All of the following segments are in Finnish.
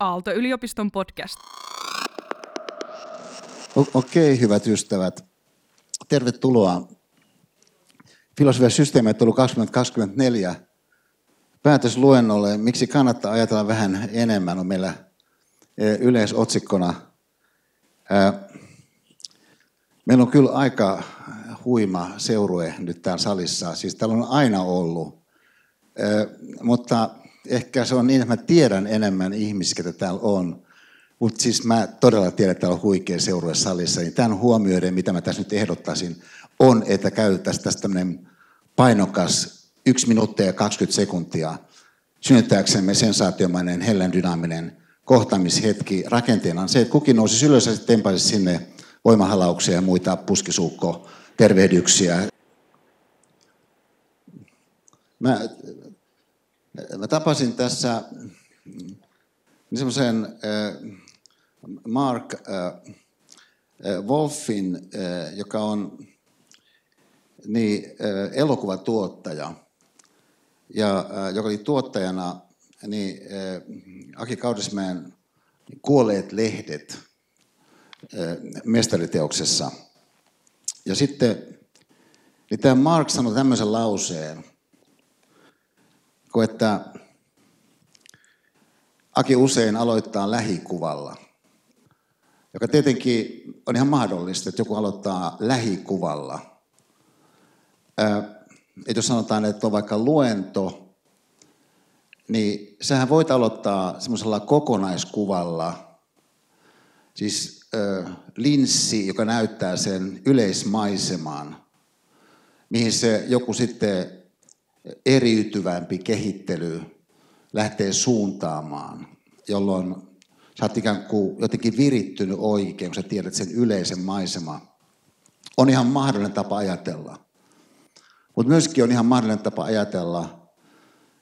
Aalto-yliopiston podcast. Okei, okay, hyvät ystävät. Tervetuloa. Filosofia systeemi tullut 2024 päätösluennolle. Miksi kannattaa ajatella vähän enemmän on meillä e, yleisotsikkona. Meillä on kyllä aika huima seurue nyt täällä salissa. Siis täällä on aina ollut. Mutta ehkä se on niin, että mä tiedän enemmän ihmisiä, ketä täällä on. Mutta siis mä todella tiedän, että täällä on huikea seurue salissa. Niin tämän huomioiden, mitä mä tässä nyt ehdottaisin, on, että käytettäisiin tästä tämmöinen painokas 1 minuuttia ja 20 sekuntia synnyttääksemme sensaatiomainen, hellen dynaaminen kohtaamishetki rakenteena on se, että kukin nousi ylös ja sitten sinne voimahalauksia ja muita puskisuukko tervehdyksiä. Mä Mä tapasin tässä niin semmoisen äh, Mark äh, äh, Wolfin, joka on niin, elokuvatuottaja, ja joka oli tuottajana niin, Aki Kaudismäen Kuolleet lehdet mestariteoksessa. Ja sitten niin tämä Mark sanoi tämmöisen lauseen, kun että Aki usein aloittaa lähikuvalla, joka tietenkin on ihan mahdollista, että joku aloittaa lähikuvalla. että jos sanotaan, että on vaikka luento, niin sähän voit aloittaa semmoisella kokonaiskuvalla, siis linssi, joka näyttää sen yleismaiseman, mihin se joku sitten eriytyvämpi kehittely lähtee suuntaamaan, jolloin sä oot ikään kuin jotenkin virittynyt oikein, kun sä tiedät sen yleisen maisema. On ihan mahdollinen tapa ajatella. Mutta myöskin on ihan mahdollinen tapa ajatella,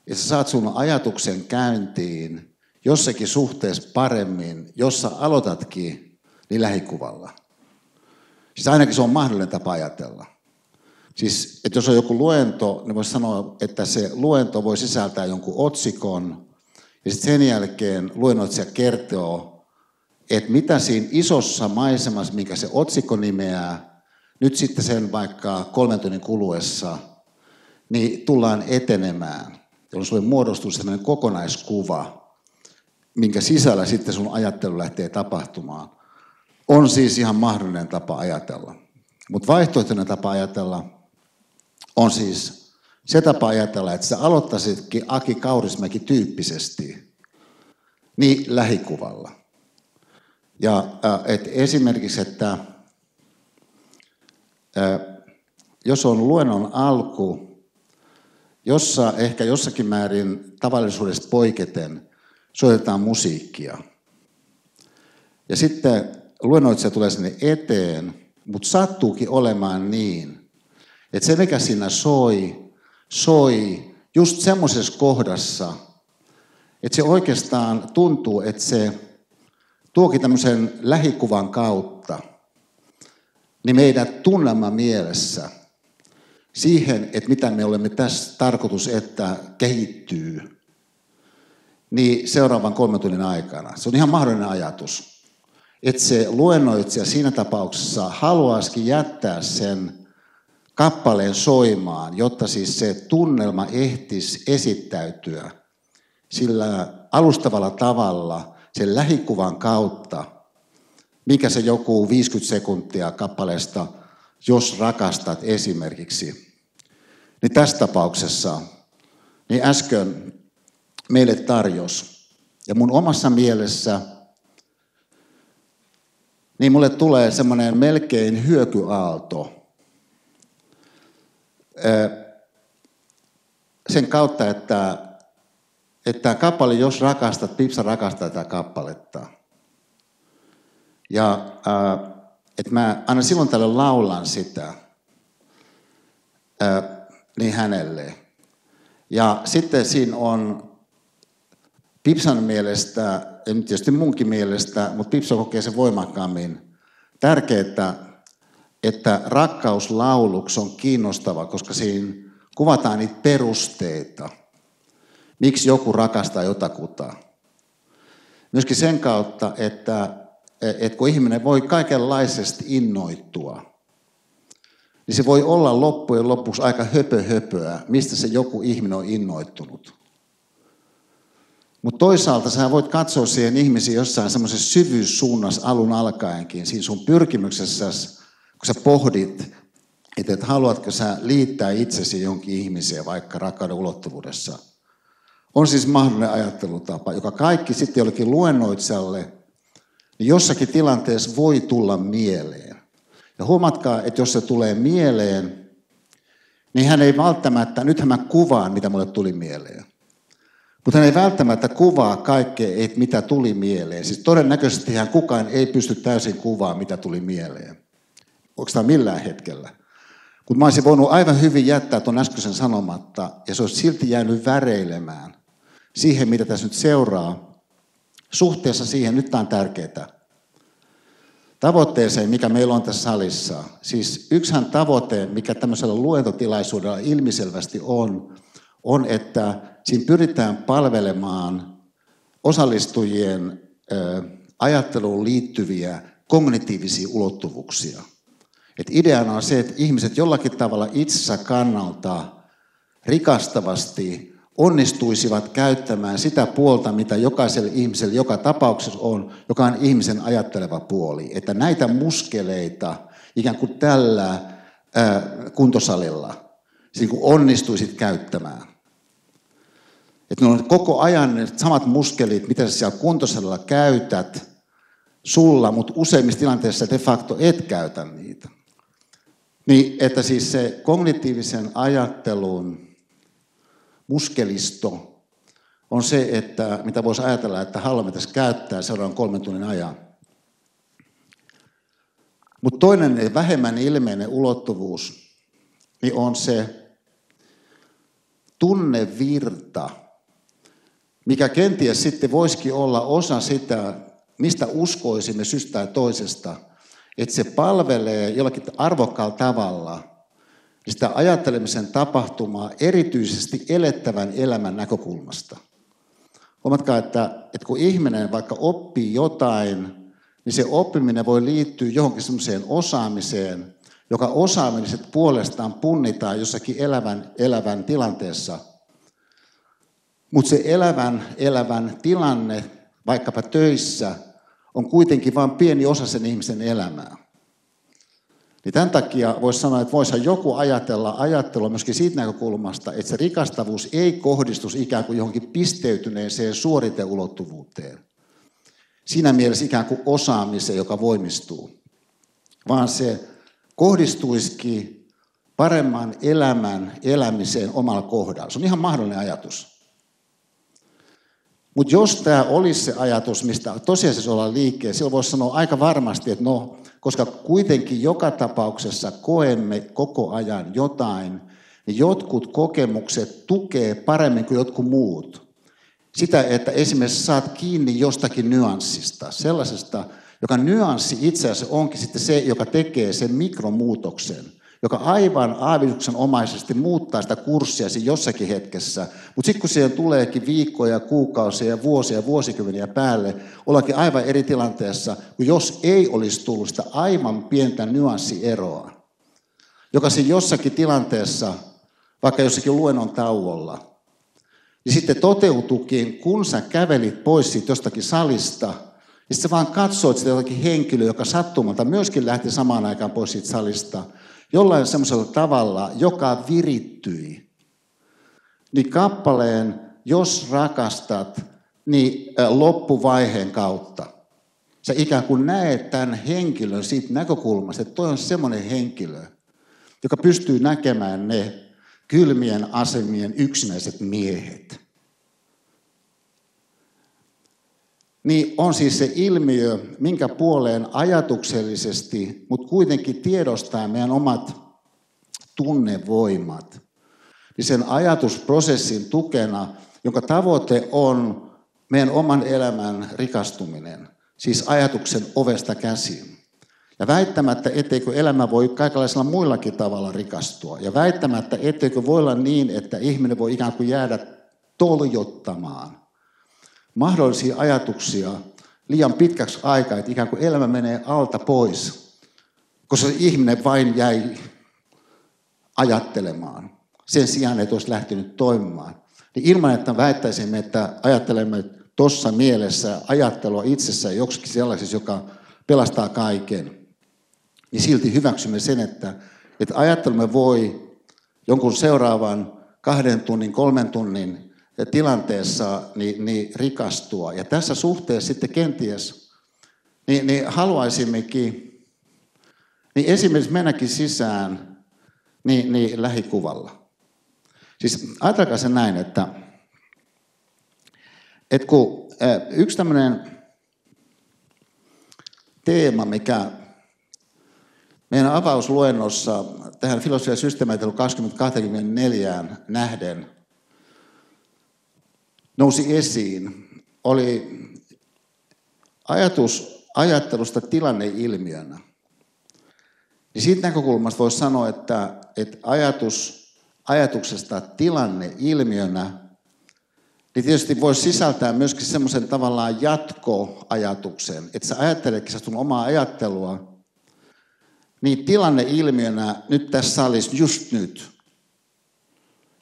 ja sä saat sun ajatuksen käyntiin jossakin suhteessa paremmin, jossa aloitatkin, niin lähikuvalla. Siis ainakin se on mahdollinen tapa ajatella. Siis, että jos on joku luento, niin voisi sanoa, että se luento voi sisältää jonkun otsikon, ja sitten sen jälkeen luennoitsija kertoo, että mitä siinä isossa maisemassa, mikä se otsikko nimeää, nyt sitten sen vaikka kolmen tunnin kuluessa, niin tullaan etenemään, jolloin sulle muodostuu sellainen kokonaiskuva, minkä sisällä sitten sun ajattelu lähtee tapahtumaan. On siis ihan mahdollinen tapa ajatella. Mutta vaihtoehtoinen tapa ajatella on siis se tapa ajatella, että sä aloittaisitkin Aki Kaurismäki tyyppisesti, niin lähikuvalla. Ja äh, et esimerkiksi, että äh, jos on luennon alku, jossa ehkä jossakin määrin tavallisuudesta poiketen soitetaan musiikkia. Ja sitten luennoitsija tulee sinne eteen, mutta sattuukin olemaan niin, että se, mikä siinä soi, soi just semmoisessa kohdassa, että se oikeastaan tuntuu, että se tuokin tämmöisen lähikuvan kautta niin meidän tunnelma mielessä siihen, että mitä me olemme tässä tarkoitus, että kehittyy, niin seuraavan kolmen tunnin aikana. Se on ihan mahdollinen ajatus. Että se luennoitsija siinä tapauksessa haluaisikin jättää sen kappaleen soimaan, jotta siis se tunnelma ehtisi esittäytyä sillä alustavalla tavalla sen lähikuvan kautta, mikä se joku 50 sekuntia kappaleesta, jos rakastat esimerkiksi. Niin tässä tapauksessa, niin äsken meille tarjos. Ja mun omassa mielessä, niin mulle tulee semmoinen melkein hyökyaalto – sen kautta, että, että tämä kappale, jos rakastat, Pipsa rakastaa tätä kappaletta. Ja että mä aina silloin tällä laulan sitä niin hänelle. Ja sitten siinä on Pipsan mielestä, ja nyt tietysti munkin mielestä, mutta Pipsa kokee sen voimakkaammin, tärkeää, että rakkauslauluksi on kiinnostava, koska siinä kuvataan niitä perusteita, miksi joku rakastaa jotakuta. myöskin sen kautta, että, että kun ihminen voi kaikenlaisesti innoittua, niin se voi olla loppujen lopuksi aika höpö höpöä, mistä se joku ihminen on innoittunut. Mutta toisaalta sä voit katsoa siihen ihmisiin jossain semmoisessa syvyyssuunnassa alun alkaenkin, siinä sun pyrkimyksessä, kun sä pohdit, että et haluatko sä liittää itsesi jonkin ihmiseen vaikka rakkauden ulottuvuudessa. On siis mahdollinen ajattelutapa, joka kaikki sitten jollekin luennoitsalle, niin jossakin tilanteessa voi tulla mieleen. Ja huomatkaa, että jos se tulee mieleen, niin hän ei välttämättä, nythän mä kuvaan, mitä mulle tuli mieleen. Mutta hän ei välttämättä kuvaa kaikkea, mitä tuli mieleen. Siis todennäköisesti hän kukaan ei pysty täysin kuvaamaan, mitä tuli mieleen. Tämä millään hetkellä? Mutta mä olisin voinut aivan hyvin jättää tuon äskeisen sanomatta, ja se olisi silti jäänyt väreilemään siihen, mitä tässä nyt seuraa, suhteessa siihen, nyt tämä on tärkeää, tavoitteeseen, mikä meillä on tässä salissa. Siis yksihän tavoite, mikä tämmöisellä luentotilaisuudella ilmiselvästi on, on, että siinä pyritään palvelemaan osallistujien ajatteluun liittyviä kognitiivisia ulottuvuuksia. Et ideana on se, että ihmiset jollakin tavalla itsensä kannalta rikastavasti onnistuisivat käyttämään sitä puolta, mitä jokaiselle ihmiselle joka tapauksessa on, joka on ihmisen ajatteleva puoli. Että näitä muskeleita ikään kuin tällä ää, kuntosalilla niin kuin onnistuisit käyttämään. Että ne on koko ajan ne samat muskelit, mitä sä siellä kuntosalilla käytät sulla, mutta useimmissa tilanteissa de facto et käytä niitä. Niin, että siis se kognitiivisen ajattelun muskelisto on se, että mitä voisi ajatella, että haluamme tässä käyttää seuraavan kolmen tunnin ajan. Mutta toinen vähemmän ilmeinen ulottuvuus niin on se tunnevirta, mikä kenties sitten voisikin olla osa sitä, mistä uskoisimme syystä toisesta, että se palvelee jollakin arvokkaalla tavalla sitä ajattelemisen tapahtumaa erityisesti elettävän elämän näkökulmasta. Huomatkaa, että, että kun ihminen vaikka oppii jotain, niin se oppiminen voi liittyä johonkin semmoiseen osaamiseen, joka osaaminen puolestaan punnitaan jossakin elävän, elävän tilanteessa – mutta se elävän, elävän tilanne, vaikkapa töissä, on kuitenkin vain pieni osa sen ihmisen elämää. Niin tämän takia voisi sanoa, että voisihan joku ajatella ajattelua myöskin siitä näkökulmasta, että se rikastavuus ei kohdistus ikään kuin johonkin pisteytyneeseen suoriteulottuvuuteen. Siinä mielessä ikään kuin osaamiseen, joka voimistuu. Vaan se kohdistuisikin paremman elämän elämiseen omalla kohdalla. Se on ihan mahdollinen ajatus. Mutta jos tämä olisi se ajatus, mistä tosiasiassa ollaan liikkeellä, silloin voisi sanoa aika varmasti, että no, koska kuitenkin joka tapauksessa koemme koko ajan jotain, niin jotkut kokemukset tukee paremmin kuin jotkut muut. Sitä, että esimerkiksi saat kiinni jostakin nyanssista, sellaisesta, joka nyanssi itse asiassa onkin sitten se, joka tekee sen mikromuutoksen – joka aivan aavistuksen omaisesti muuttaa sitä kurssia jossakin hetkessä. Mutta sitten kun siihen tuleekin viikkoja, kuukausia, ja vuosia ja vuosikymmeniä päälle, ollaankin aivan eri tilanteessa, kuin jos ei olisi tullut sitä aivan pientä nyanssieroa, joka siinä jossakin tilanteessa, vaikka jossakin luennon tauolla, niin sitten toteutukin, kun sä kävelit pois siitä jostakin salista, niin sä vaan katsoit sitä jotakin henkilöä, joka sattumalta myöskin lähti samaan aikaan pois siitä salista – jollain semmoisella tavalla, joka virittyi. Niin kappaleen, jos rakastat, niin loppuvaiheen kautta. Sä ikään kuin näet tämän henkilön siitä näkökulmasta, että toi on semmoinen henkilö, joka pystyy näkemään ne kylmien asemien yksinäiset miehet. Niin on siis se ilmiö, minkä puoleen ajatuksellisesti, mutta kuitenkin tiedostaa meidän omat tunnevoimat. Niin sen ajatusprosessin tukena, jonka tavoite on meidän oman elämän rikastuminen, siis ajatuksen ovesta käsin. Ja väittämättä, etteikö elämä voi kaikenlaisilla muillakin tavalla rikastua. Ja väittämättä, etteikö voi olla niin, että ihminen voi ikään kuin jäädä toljottamaan mahdollisia ajatuksia liian pitkäksi aikaa, että ikään kuin elämä menee alta pois, koska se ihminen vain jäi ajattelemaan sen sijaan, että olisi lähtenyt toimimaan. Niin ilman, että väittäisimme, että ajattelemme tuossa mielessä ajattelua itsessään joksikin sellaisessa, joka pelastaa kaiken, niin silti hyväksymme sen, että, että ajattelumme voi jonkun seuraavan kahden tunnin, kolmen tunnin tilanteessa niin, niin rikastua. Ja tässä suhteessa sitten kenties niin, niin haluaisimmekin niin esimerkiksi mennäkin sisään niin, niin lähikuvalla. Siis ajatelkaa se näin, että, että kun yksi tämmöinen teema, mikä meidän avausluennossa tähän filosofia systeemitelu 2024 nähden nousi esiin, oli ajatus ajattelusta tilanneilmiönä. Ja siitä näkökulmasta voisi sanoa, että, että ajatus ajatuksesta tilanneilmiönä, niin tietysti voisi sisältää myöskin semmoisen tavallaan jatkoajatuksen, että sä ajatteletkin sun omaa ajattelua, niin tilanneilmiönä nyt tässä salissa just nyt.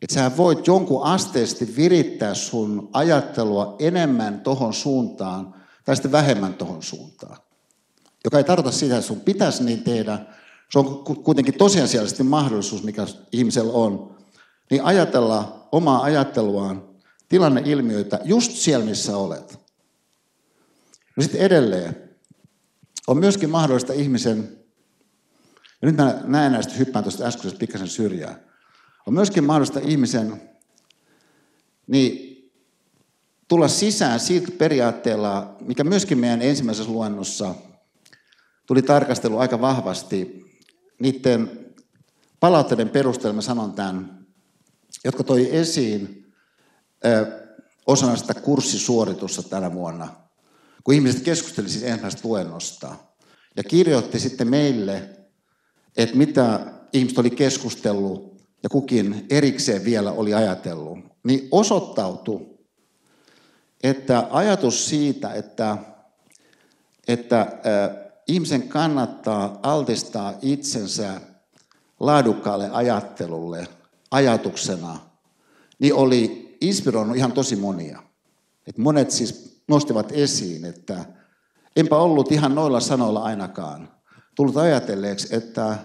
Että sä voit jonkun asteesti virittää sun ajattelua enemmän tohon suuntaan tai sitten vähemmän tohon suuntaan. Joka ei tarkoita sitä, että sun pitäisi niin tehdä. Se on kuitenkin tosiasiallisesti mahdollisuus, mikä ihmisellä on. Niin ajatella omaa ajatteluaan, tilanneilmiöitä just siellä, missä olet. No sitten edelleen. On myöskin mahdollista ihmisen, ja nyt mä näen näistä hyppään tuosta äskeisestä pikkasen syrjää. On myöskin mahdollista ihmisen niin tulla sisään siitä periaatteella, mikä myöskin meidän ensimmäisessä luennossa tuli tarkastelu aika vahvasti. Niiden palautteiden perusteella mä sanon tämän, jotka toi esiin ö, osana sitä kurssisuoritusta tänä vuonna, kun ihmiset keskustelivat siis ensimmäisestä luennosta ja kirjoitti sitten meille, että mitä ihmiset oli keskustellut ja kukin erikseen vielä oli ajatellut, niin osoittautui, että ajatus siitä, että, että ihmisen kannattaa altistaa itsensä laadukkaalle ajattelulle ajatuksena, niin oli inspiroinut ihan tosi monia. Et monet siis nostivat esiin, että enpä ollut ihan noilla sanoilla ainakaan tullut ajatelleeksi, että,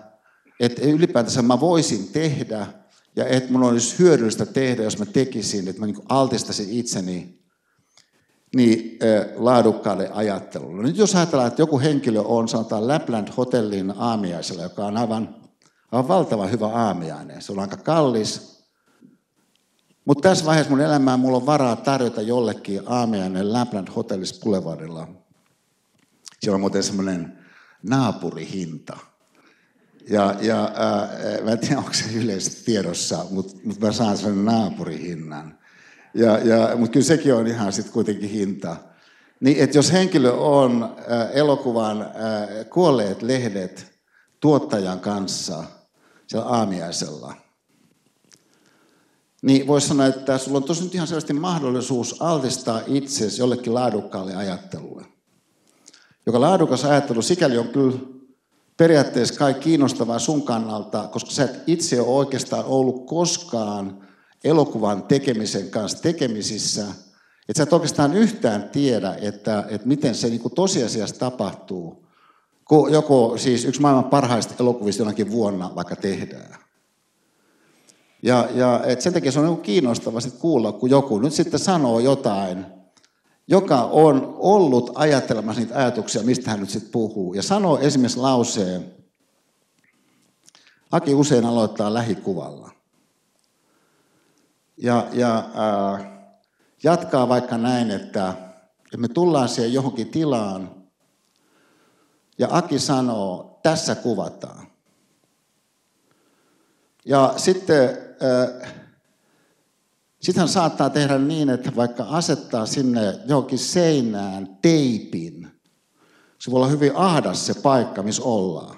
että ylipäätänsä mä voisin tehdä ja että mun olisi hyödyllistä tehdä, jos mä tekisin, että mä niin altistaisin itseni niin, laadukkaalle ajattelulle. Nyt jos ajatellaan, että joku henkilö on, sanotaan Lapland Hotellin aamiaisella, joka on aivan, aivan valtavan hyvä aamiainen. Se on aika kallis. Mutta tässä vaiheessa mun elämää mulla on varaa tarjota jollekin aamiainen Lapland Hotellissa Boulevardilla. Siellä on muuten semmoinen naapurihinta. Ja, ja ää, mä en tiedä, onko se yleisesti tiedossa, mutta, mutta mä saan sen naapurihinnan. Ja, ja, mutta kyllä sekin on ihan sitten kuitenkin hinta. Niin, että jos henkilö on ää, elokuvan ää, kuolleet lehdet tuottajan kanssa siellä aamiaisella, niin voisi sanoa, että sulla on tosi nyt ihan selvästi mahdollisuus altistaa itsesi jollekin laadukkaalle ajattelulle. Joka laadukas ajattelu sikäli on kyllä periaatteessa kai kiinnostavaa sun kannalta, koska sä et itse ole oikeastaan ollut koskaan elokuvan tekemisen kanssa tekemisissä, että sä et oikeastaan yhtään tiedä, että, että miten se niin tosiasiassa tapahtuu, kun joko siis yksi maailman parhaista elokuvista jonakin vuonna vaikka tehdään. Ja, ja et sen takia se on niin kiinnostavaa kuulla, kun joku nyt sitten sanoo jotain, joka on ollut ajattelemassa niitä ajatuksia, mistä hän nyt sitten puhuu. Ja sanoo esimerkiksi lauseen, Aki usein aloittaa lähikuvalla. Ja, ja äh, jatkaa vaikka näin, että, että me tullaan siihen johonkin tilaan, ja Aki sanoo, tässä kuvataan. Ja sitten äh, sitten hän saattaa tehdä niin, että vaikka asettaa sinne johonkin seinään teipin, se voi olla hyvin ahdas se paikka, missä ollaan.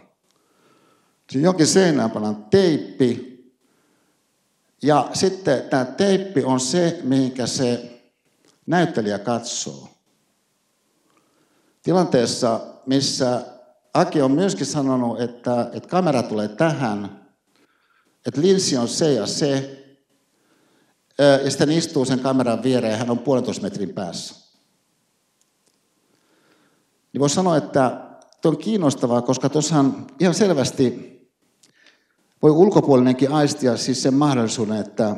Siinä johonkin seinään pannaan teippi, ja sitten tämä teippi on se, mihinkä se näyttelijä katsoo. Tilanteessa, missä Aki on myöskin sanonut, että, että kamera tulee tähän, että linssi on se ja se, ja sitten istuu sen kameran viereen ja hän on puolentoista metrin päässä. Niin voisi sanoa, että tuo on kiinnostavaa, koska tuossahan ihan selvästi voi ulkopuolinenkin aistia siis sen mahdollisuuden, että,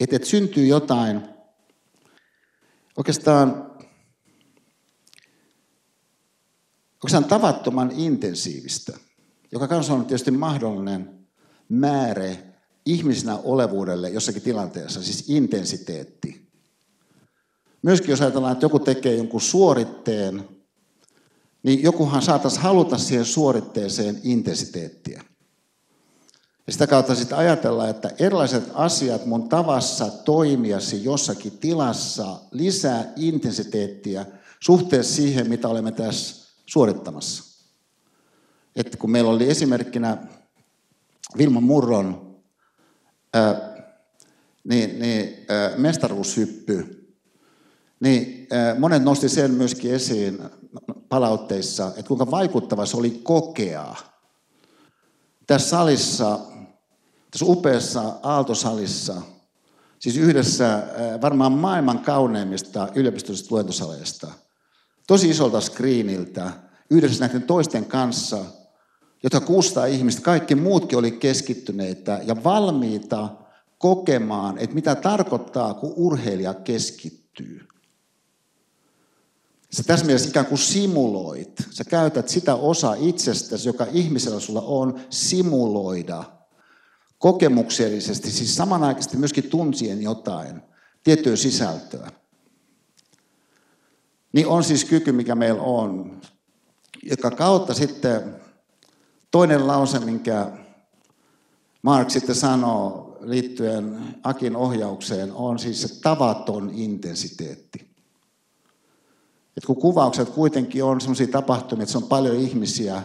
että, että syntyy jotain oikeastaan, oikeastaan tavattoman intensiivistä, joka kanssa on tietysti mahdollinen määrä ihmisenä olevuudelle jossakin tilanteessa, siis intensiteetti. Myöskin jos ajatellaan, että joku tekee jonkun suoritteen, niin jokuhan saataisiin haluta siihen suoritteeseen intensiteettiä. Ja sitä kautta sitten ajatella, että erilaiset asiat mun tavassa toimiasi jossakin tilassa lisää intensiteettiä suhteessa siihen, mitä olemme tässä suorittamassa. Että kun meillä oli esimerkkinä Vilma Murron niin, niin, ää, mestaruushyppy, niin ää, monet nosti sen myöskin esiin palautteissa, että kuinka vaikuttava se oli kokea. Tässä salissa, tässä upeassa Aaltosalissa, siis yhdessä varmaan maailman kauneimmista yliopistollisista luentosaleista, tosi isolta screeniltä, yhdessä näiden toisten kanssa, jota 600 ihmistä, kaikki muutkin oli keskittyneitä ja valmiita kokemaan, että mitä tarkoittaa, kun urheilija keskittyy. Sä tässä mielessä ikään kuin simuloit. Sä käytät sitä osa itsestäsi, joka ihmisellä sulla on, simuloida kokemuksellisesti, siis samanaikaisesti myöskin tuntien jotain, tiettyä sisältöä. Niin on siis kyky, mikä meillä on, joka kautta sitten toinen lause, minkä Mark sitten sanoo liittyen Akin ohjaukseen, on siis se tavaton intensiteetti. Et kun kuvaukset kuitenkin on sellaisia tapahtumia, että se on paljon ihmisiä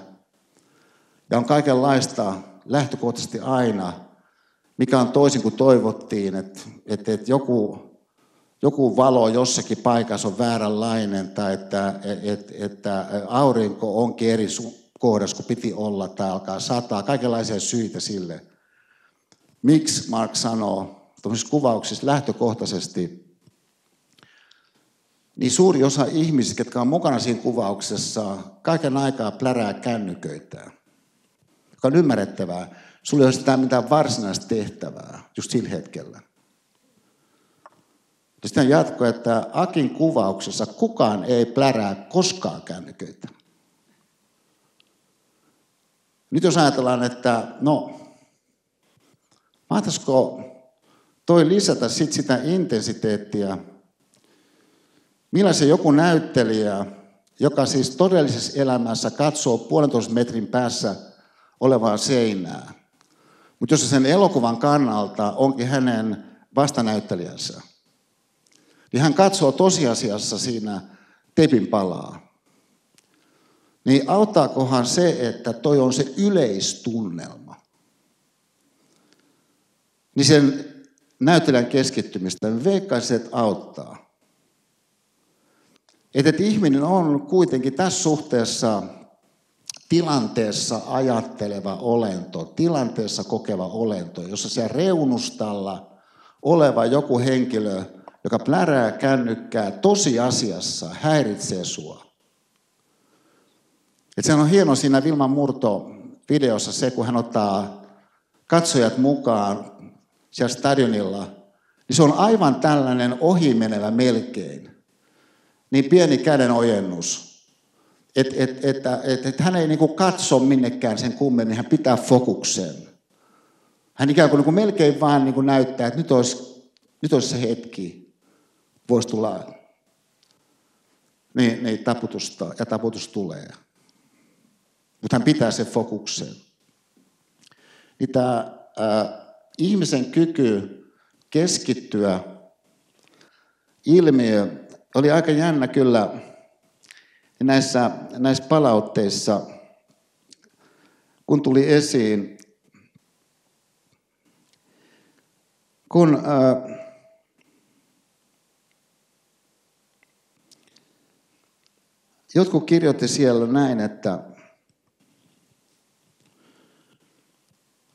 ja on kaikenlaista lähtökohtaisesti aina, mikä on toisin kuin toivottiin, että, että, että joku, joku valo jossakin paikassa on vääränlainen tai että, että, että aurinko onkin eri kohdassa kuin piti olla tai alkaa sataa, kaikenlaisia syitä sille. Miksi Mark sanoo tuollaisissa kuvauksissa lähtökohtaisesti, niin suuri osa ihmisistä, jotka on mukana siinä kuvauksessa, kaiken aikaa plärää kännyköitä. Joka on ymmärrettävää. Sulla ei ole sitä mitään varsinaista tehtävää just sillä hetkellä. Ja sitten jatko, että Akin kuvauksessa kukaan ei plärää koskaan kännyköitä. Nyt jos ajatellaan, että no, mahtaisiko toi lisätä sit sitä intensiteettiä Millaisen joku näyttelijä, joka siis todellisessa elämässä katsoo puolentoista metrin päässä olevaa seinää, mutta jos se sen elokuvan kannalta onkin hänen vastanäyttelijänsä, niin hän katsoo tosiasiassa siinä tepin palaa. Niin auttaakohan se, että toi on se yleistunnelma? Niin sen näyttelijän keskittymistä, veikkaisin, että auttaa. Että, että ihminen on kuitenkin tässä suhteessa tilanteessa ajatteleva olento, tilanteessa kokeva olento, jossa siellä reunustalla oleva joku henkilö, joka plärää kännykkää tosiasiassa, häiritsee sua. Et sehän on hieno siinä Vilman Murto videossa se, kun hän ottaa katsojat mukaan siellä stadionilla, niin se on aivan tällainen ohimenevä melkein niin pieni käden ojennus. Että et, et, et, et hän ei niinku katso minnekään sen kummemmin, niin hän pitää fokuksen. Hän ikään kuin, niinku melkein vaan niinku näyttää, että nyt olisi, nyt olisi se hetki, voisi tulla niin, niin taputusta, ja taputus tulee mutta hän pitää sen fokukseen. Niin tämä ihmisen kyky keskittyä ilmiö oli aika jännä kyllä näissä, näissä palautteissa, kun tuli esiin, kun ää, jotkut kirjoitti siellä näin, että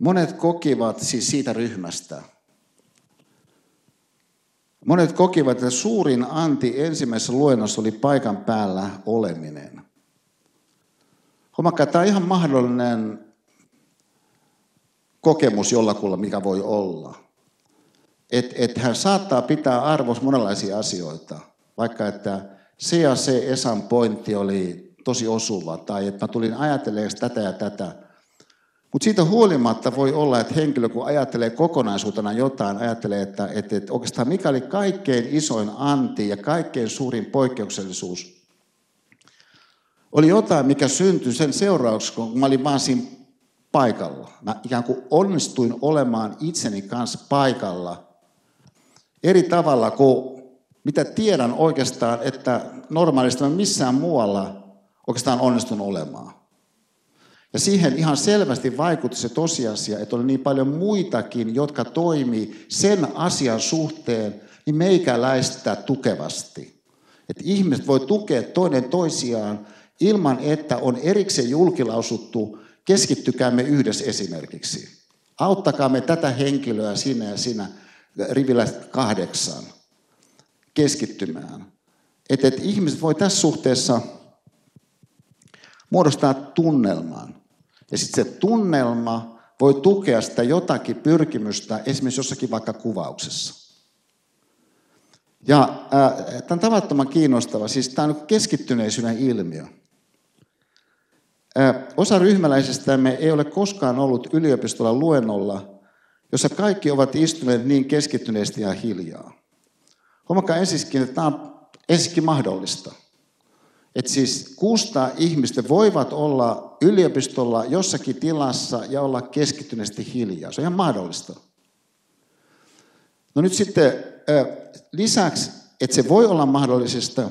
monet kokivat siis siitä ryhmästä, Monet kokivat, että suurin anti ensimmäisessä luennossa oli paikan päällä oleminen. Huomakkaa, tämä on ihan mahdollinen kokemus jollakulla, mikä voi olla. Että et hän saattaa pitää arvossa monenlaisia asioita, vaikka että se ja se Esan pointti oli tosi osuva, tai että mä tulin ajatelemaan tätä ja tätä. Mutta siitä huolimatta voi olla, että henkilö kun ajattelee kokonaisuutena jotain, ajattelee, että, että, että oikeastaan mikä oli kaikkein isoin anti ja kaikkein suurin poikkeuksellisuus, oli jotain, mikä syntyi sen seurauksena, kun mä olin vaan siinä paikalla. Mä ikään kuin onnistuin olemaan itseni kanssa paikalla eri tavalla kuin mitä tiedän oikeastaan, että normaalisti mä missään muualla oikeastaan onnistun olemaan. Ja siihen ihan selvästi vaikutti se tosiasia, että oli niin paljon muitakin, jotka toimii sen asian suhteen niin meikäläistä tukevasti. Että ihmiset voi tukea toinen toisiaan ilman, että on erikseen julkilausuttu, keskittykäämme yhdessä esimerkiksi. Auttakaamme tätä henkilöä sinä ja sinä rivillä kahdeksan keskittymään. Että et ihmiset voi tässä suhteessa muodostaa tunnelman. Ja sitten se tunnelma voi tukea sitä jotakin pyrkimystä esimerkiksi jossakin vaikka kuvauksessa. Ja äh, tämä on tavattoman kiinnostava, siis tämä on keskittyneisyyden ilmiö. Äh, osa ryhmäläisistämme ei ole koskaan ollut yliopistolla luennolla, jossa kaikki ovat istuneet niin keskittyneesti ja hiljaa. Huomakaa ensiskin, että tämä on ensiskin mahdollista. Että siis 600 ihmistä voivat olla yliopistolla jossakin tilassa ja olla keskittyneesti hiljaa. Se on ihan mahdollista. No nyt sitten lisäksi, että se voi olla mahdollisesta,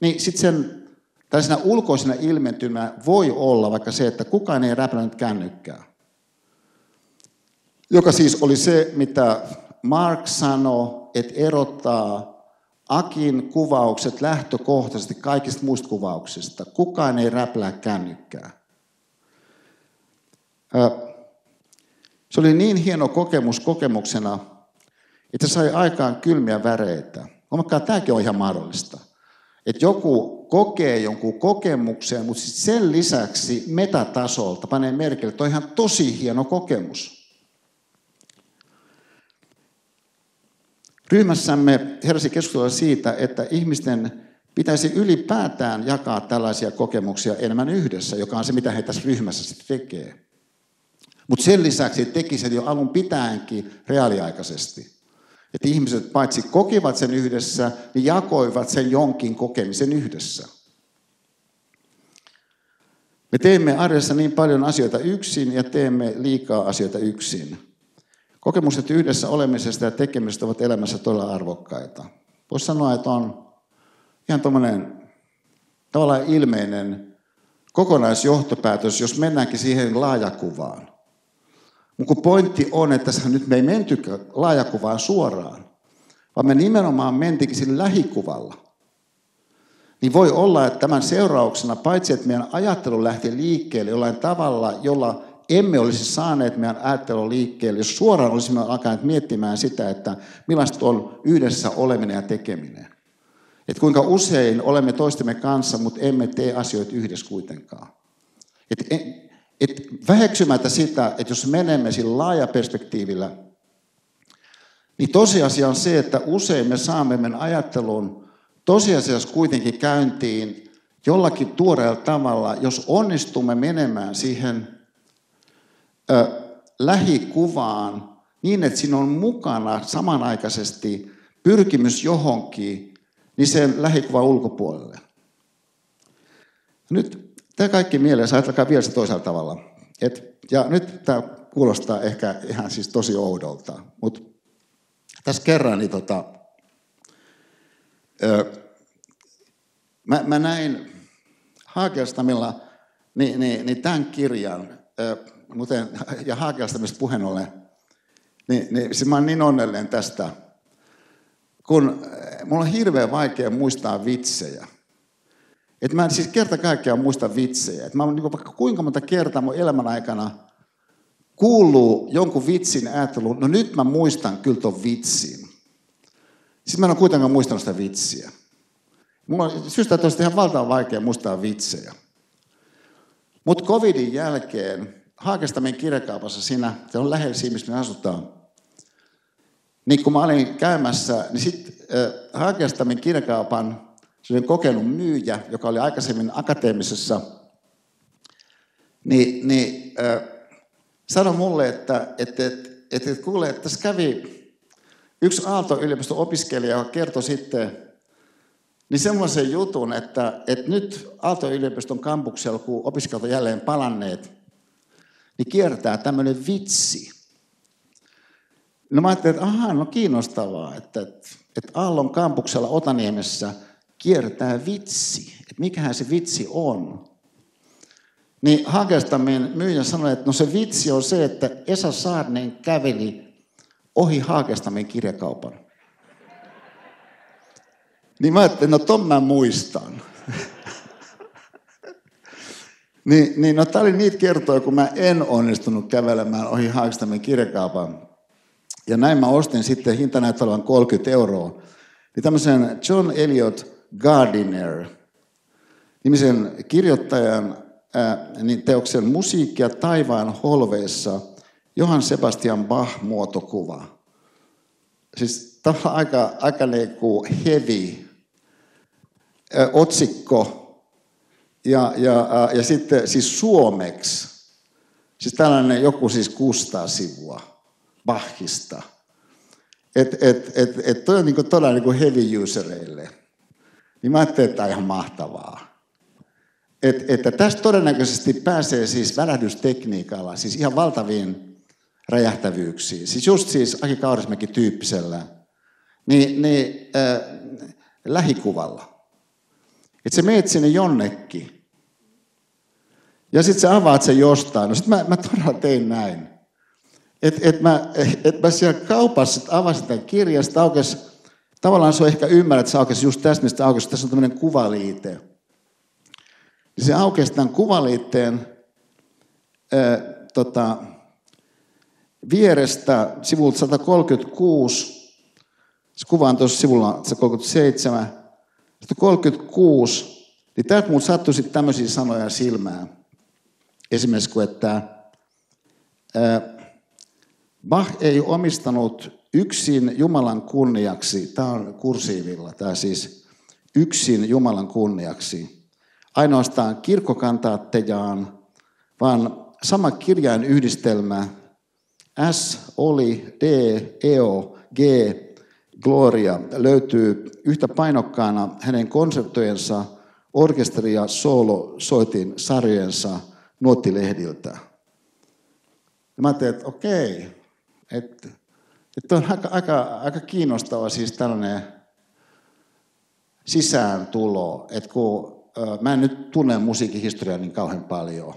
niin sitten sen tällaisena ulkoisena ilmentymä voi olla vaikka se, että kukaan ei räplännyt kännykkää. Joka siis oli se, mitä Mark sanoi, että erottaa Akin kuvaukset lähtökohtaisesti kaikista muista kuvauksista. Kukaan ei räplää kännykkää. Se oli niin hieno kokemus kokemuksena, että sai aikaan kylmiä väreitä. Huomakkaa, tämäkin on ihan mahdollista. Että joku kokee jonkun kokemuksen, mutta sen lisäksi metatasolta panee merkille, että on ihan tosi hieno kokemus. Ryhmässämme heräsi keskustelua siitä, että ihmisten pitäisi ylipäätään jakaa tällaisia kokemuksia enemmän yhdessä, joka on se, mitä he tässä ryhmässä sitten tekee. Mutta sen lisäksi teki sen jo alun pitäenkin reaaliaikaisesti. Että ihmiset paitsi kokivat sen yhdessä, niin jakoivat sen jonkin kokemisen yhdessä. Me teemme arjessa niin paljon asioita yksin ja teemme liikaa asioita yksin. Kokemukset yhdessä olemisesta ja tekemisestä ovat elämässä todella arvokkaita. Voisi sanoa, että on ihan tuommoinen tavallaan ilmeinen kokonaisjohtopäätös, jos mennäänkin siihen laajakuvaan. Mutta pointti on, että nyt me ei menty laajakuvaan suoraan, vaan me nimenomaan mentikin sillä lähikuvalla. Niin voi olla, että tämän seurauksena, paitsi että meidän ajattelu lähti liikkeelle jollain tavalla, jolla emme olisi saaneet meidän ajattelun liikkeelle, jos suoraan olisimme alkaneet miettimään sitä, että millaista on yhdessä oleminen ja tekeminen. Että kuinka usein olemme toistemme kanssa, mutta emme tee asioita yhdessä kuitenkaan. Et, et väheksymättä sitä, että jos menemme sillä laaja perspektiivillä, niin tosiasia on se, että usein me saamme meidän ajattelun tosiasiassa kuitenkin käyntiin jollakin tuoreella tavalla, jos onnistumme menemään siihen lähikuvaan niin, että siinä on mukana samanaikaisesti pyrkimys johonkin, niin sen lähikuvan ulkopuolelle. Nyt tämä kaikki mielessä, ajatelkaa vielä se toisella tavalla. Et, ja nyt tämä kuulostaa ehkä ihan siis tosi oudolta, mutta tässä kerran niin tota, ö, mä, mä näin Haakelstamilla niin, niin, niin tämän kirjan, ö, muuten, ja Haakelstamista puheen ollen, niin, niin siis mä olen niin onnellinen tästä, kun mulla on hirveän vaikea muistaa vitsejä. Että mä en siis kerta kaikkiaan muista vitsejä. Että mä oon niin vaikka kuinka monta kertaa mun elämän aikana kuuluu jonkun vitsin ajatteluun, no nyt mä muistan kyllä ton vitsin. Sitten mä en ole kuitenkaan muistanut sitä vitsiä. Mulla on syystä toista ihan valtavan vaikea muistaa vitsejä. Mutta covidin jälkeen Haakestamin kirjakaupassa siinä, se on lähellä siinä, missä me asutaan. Niin kun mä olin käymässä, niin sitten äh, Haakestamin kirjakaupan kokenut myyjä, joka oli aikaisemmin akateemisessa, niin, niin äh, sanoi mulle, että, että, että, että, että kuule, että tässä kävi yksi Aalto-yliopiston opiskelija, joka kertoi sitten niin semmoisen jutun, että, että nyt Aalto-yliopiston kampuksella, kun opiskelijat jälleen palanneet, niin kiertää tämmöinen vitsi. No mä ajattelin, että ahaa, no kiinnostavaa, että, että, Aallon kampuksella Otaniemessä kiertää vitsi. Että mikähän se vitsi on. Niin Hagestamin myyjä sanoi, että no se vitsi on se, että Esa Saarnen käveli ohi Haagestamin kirjakaupan. Niin mä ajattelin, no ton mä muistan. Niin, niin no tää oli niitä kertoja, kun mä en onnistunut kävelemään ohi Haagestamin kirjakaupan. Ja näin mä ostin sitten hinta näyttää olevan 30 euroa. Niin tämmöisen John Eliot Gardiner nimisen kirjoittajan ää, niin teoksen Musiikkia taivaan holveissa Johann Sebastian Bach-muotokuva. Siis tavallaan aika, aika niinku heavy otsikko ja, ja, ja sitten siis suomeksi. Siis tällainen joku siis 600 sivua Bachista. Että et, et, et toi on niinku todella niinku heavy usereille. Niin mä ajattelin, että tämä on ihan mahtavaa. Et, että tästä todennäköisesti pääsee siis välähdystekniikalla, siis ihan valtaviin räjähtävyyksiin. Siis just siis Aki Kaurismäki tyyppisellä, niin, niin äh, lähikuvalla. Että sä meet sinne jonnekin. Ja sitten sä avaat sen jostain. No sit mä, mä todella tein näin. Että et mä, et mä siellä kaupassa avasin tämän kirjasta, aukesi Tavallaan se on ehkä ymmärrät, että se aukesi just tästä, mistä aukesi. Tässä on tämmöinen kuvaliite. Niin se aukesi tämän kuvaliitteen ää, tota, vierestä sivulta 136. Se kuva on tuossa sivulla 137. 136. Niin täältä mun sattui sitten tämmöisiä sanoja silmään. Esimerkiksi kuin, että Bach ei omistanut yksin Jumalan kunniaksi, tämä on kursiivilla, tämä siis yksin Jumalan kunniaksi, ainoastaan kirkkokantaattejaan, vaan sama kirjain yhdistelmä S, oli, D, EO, G, Gloria löytyy yhtä painokkaana hänen konserttojensa, orkesteri- ja soolo-soitin sarjojensa nuottilehdiltä. Ja mä ajattelin, että okei, että että on aika, aika, aika kiinnostava siis tällainen sisääntulo, että kun mä en nyt tunne musiikin historiaa niin kauhean paljon.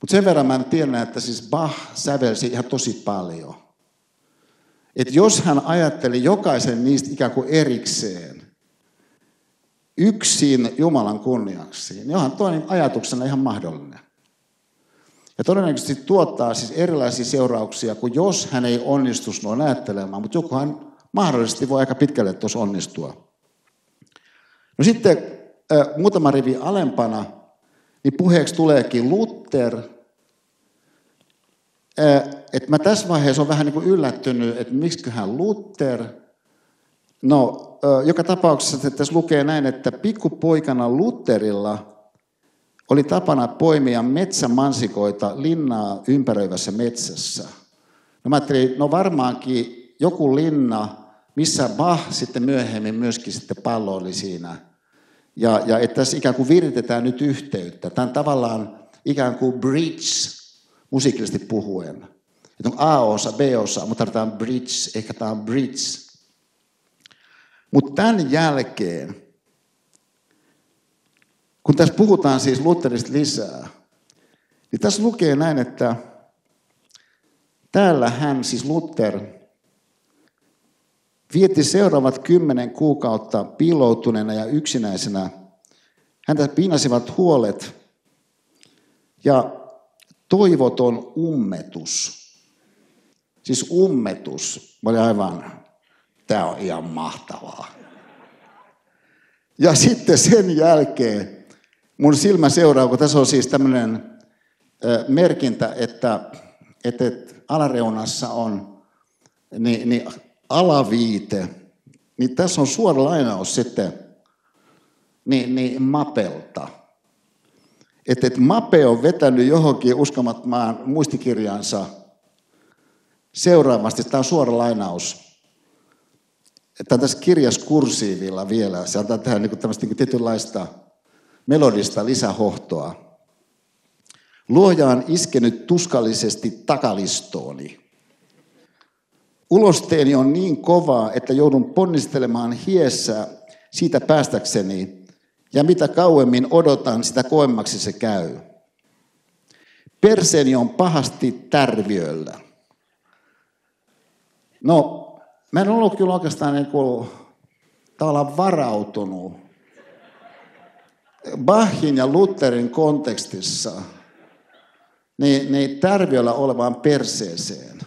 Mutta sen verran mä tiedän, että siis Bach sävelsi ihan tosi paljon. Että jos hän ajatteli jokaisen niistä ikään kuin erikseen, yksin Jumalan kunniaksi, niin onhan toinen ajatuksena ihan mahdollinen. Ja todennäköisesti tuottaa siis erilaisia seurauksia kuin jos hän ei onnistus noin ajattelemaan, mutta jokuhan mahdollisesti voi aika pitkälle tuossa onnistua. No sitten muutama rivi alempana, niin puheeksi tuleekin Luther. Että mä tässä vaiheessa on vähän niin kuin yllättynyt, että miksiköhän Luther. No, joka tapauksessa tässä lukee näin, että pikkupoikana Lutherilla – oli tapana poimia metsämansikoita linnaa ympäröivässä metsässä. No mä ajattelin, no varmaankin joku linna, missä Bach sitten myöhemmin myöskin sitten pallo oli siinä. Ja, ja että tässä ikään kuin viritetään nyt yhteyttä. Tämä on tavallaan ikään kuin bridge musiikillisesti puhuen. Että on A-osa, B-osa, mutta tarvitaan bridge, ehkä tämä on bridge. Mutta tämän jälkeen kun tässä puhutaan siis Lutherista lisää, niin tässä lukee näin, että täällä hän, siis Luther, vietti seuraavat kymmenen kuukautta piiloutuneena ja yksinäisenä Häntä piinasivat huolet ja toivoton ummetus. Siis ummetus. Mä olin aivan, tämä on ihan mahtavaa. Ja sitten sen jälkeen mun silmä seuraa, kun tässä on siis tämmöinen merkintä, että, että alareunassa on niin, niin alaviite, niin tässä on suora lainaus sitten niin, niin Mapelta. Että et Mape on vetänyt johonkin uskomattomaan muistikirjansa seuraavasti. Tämä on suora lainaus. Tämä tässä kirjaskursiivilla vielä. Se antaa tähän niin tämmöistä niin tietynlaista melodista lisähohtoa. Luoja on iskenyt tuskallisesti takalistooni. Ulosteeni on niin kovaa, että joudun ponnistelemaan hiessä siitä päästäkseni, ja mitä kauemmin odotan, sitä koemmaksi se käy. Perseeni on pahasti tärviöllä. No, mä en ollut kyllä oikeastaan niin kuin, tavallaan varautunut Bachin ja Lutherin kontekstissa niin, niin tärviöllä olevaan perseeseen.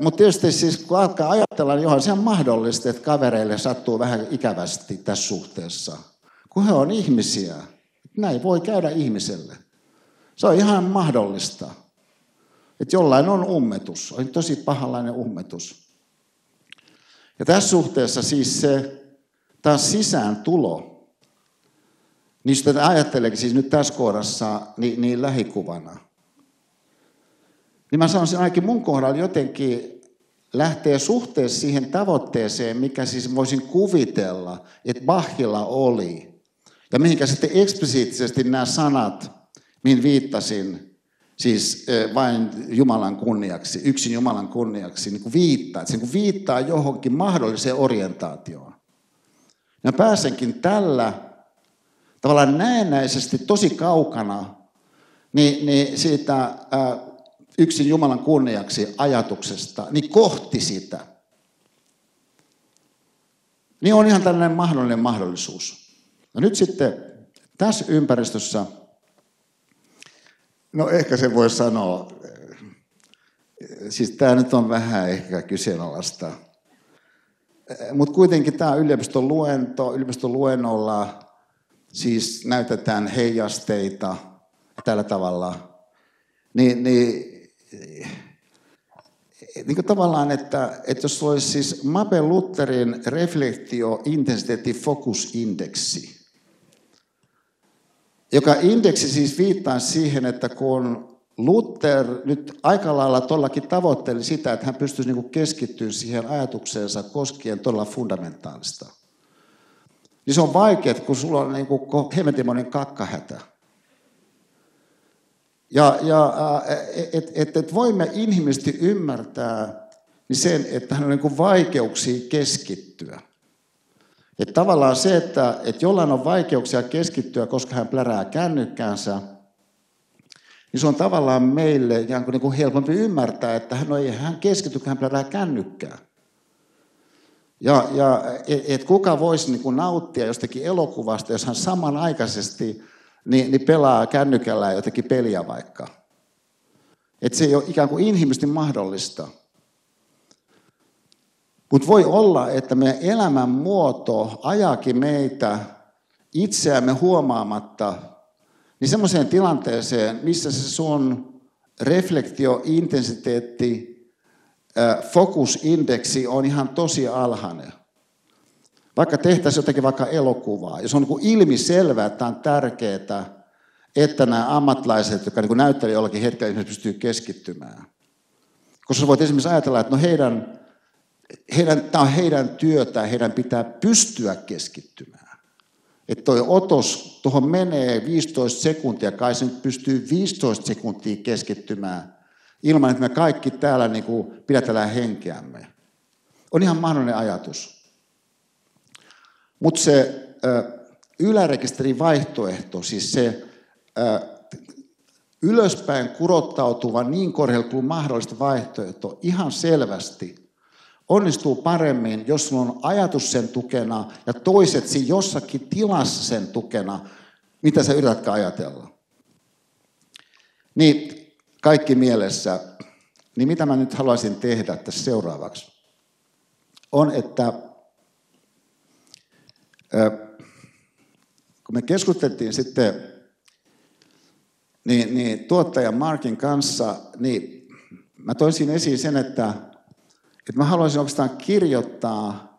Mutta tietysti siis kun alkaa ajatella, niin onhan se on mahdollista, että kavereille sattuu vähän ikävästi tässä suhteessa. Kun he on ihmisiä. Näin voi käydä ihmiselle. Se on ihan mahdollista. Että jollain on ummetus. On tosi pahanlainen ummetus. Ja tässä suhteessa siis se taas sisään tulo, niin sitä ajatteleekin siis nyt tässä kohdassa niin, niin lähikuvana – niin mä sanoisin ainakin mun kohdalla jotenkin lähtee suhteessa siihen tavoitteeseen, mikä siis voisin kuvitella, että Bachilla oli. Ja mihinkä sitten eksplisiittisesti nämä sanat, mihin viittasin, siis vain Jumalan kunniaksi, yksin Jumalan kunniaksi, niin kuin viittaa. Että se niin kuin viittaa johonkin mahdolliseen orientaatioon. Ja pääsenkin tällä tavallaan näennäisesti tosi kaukana niin, niin siitä ää, yksin Jumalan kunniaksi ajatuksesta, niin kohti sitä. Niin on ihan tällainen mahdollinen mahdollisuus. No nyt sitten tässä ympäristössä, no ehkä se voi sanoa, siis tämä nyt on vähän ehkä kyseenalaista, mutta kuitenkin tämä yliopiston luento, yliopiston luennolla siis näytetään heijasteita tällä tavalla, niin, niin niin kuin tavallaan, että, että jos olisi siis Mabe Lutherin reflektio intensiteetti fokusindeksi, joka indeksi siis viittaa siihen, että kun Luther nyt aika lailla tuollakin tavoitteli sitä, että hän pystyisi niin keskittyä siihen ajatukseensa koskien todella fundamentaalista. Niin se on vaikeaa, kun sulla on niin hemmetimoinen kakkahätä. Ja, ja että et, et voimme inhimillisesti ymmärtää niin sen, että hän on niin vaikeuksia keskittyä. Että tavallaan se, että, että jollain on vaikeuksia keskittyä, koska hän plärää kännykkäänsä, niin se on tavallaan meille niin kuin helpompi ymmärtää, että hän, no ei hän keskity, hän plärää kännykkää. Ja, ja että et kuka voisi niin kuin nauttia jostakin elokuvasta, jos hän samanaikaisesti niin, niin pelaa kännykällä jotenkin peliä vaikka. Että se ei ole ikään kuin inhimillisesti mahdollista. Mutta voi olla, että meidän elämän muoto ajakin meitä itseämme huomaamatta niin semmoiseen tilanteeseen, missä se sun reflektio, intensiteetti, fokusindeksi on ihan tosi alhainen. Vaikka tehtäisiin jotenkin vaikka elokuvaa, jos on niin ilmiselvää, että on tärkeää, että nämä ammattilaiset, jotka niin näyttelee jollakin hetkellä, pystyy keskittymään. Koska voit esimerkiksi ajatella, että no heidän, heidän, tämä on heidän työtä, heidän pitää pystyä keskittymään. Että toi otos tuohon menee 15 sekuntia, kai se nyt pystyy 15 sekuntia keskittymään ilman, että me kaikki täällä niin kuin pidätellään henkeämme. On ihan mahdollinen ajatus. Mutta se ylärekisterin vaihtoehto, siis se ylöspäin kurottautuva niin korkealle kuin mahdollista vaihtoehto, ihan selvästi onnistuu paremmin, jos sulla on ajatus sen tukena ja toiset siinä jossakin tilassa sen tukena, mitä sä yritätkään ajatella. Niin kaikki mielessä, niin mitä mä nyt haluaisin tehdä tässä seuraavaksi, on, että kun me keskusteltiin sitten niin, niin tuottajan Markin kanssa, niin mä toisin esiin sen, että, että mä haluaisin oikeastaan kirjoittaa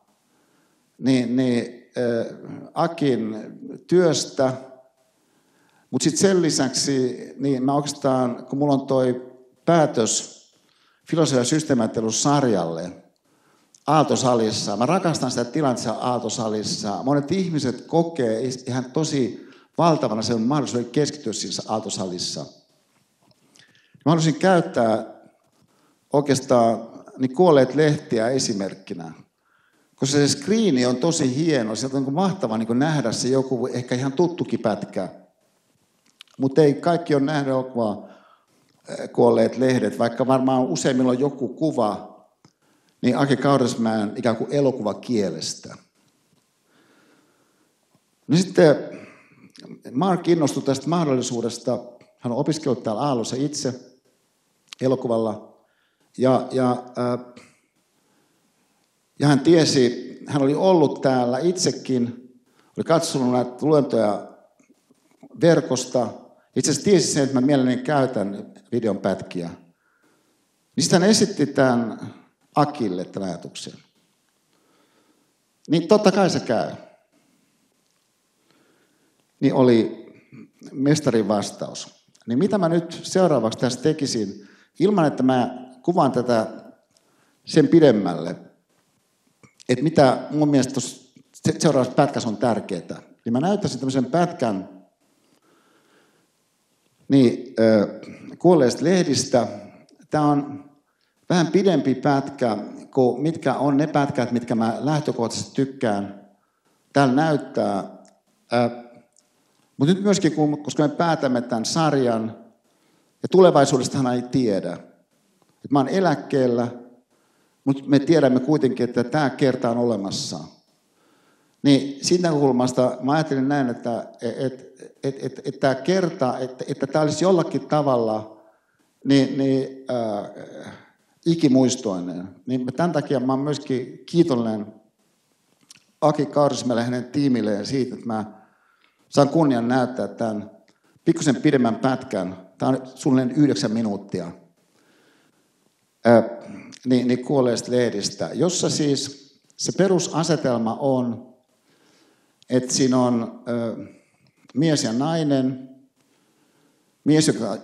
niin, niin, äh, Akin työstä, mutta sitten sen lisäksi, niin mä oikeastaan, kun mulla on toi päätös filosofia- sarjalle Aaltosalissa, mä rakastan sitä tilannetta Aaltosalissa. Monet ihmiset kokee ihan tosi valtavana sen mahdollisuuden keskittyä siinä Aaltosalissa. Mä haluaisin käyttää oikeastaan niin kuolleet lehtiä esimerkkinä. Koska se skriini on tosi hieno, sieltä on niin mahtava niin nähdä se joku ehkä ihan tuttukin pätkä. Mutta ei kaikki ole nähnyt elokuvaa eh, kuolleet lehdet, vaikka varmaan useimmilla on joku kuva, niin Aki Kaurismäen ikään kuin elokuvakielestä. No sitten Mark innostui tästä mahdollisuudesta. Hän on opiskellut täällä Aallossa itse elokuvalla. Ja, ja, äh, ja hän tiesi, hän oli ollut täällä itsekin, oli katsonut näitä luentoja verkosta. Itse asiassa tiesi sen, että mä mielelläni käytän videon pätkiä. Niin sitten hän esitti tämän Akille tämän ajatuksen. Niin totta kai se käy niin oli mestarin vastaus. Niin mitä mä nyt seuraavaksi tässä tekisin, ilman että mä kuvaan tätä sen pidemmälle, että mitä mun mielestä seuraavassa pätkässä on tärkeää, niin mä näyttäisin tämmöisen pätkän niin, kuolleista lehdistä. Tämä on vähän pidempi pätkä kuin mitkä on ne pätkät, mitkä mä lähtökohtaisesti tykkään täällä näyttää. Mutta nyt myöskin, kun, koska me päätämme tämän sarjan, ja tulevaisuudestahan ei tiedä. Että mä oon eläkkeellä, mutta me tiedämme kuitenkin, että tämä kerta on olemassa. Niin siitä kulmasta mä ajattelin näin, että et, et, et, et tämä kerta, että, että tämä olisi jollakin tavalla niin, niin, äh, ikimuistoinen. Niin tämän takia mä oon myöskin kiitollinen Aki Kaurismäelle hänen tiimilleen siitä, että mä saan kunnian näyttää tämän pikkusen pidemmän pätkän. Tämä on suunnilleen yhdeksän minuuttia. Niin, niin kuolleesta lehdistä, jossa siis se perusasetelma on, että siinä on ää, mies ja nainen, mies, joka ää,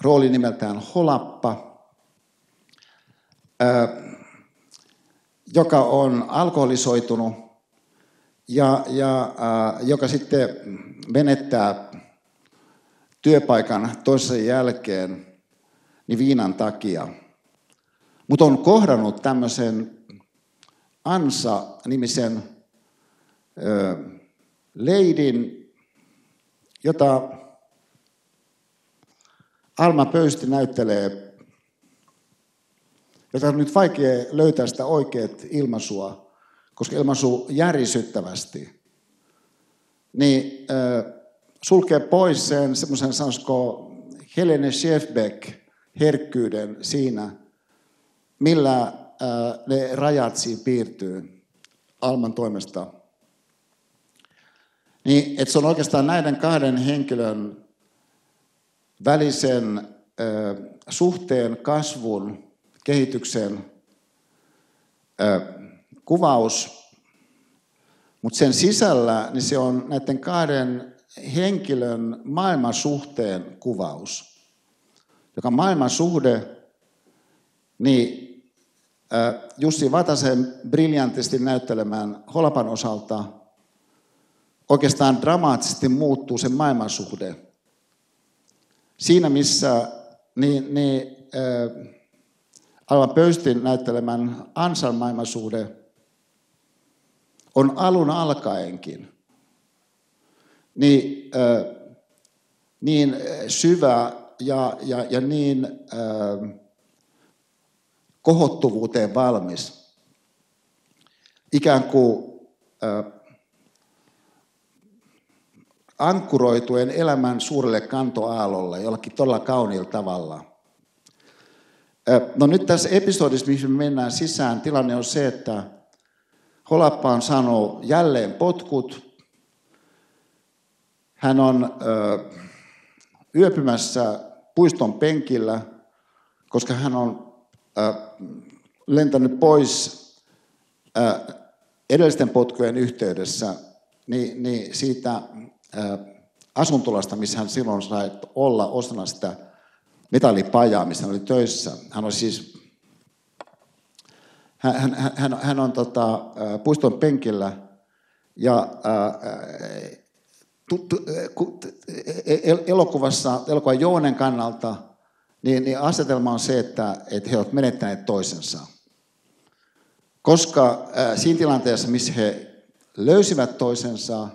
rooli nimeltään Holappa, joka on alkoholisoitunut ja, ja äh, joka sitten menettää työpaikan toisen jälkeen niin viinan takia. Mutta on kohdannut tämmöisen Ansa-nimisen ö, leidin, jota Alma Pöysti näyttelee, jota on nyt vaikea löytää sitä oikeat ilmaisua koska ilmaisu järisyttävästi, niin äh, sulkee pois sen semmoisen, sanoisiko, Helene Schäfbeck herkkyyden siinä, millä äh, ne rajat siinä piirtyy Alman toimesta. Niin, että se on oikeastaan näiden kahden henkilön välisen äh, suhteen kasvun, kehityksen äh, kuvaus, mutta sen sisällä niin se on näiden kahden henkilön maailmansuhteen kuvaus, joka maailmansuhde, niin Jussi Vatasen briljantisti näyttelemään Holapan osalta oikeastaan dramaattisesti muuttuu se maailmansuhde. Siinä missä niin, niin, äh, Alva Pöystin näyttelemän Ansan maailmansuhde on alun alkaenkin niin, niin syvä ja, ja, ja niin äh, kohottuvuuteen valmis. Ikään kuin äh, ankkuroituen elämän suurelle kantoaalolle jollakin todella kauniilla tavalla. No nyt tässä episodissa, missä me mennään sisään, tilanne on se, että Holappa on saanut jälleen potkut. Hän on ö, yöpymässä puiston penkillä, koska hän on ö, lentänyt pois ö, edellisten potkujen yhteydessä niin, niin siitä asuntolasta, missä hän silloin sai olla osana sitä metallipajaa, missä hän oli töissä. Hän on siis, hän, hän, hän, hän on tota, puiston penkillä ja elokuvassa, elokuvan Joonen kannalta, niin, niin asetelma on se, että, että he ovat menettäneet toisensa. Koska siinä tilanteessa, missä he löysivät toisensa,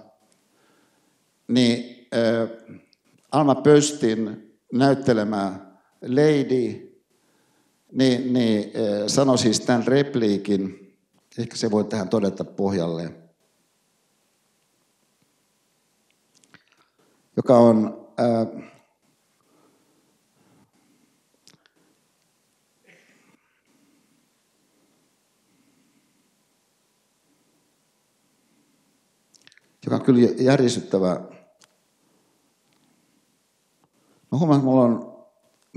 niin äh, Alma Pöstin näyttelemä Lady niin, niin, äh, sanoi siis tämän repliikin, ehkä se voi tähän todeta pohjalle, joka on äh, joka on kyllä järjestettävä Mä huomaan, että mulla on,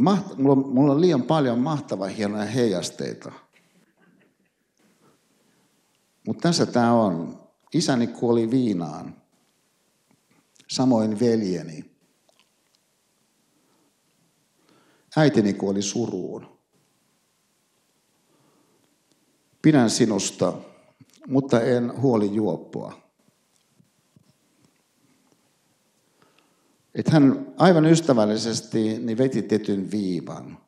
maht- mulla on, mulla on liian paljon mahtavaa hienoja heijasteita. Mutta tässä tämä on. Isäni kuoli viinaan. Samoin veljeni. Äitini kuoli suruun. Pidän sinusta, mutta en huoli juoppoa. Että hän aivan ystävällisesti niin veti tietyn viivan.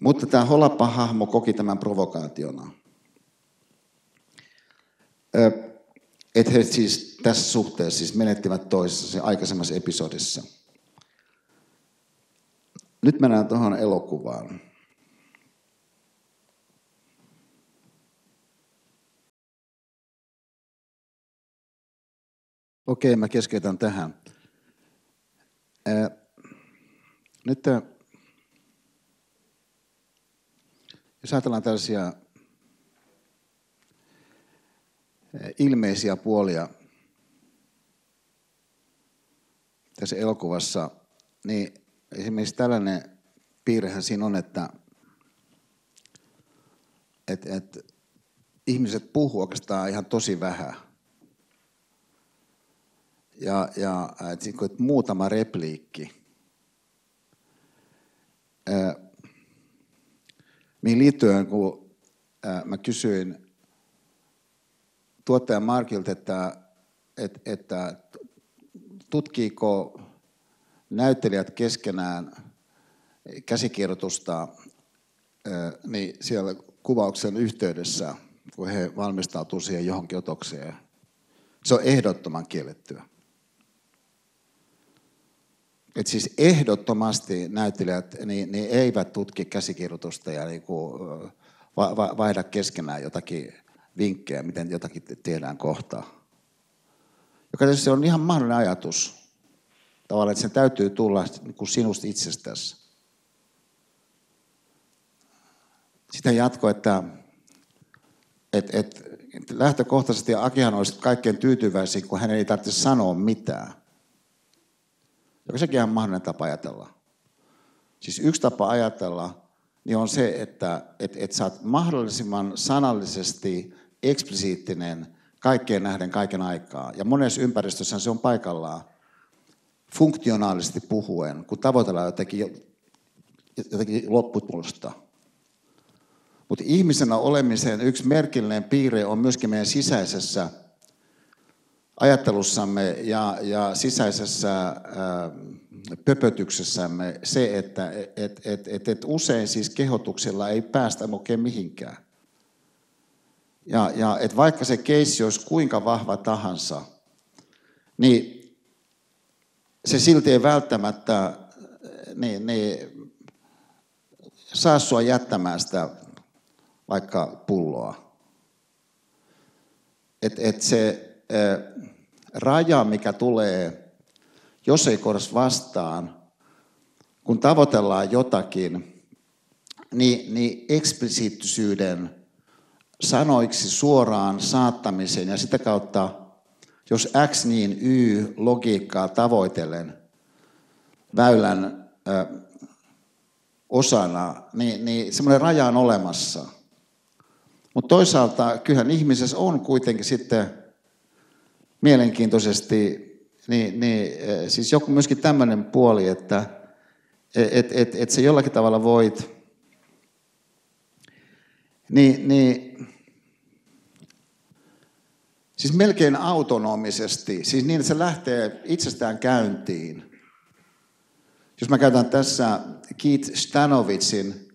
Mutta tämä Holappa-hahmo koki tämän provokaationa. Että he siis tässä suhteessa siis menettivät toisessa aikaisemmassa episodissa. Nyt mennään tuohon elokuvaan. Okei, mä keskeytän tähän. Nyt jos ajatellaan tällaisia ilmeisiä puolia tässä elokuvassa, niin esimerkiksi tällainen piirrehän siinä on, että et, et, ihmiset puhuu oikeastaan ihan tosi vähän. Ja, ja että muutama repliikki. Mihin liittyen, kun mä kysyin tuottajan Markilta, että, että, että tutkiiko näyttelijät keskenään käsikirjoitusta niin siellä kuvauksen yhteydessä, kun he valmistautuvat siihen johonkin otokseen. Se on ehdottoman kiellettyä. Et siis ehdottomasti näyttelijät niin, niin eivät tutki käsikirjoitusta ja niin kuin, va, va, vaihda keskenään jotakin vinkkejä, miten jotakin tehdään kohtaa. Joka tietysti on ihan mahdollinen ajatus. Tavallaan, että sen täytyy tulla niin kuin sinusta itsestäsi. Sitä jatko, että et, et, lähtökohtaisesti Akihan olisi kaikkein tyytyväisin, kun hän ei tarvitse sanoa mitään. Joka sekin on mahdollinen tapa ajatella. Siis yksi tapa ajatella niin on se, että et, et sä oot mahdollisimman sanallisesti eksplisiittinen kaikkeen nähden kaiken aikaa. Ja monessa ympäristössä se on paikallaan funktionaalisesti puhuen, kun tavoitellaan jotenkin, jotenkin lopputulosta. Mutta ihmisenä olemisen yksi merkillinen piirre on myöskin meidän sisäisessä ajattelussamme ja, ja sisäisessä ää, pöpötyksessämme se, että et, et, et, et usein siis kehotuksella ei päästä oikein mihinkään. Ja, ja et vaikka se keissi olisi kuinka vahva tahansa, niin se silti ei välttämättä niin, niin, saa sua jättämään sitä vaikka pulloa. Että et se äh, raja, mikä tulee, jos ei kohdassa vastaan, kun tavoitellaan jotakin, niin, niin eksplisiittisyyden sanoiksi suoraan saattamisen ja sitä kautta, jos X niin Y logiikkaa tavoitellen väylän ö, osana, niin, niin semmoinen raja on olemassa. Mutta toisaalta kyllähän ihmisessä on kuitenkin sitten mielenkiintoisesti niin, niin, siis joku myöskin tämmöinen puoli, että et, et, et se jollakin tavalla voit, niin, niin siis melkein autonomisesti, siis niin, että se lähtee itsestään käyntiin. Jos mä käytän tässä Keith Stanovitsin,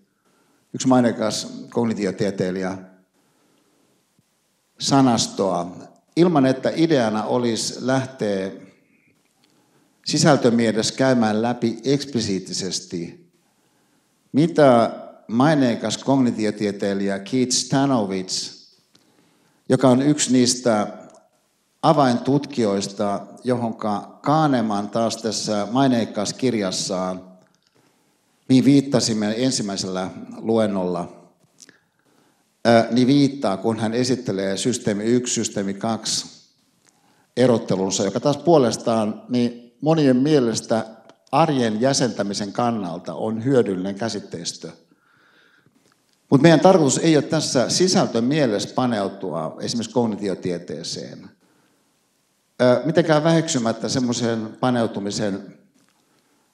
yksi maineikas kognitiotieteilijä, sanastoa, ilman että ideana olisi lähteä sisältömielessä käymään läpi eksplisiittisesti, mitä maineikas kognitiotieteilijä Keith Stanovich, joka on yksi niistä avaintutkijoista, johonka Kahneman taas tässä maineikkaassa kirjassaan, mihin viittasimme ensimmäisellä luennolla, niin viittaa, kun hän esittelee systeemi 1, systeemi 2 erottelunsa, joka taas puolestaan niin monien mielestä arjen jäsentämisen kannalta on hyödyllinen käsitteistö. Mutta meidän tarkoitus ei ole tässä sisältö mielessä paneutua esimerkiksi kognitiotieteeseen. Mitenkään väheksymättä semmoisen paneutumisen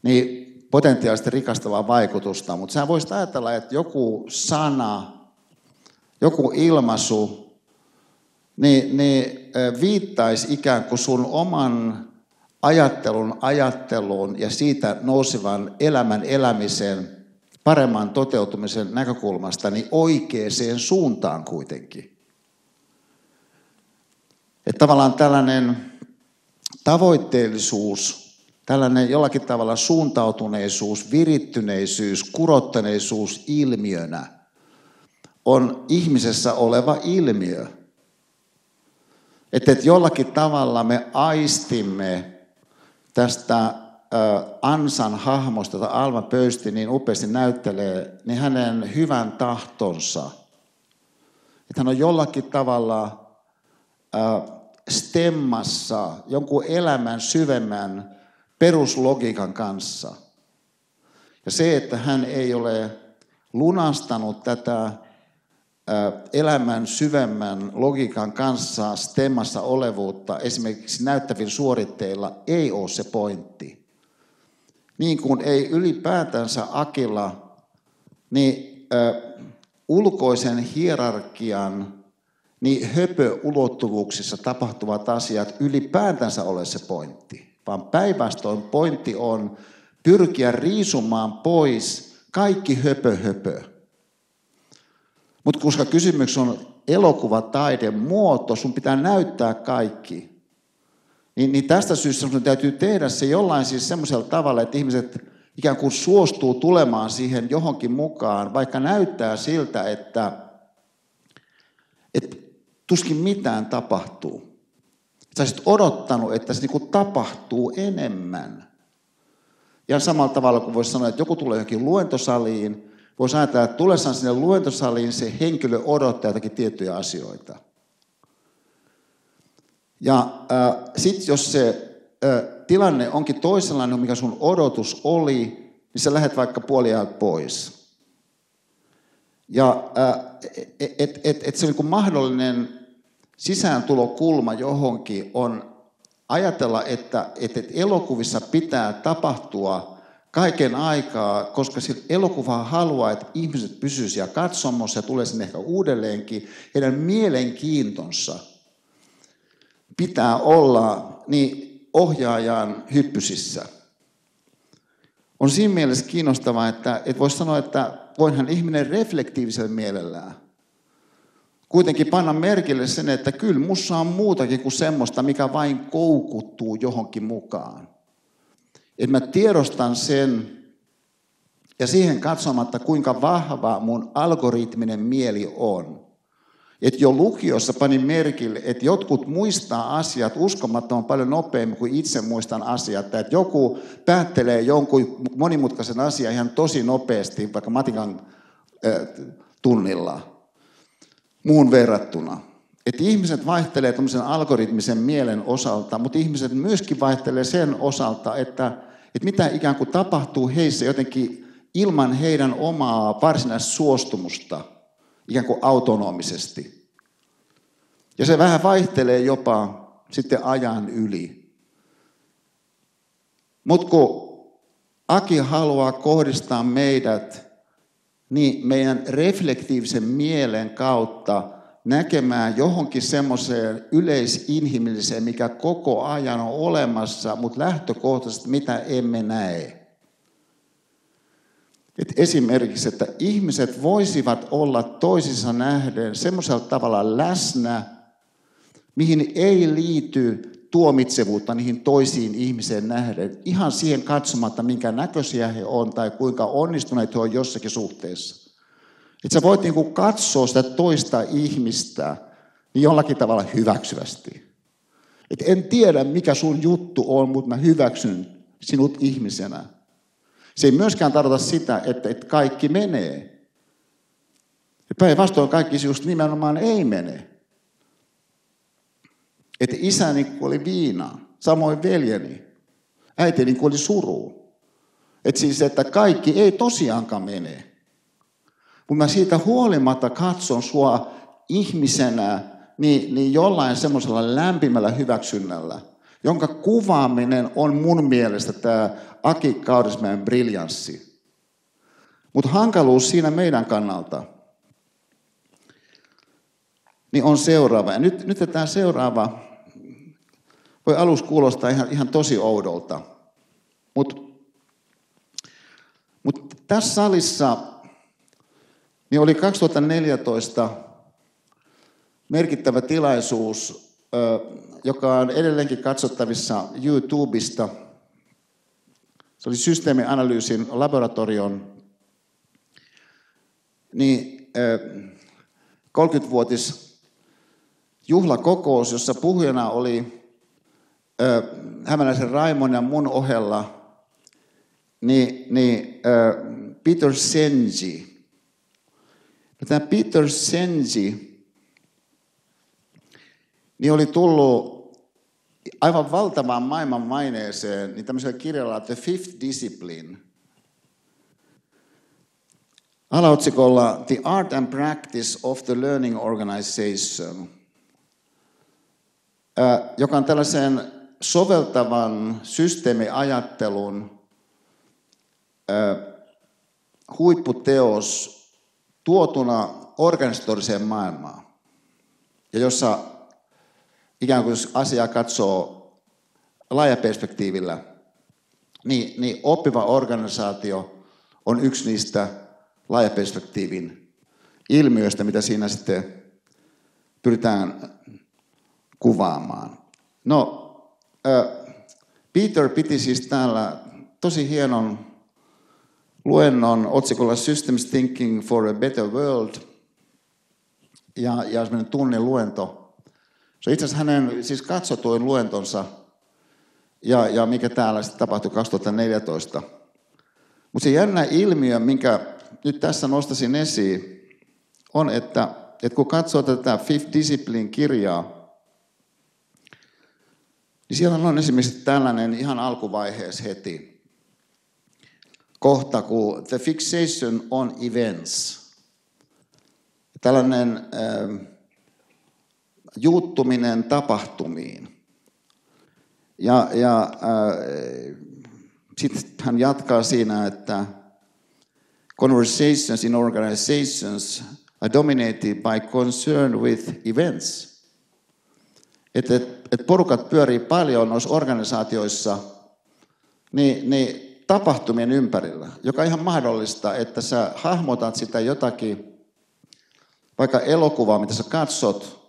niin potentiaalisesti rikastavaa vaikutusta, mutta sä voisit ajatella, että joku sana, joku ilmaisu, niin, niin viittaisi ikään kuin sun oman ajattelun ajatteluun ja siitä nousevan elämän elämisen paremman toteutumisen näkökulmasta niin oikeaan suuntaan kuitenkin. Että tavallaan tällainen tavoitteellisuus, tällainen jollakin tavalla suuntautuneisuus, virittyneisyys, kurottaneisuus ilmiönä on ihmisessä oleva ilmiö. Että et jollakin tavalla me aistimme tästä Ansan hahmosta, jota Alma Pöysti niin upeasti näyttelee, niin hänen hyvän tahtonsa. Että hän on jollakin tavalla stemmassa jonkun elämän syvemmän peruslogiikan kanssa. Ja se, että hän ei ole lunastanut tätä elämän syvemmän logiikan kanssa stemmassa olevuutta esimerkiksi näyttävillä suoritteilla ei ole se pointti. Niin kuin ei ylipäätänsä Akilla, niin ö, ulkoisen hierarkian niin höpöulottuvuuksissa tapahtuvat asiat ylipäätänsä ole se pointti, vaan päinvastoin pointti on pyrkiä riisumaan pois kaikki höpö höpö mutta koska kysymys on elokuvataiden muoto, sun pitää näyttää kaikki. Niin, niin tästä syystä sun täytyy tehdä se jollain siis semmoisella tavalla, että ihmiset ikään kuin suostuu tulemaan siihen johonkin mukaan, vaikka näyttää siltä, että, että tuskin mitään tapahtuu. Sä olisit odottanut, että se niin tapahtuu enemmän. Ja samalla tavalla kuin voisi sanoa, että joku tulee johonkin luentosaliin, Voisi ajatella, että tulessaan sinne luentosaliin se henkilö odottaa jotakin tiettyjä asioita. Ja äh, sitten jos se äh, tilanne onkin toisenlainen, mikä sun odotus oli, niin sä lähdet vaikka puoliaan pois. Ja äh, että et, et, et se niin mahdollinen sisääntulokulma johonkin on ajatella, että, että elokuvissa pitää tapahtua – kaiken aikaa, koska elokuva haluaa, että ihmiset pysyisivät siellä katsomossa ja tulee sinne ehkä uudelleenkin. Heidän mielenkiintonsa pitää olla niin ohjaajan hyppysissä. On siinä mielessä kiinnostavaa, että, että voisi sanoa, että voinhan ihminen reflektiivisellä mielellään kuitenkin panna merkille sen, että kyllä mussa on muutakin kuin semmoista, mikä vain koukuttuu johonkin mukaan. Että mä tiedostan sen, Ja siihen katsomatta, kuinka vahva mun algoritminen mieli on. Että jo lukiossa panin merkille, että jotkut muistaa asiat uskomattoman paljon nopeammin kuin itse muistan asiat. Että joku päättelee jonkun monimutkaisen asian ihan tosi nopeasti, vaikka matikan äh, tunnilla, muun verrattuna. Että ihmiset vaihtelee tämmöisen algoritmisen mielen osalta, mutta ihmiset myöskin vaihtelee sen osalta, että, että mitä ikään kuin tapahtuu heissä jotenkin ilman heidän omaa varsinaista suostumusta, ikään kuin autonomisesti. Ja se vähän vaihtelee jopa sitten ajan yli. Mutta kun Aki haluaa kohdistaa meidät niin meidän reflektiivisen mielen kautta näkemään johonkin semmoiseen yleisinhimilliseen, mikä koko ajan on olemassa, mutta lähtökohtaisesti mitä emme näe. Et esimerkiksi, että ihmiset voisivat olla toisissa nähden semmoisella tavalla läsnä, mihin ei liity tuomitsevuutta niihin toisiin ihmiseen nähden, ihan siihen katsomatta, minkä näköisiä he on tai kuinka onnistuneet he on jossakin suhteessa. Että sä voit niinku katsoa sitä toista ihmistä niin jollakin tavalla hyväksyvästi. Et en tiedä, mikä sun juttu on, mutta mä hyväksyn sinut ihmisenä. Se ei myöskään tarkoita sitä, että, että kaikki menee. Päinvastoin kaikki just nimenomaan ei mene. Että isäni oli viina, samoin veljeni. Äitini oli suru. Että siis, että kaikki ei tosiaankaan mene. Kun mä siitä huolimatta katson sua ihmisenä, niin, niin jollain semmoisella lämpimällä hyväksynnällä, jonka kuvaaminen on mun mielestä tämä Aki Kaudismäen briljanssi. Mutta hankaluus siinä meidän kannalta niin on seuraava. Ja nyt, nyt tämä seuraava voi alus kuulostaa ihan, ihan tosi oudolta. Mutta mut tässä salissa niin oli 2014 merkittävä tilaisuus, joka on edelleenkin katsottavissa YouTubesta. Se oli systeemianalyysin laboratorion niin 30-vuotis juhlakokous, jossa puhujana oli Hämäläisen Raimon ja mun ohella niin, niin Peter Senji, Tämä Peter Senji niin oli tullut aivan valtavaan maailman maineeseen niin tämmöisellä kirjalla The Fifth Discipline. Alaotsikolla The Art and Practice of the Learning Organization, joka on tällaisen soveltavan systeemiajattelun huipputeos tuotuna organisatoriseen maailmaan. Ja jossa ikään kuin asiaa katsoo laajaperspektiivillä, niin, niin oppiva organisaatio on yksi niistä laajaperspektiivin ilmiöistä, mitä siinä sitten pyritään kuvaamaan. No, Peter piti siis täällä tosi hienon luennon otsikolla Systems Thinking for a Better World. Ja, ja semmoinen tunnin luento. Se itse asiassa hänen siis katsotuin luentonsa, ja, ja mikä täällä sitten tapahtui 2014. Mutta se jännä ilmiö, minkä nyt tässä nostasin esiin, on, että, että kun katsoo tätä Fifth Discipline-kirjaa, niin siellä on esimerkiksi tällainen ihan alkuvaiheessa heti – kohta kuin The Fixation on Events. Tällainen äh, juuttuminen tapahtumiin. Ja, ja äh, sitten hän jatkaa siinä, että conversations in organizations are dominated by concern with events. Että et, et porukat pyörii paljon noissa organisaatioissa, niin, niin tapahtumien ympärillä, joka ihan mahdollista, että sä hahmotat sitä jotakin, vaikka elokuvaa, mitä sä katsot,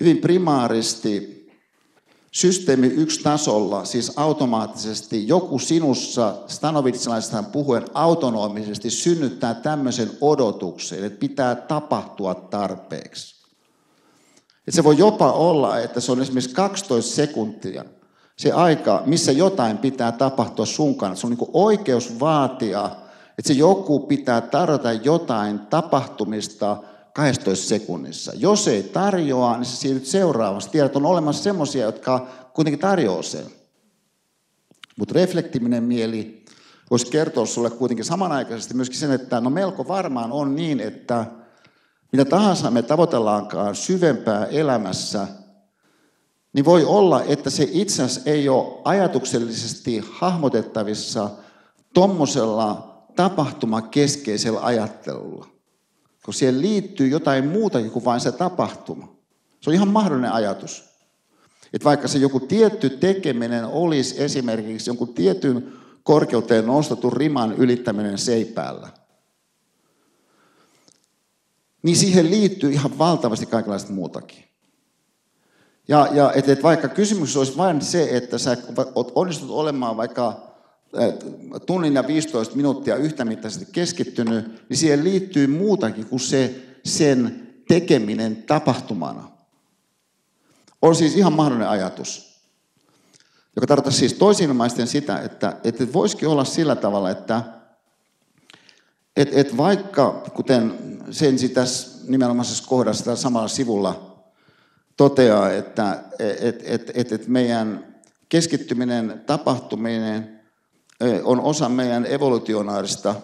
hyvin primaaristi systeemi yksi tasolla, siis automaattisesti joku sinussa, Stanovitsilaisesta puhuen, autonomisesti synnyttää tämmöisen odotuksen, että pitää tapahtua tarpeeksi. Että se voi jopa olla, että se on esimerkiksi 12 sekuntia, se aika, missä jotain pitää tapahtua sun kanssa. Se on niin oikeus vaatia, että se joku pitää tarjota jotain tapahtumista 12 sekunnissa. Jos ei tarjoa, niin se siirryt seuraavassa. Tiedät, on olemassa semmoisia, jotka kuitenkin tarjoaa sen. Mutta reflektiminen mieli voisi kertoa sulle kuitenkin samanaikaisesti myöskin sen, että no melko varmaan on niin, että mitä tahansa me tavoitellaankaan syvempää elämässä, niin voi olla, että se itse asiassa ei ole ajatuksellisesti hahmotettavissa tuommoisella tapahtumakeskeisellä ajattelulla. Kun siihen liittyy jotain muutakin kuin vain se tapahtuma. Se on ihan mahdollinen ajatus. Että vaikka se joku tietty tekeminen olisi esimerkiksi jonkun tietyn korkeuteen nostetun riman ylittäminen seipäällä, niin siihen liittyy ihan valtavasti kaikenlaista muutakin. Ja, ja et, et vaikka kysymys olisi vain se, että sä onnistut olemaan vaikka tunnin ja 15 minuuttia yhtämittaisesti keskittynyt, niin siihen liittyy muutakin kuin se sen tekeminen tapahtumana. On siis ihan mahdollinen ajatus, joka tarkoittaa siis toisinmaisten sitä, että, että voisikin olla sillä tavalla, että et, et vaikka, kuten Sensi tässä nimenomaisessa kohdassa tässä samalla sivulla toteaa, että et, et, et, et meidän keskittyminen, tapahtuminen on osa meidän evolutionaarista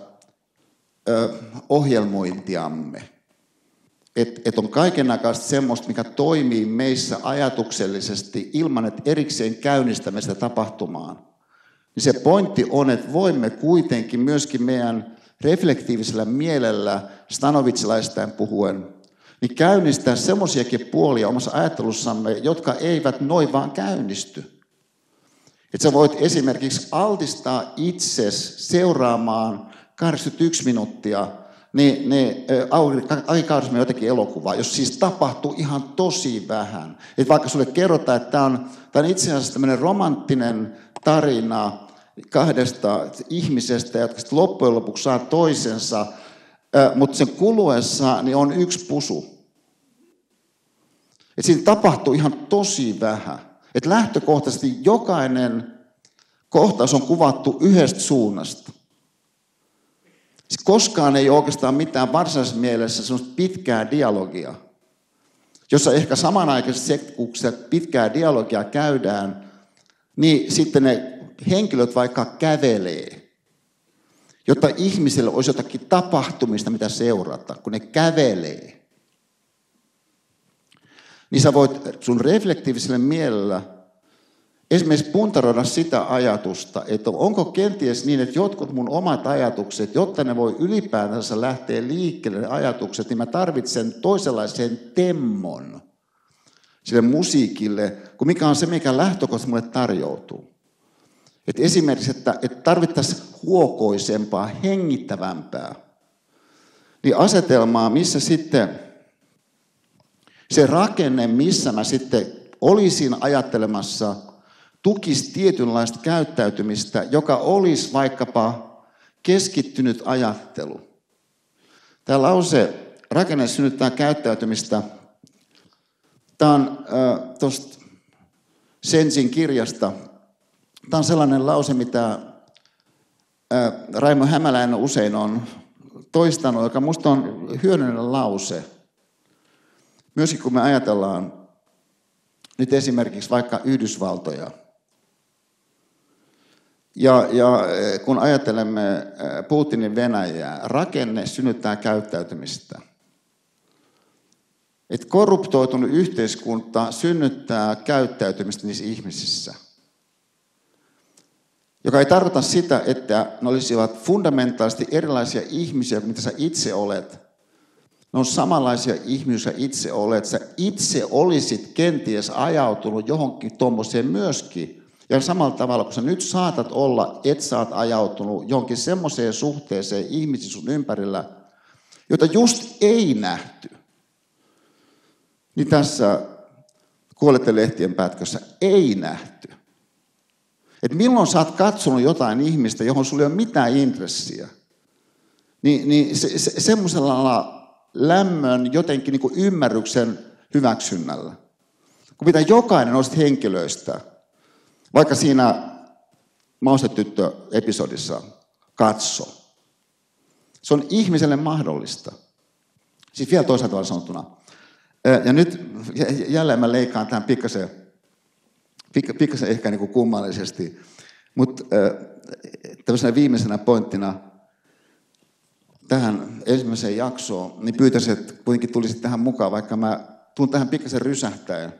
ohjelmointiamme. Että et on kaikenlaista semmoista, mikä toimii meissä ajatuksellisesti ilman, että erikseen käynnistämme sitä tapahtumaan. Niin se pointti on, että voimme kuitenkin myöskin meidän reflektiivisellä mielellä, stanovitsilaistaan puhuen, niin käynnistää semmoisiakin puolia omassa ajattelussamme, jotka eivät noin vaan käynnisty. Että sä voit esimerkiksi altistaa itses seuraamaan 81 minuuttia niin, niin aikaisemmin jotenkin elokuvaa, jos siis tapahtuu ihan tosi vähän. Et vaikka sulle kerrotaan, että tämä on, on itse asiassa tämmöinen romanttinen tarina kahdesta ihmisestä, jotka sitten loppujen lopuksi saa toisensa, mutta sen kuluessa niin on yksi pusu. Et siinä tapahtuu ihan tosi vähän. Et lähtökohtaisesti jokainen kohtaus on kuvattu yhdestä suunnasta. Siis koskaan ei ole oikeastaan mitään varsinaisessa mielessä semmoista pitkää dialogia, jossa ehkä samanaikaisesti se, kun pitkää dialogia käydään, niin sitten ne henkilöt vaikka kävelee, jotta ihmisille olisi jotakin tapahtumista, mitä seurata, kun ne kävelee. Niin sä voit sun reflektiiviselle mielellä esimerkiksi puntaroida sitä ajatusta, että onko kenties niin, että jotkut mun omat ajatukset, jotta ne voi ylipäätänsä lähteä liikkeelle ne ajatukset, niin mä tarvitsen toisenlaisen temmon sille musiikille, kuin mikä on se, mikä lähtökohtaisesti mulle tarjoutuu. Et esimerkiksi, että, että tarvittaisiin huokoisempaa, hengittävämpää, niin asetelmaa, missä sitten se rakenne, missä mä sitten olisin ajattelemassa – tukisi tietynlaista käyttäytymistä, joka olisi vaikkapa keskittynyt ajattelu. Tämä lause rakenne synnyttää käyttäytymistä. Tämä on äh, tuosta Sensin kirjasta. Tämä on sellainen lause, mitä Raimo Hämäläinen usein on toistanut, joka minusta on hyödyllinen lause. Myöskin kun me ajatellaan nyt esimerkiksi vaikka Yhdysvaltoja – ja, ja kun ajattelemme Putinin Venäjää, rakenne synnyttää käyttäytymistä. Et korruptoitunut yhteiskunta synnyttää käyttäytymistä niissä ihmisissä. Joka ei tarkoita sitä, että ne olisivat fundamentaalisesti erilaisia ihmisiä kuin mitä sä itse olet. Ne on samanlaisia ihmisiä itse olet. Sä itse olisit kenties ajautunut johonkin tuommoiseen myöskin, ja samalla tavalla, kun sä nyt saatat olla, et oot ajautunut johonkin semmoiseen suhteeseen ihmisiin sun ympärillä, jota just ei nähty. Niin tässä kuolette lehtien pätkössä, ei nähty. Et milloin sä oot katsonut jotain ihmistä, johon sulla ei ole mitään intressiä, niin, niin se, se, semmoisella lämmön, jotenkin niin kuin ymmärryksen hyväksynnällä. Kun mitä jokainen noista henkilöistä, vaikka siinä maustetyttö-episodissa katso. Se on ihmiselle mahdollista. Siis vielä toisaalta sanottuna. Ja nyt jälleen mä leikkaan tämän pikkasen, pikkasen ehkä niin kuin kummallisesti. Mutta tämmöisenä viimeisenä pointtina tähän ensimmäiseen jaksoon, niin pyytäisin, että kuitenkin tulisit tähän mukaan, vaikka mä tuun tähän pikkasen rysähtäen.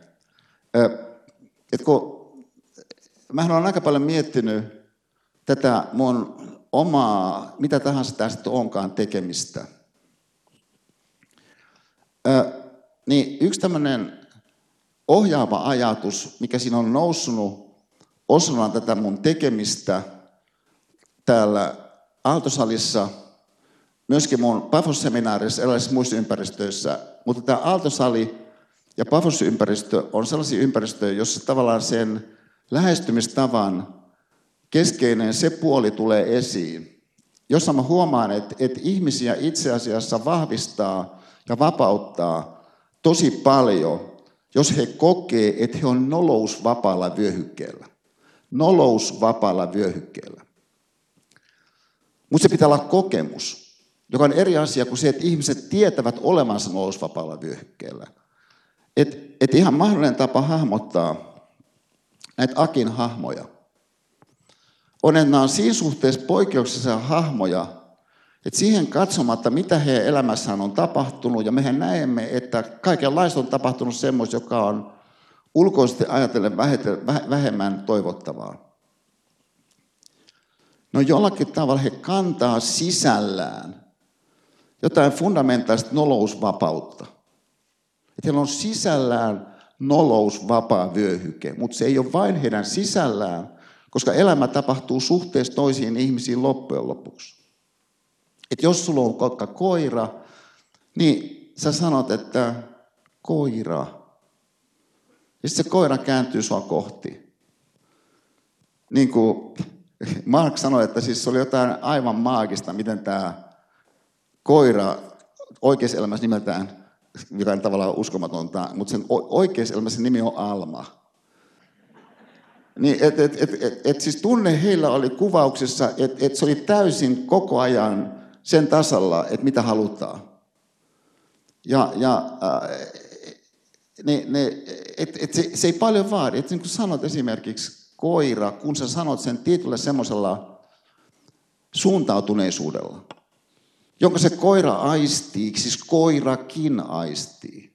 Että kun mähän olen aika paljon miettinyt tätä mun omaa, mitä tahansa tästä onkaan tekemistä. Ö, niin yksi tämmöinen ohjaava ajatus, mikä siinä on noussut osana tätä mun tekemistä täällä Aaltosalissa, myöskin mun Pafos-seminaarissa, erilaisissa muissa ympäristöissä, mutta tämä Aaltosali ja Pafos-ympäristö on sellaisia ympäristöjä, jossa tavallaan sen lähestymistavan keskeinen se puoli tulee esiin, jossa mä huomaan, että, että ihmisiä itse asiassa vahvistaa ja vapauttaa tosi paljon, jos he kokee, että he on nolousvapaalla vyöhykkeellä. Nolousvapaalla vyöhykkeellä. Mutta se pitää olla kokemus, joka on eri asia kuin se, että ihmiset tietävät olemansa nolousvapaalla vyöhykkeellä. Et, et ihan mahdollinen tapa hahmottaa näitä Akin hahmoja. On, että nämä on siinä suhteessa poikkeuksellisia hahmoja, että siihen katsomatta, mitä heidän elämässään on tapahtunut, ja mehän näemme, että kaikenlaista on tapahtunut semmoista, joka on ulkoisesti ajatellen vähemmän toivottavaa. No jollakin tavalla he kantaa sisällään jotain fundamentaalista nolousvapautta. Että heillä on sisällään nolousvapaa vyöhyke, mutta se ei ole vain heidän sisällään, koska elämä tapahtuu suhteessa toisiin ihmisiin loppujen lopuksi. Et jos sulla on kokka koira, niin sä sanot, että koira. Ja sitten se koira kääntyy sua kohti. Niin kuin Mark sanoi, että siis oli jotain aivan maagista, miten tämä koira oikeassa elämässä nimeltään mikä on tavallaan uskomatonta, mutta sen oikeassa elämässä nimi on Alma. Niin, et, et, et, et, et siis tunne heillä oli kuvauksessa, että et se oli täysin koko ajan sen tasalla, että mitä halutaan. Ja, ja äh, ne, ne, et, et se, se ei paljon vaadi. Et niin kuin sanot esimerkiksi koira, kun sä sanot sen tietyllä semmoisella suuntautuneisuudella, jonka se koira aistii, siis koirakin aistii.